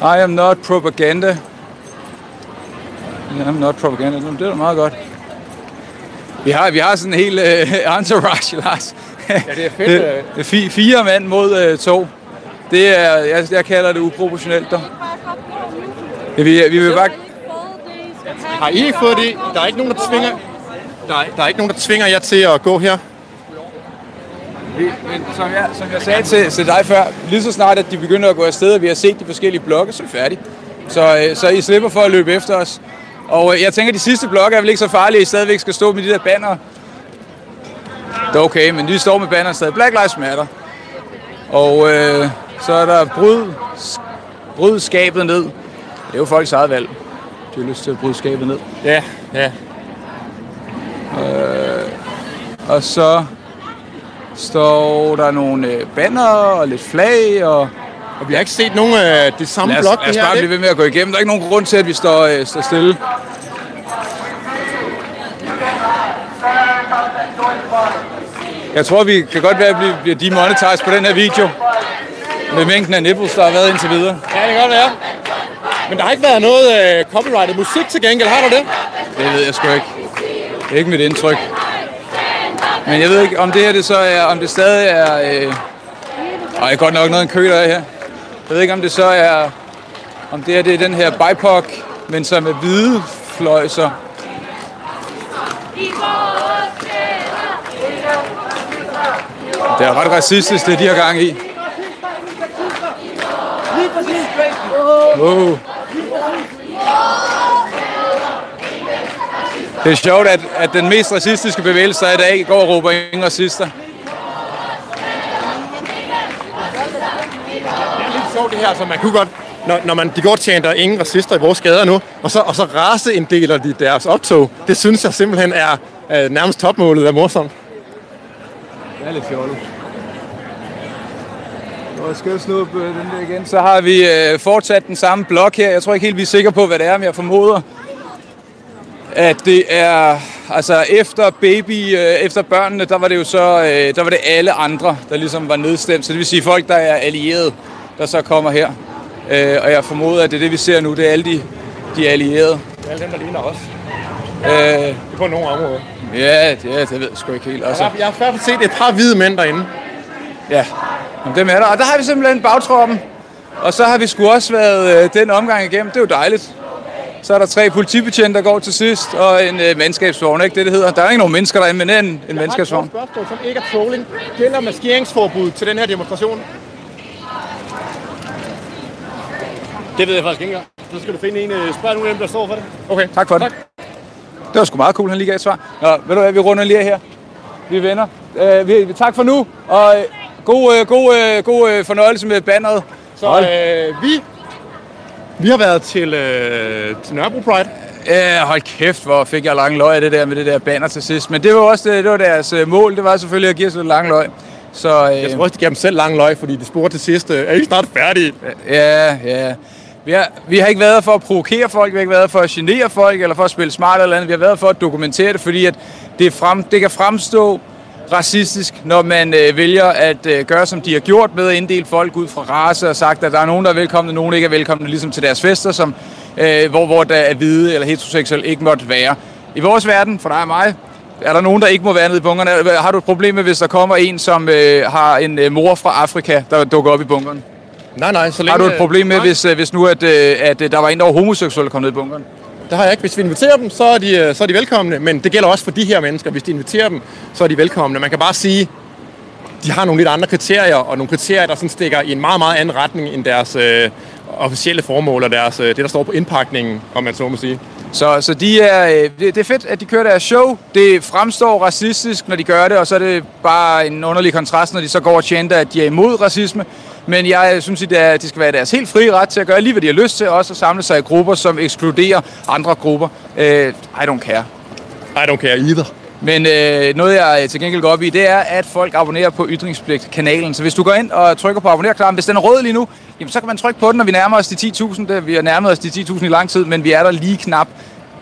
I am not propaganda. I am not propaganda. Det er da meget godt. Vi har, vi har sådan en hel øh, entourage, Lars. Ja, det er fedt. Det, det fi, fire mand mod øh, to. Det er, jeg, jeg kalder det uproportionelt. Der. Ja, vi, vi vil bare... Har I ikke fået det? Der er ikke nogen, der tvinger... Der er, der er ikke nogen, der tvinger jer til at gå her. Vi, men som jeg, som jeg sagde til, til dig før, lige så snart at de begynder at gå afsted, og vi har set de forskellige blokke, så er vi færdige. Så, øh, så I slipper for at løbe efter os. Og øh, jeg tænker, at de sidste blokke er vel ikke så farlige, at I stadigvæk skal stå med de der banner. Det er okay, men de står med banner stadig. Black Lives Matter. Og øh, så er der bryd, bryd skabet ned. Det er jo folks eget valg. De har lyst til at bryde skabet ned. Ja, ja. Øh, og så står der nogle øh, banner og lidt flag. Og, og vi har ikke set nogen af de samme lad os, blok. Lad os det her, bare blive ved med at gå igennem. Der er ikke nogen grund til, at vi står, øh, står stille. Jeg tror, vi kan godt være, at vi bliver demonetized på den her video. Med mængden af nipples, der har været indtil videre. Ja, det kan godt være. Men der har ikke været noget øh, copyrighted musik til gengæld, har du det? Det ved jeg sgu ikke. Det er ikke mit indtryk. Men jeg ved ikke, om det her det så er, om det stadig er... Øh... Ej, er godt nok noget en kø, der er her. Jeg ved ikke, om det så er... Om det her det er den her BIPOC, men som er hvide fløjser. Det er ret racistisk, det de har gang i. Wow. Det er sjovt, at, at den mest racistiske bevægelse i dag går og råber ingen racister. Det er lidt sjovt det her, så man kunne godt, når, når man, de går til der er ingen racister i vores gader nu, og så, og så rase en del af de deres optog. Det synes jeg simpelthen er er nærmest topmålet af morsomt. Det er lidt fjollet. Og skal snuppe den der igen. Så har vi øh, fortsat den samme blok her. Jeg tror ikke helt, vi er sikre på, hvad det er, men jeg formoder, at det er, altså efter baby, øh, efter børnene, der var det jo så, øh, der var det alle andre, der ligesom var nedstemt. Så det vil sige folk, der er allieret, der så kommer her. Øh, og jeg formoder, at det er det, vi ser nu. Det er alle de, de allierede. Det er alle dem, der ligner os. Øh, på nogle områder. Ja, det, ja, det ved jeg sgu ikke helt. Altså, Jeg har i hvert fald set et par hvide mænd derinde. Ja, Jamen, dem er der. Og der har vi simpelthen bagtroppen. Og så har vi sgu også været øh, den omgang igennem. Det er jo dejligt. Så er der tre politibetjente, der går til sidst, og en øh, mandskabsvogn, ikke det, det hedder. Der er ikke nogen mennesker derinde, men en, en mandskabsvogn. Jeg har et spørgsmål, som ikke er trolling. Gælder maskeringsforbud til den her demonstration? Det ved jeg faktisk ikke engang. Så skal du finde en, øh, spørg nogen af dem, der står for det. Okay, tak for det. Det var sgu meget cool, han lige gav et svar. Nå, ved du hvad, vi runder lige her. Vi er venner. Øh, vi, tak for nu, og øh, god, øh, god, øh, god øh, fornøjelse med banneret. Så øh, vi, vi har været til, øh, til Nørrebro Pride. Ja, hold kæft, hvor fik jeg lang løg af det der med det der banner til sidst. Men det var også det, det var deres øh, mål, det var selvfølgelig at give os lidt lang løg. Så, øh, Jeg tror også, de gav dem selv lang løg, fordi de spurgte til sidst, øh, er I ikke snart færdige? Ja, ja. Vi har, vi har ikke været for at provokere folk, vi har ikke været for at genere folk, eller for at spille smart eller andet. Vi har været for at dokumentere det, fordi at det, frem, det kan fremstå racistisk, når man øh, vælger at øh, gøre, som de har gjort med at inddele folk ud fra race og sagt, at der er nogen, der er velkomne, og nogen ikke er velkomne, ligesom til deres fester, som, øh, hvor, hvor der er hvide eller heteroseksuelle ikke måtte være. I vores verden, for dig og mig, er der nogen, der ikke må være nede i bunkerne? Har du et problem med, hvis der kommer en, som øh, har en øh, mor fra Afrika, der dukker op i bunkeren? Nej, nej. Så længe, Har du et problem med, nej. hvis, øh, hvis nu at, øh, at øh, der var en, der var homoseksuel, der kom ned i bunkeren? Det har jeg ikke. Hvis vi inviterer dem, så er, de, øh, så er de velkomne. Men det gælder også for de her mennesker. Hvis de inviterer dem, så er de velkomne. Man kan bare sige, de har nogle lidt andre kriterier, og nogle kriterier, der sådan stikker i en meget, meget anden retning end deres øh, officielle formål og deres, øh, det, der står på indpakningen, om man så må sige. Så, så de er, øh, det, det er fedt, at de kører deres show. Det fremstår racistisk, når de gør det, og så er det bare en underlig kontrast, når de så går og tjener, at de er imod racisme. Men jeg synes, at det de skal være deres helt frie ret til at gøre lige, hvad de har lyst til, og også at samle sig i grupper, som ekskluderer andre grupper. Uh, I don't care. I don't care either. Men øh, noget, jeg øh, til gengæld går op i, det er, at folk abonnerer på Ytringspligt-kanalen. Så hvis du går ind og trykker på abonner-knappen, hvis den er rød lige nu, jamen, så kan man trykke på den, når vi nærmer os de 10.000. Det- Vi har nærmet os de 10.000 i lang tid, men vi er der lige knap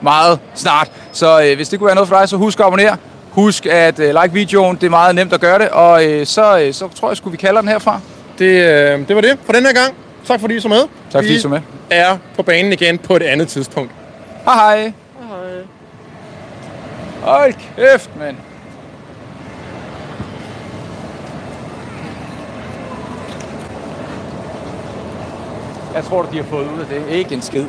meget snart. Så øh, hvis det kunne være noget for dig, så husk at abonnere. Husk at øh, like videoen, det er meget nemt at gøre det. Og øh, så, øh, så tror jeg, skulle vi kalder den herfra. Det, øh, det var det for den her gang. Tak fordi I så med. Tak fordi I så med. er på banen igen på et andet tidspunkt. Hej hej. Hold kæft, mand. Jeg tror, de har fået ud af det. Ikke en skid.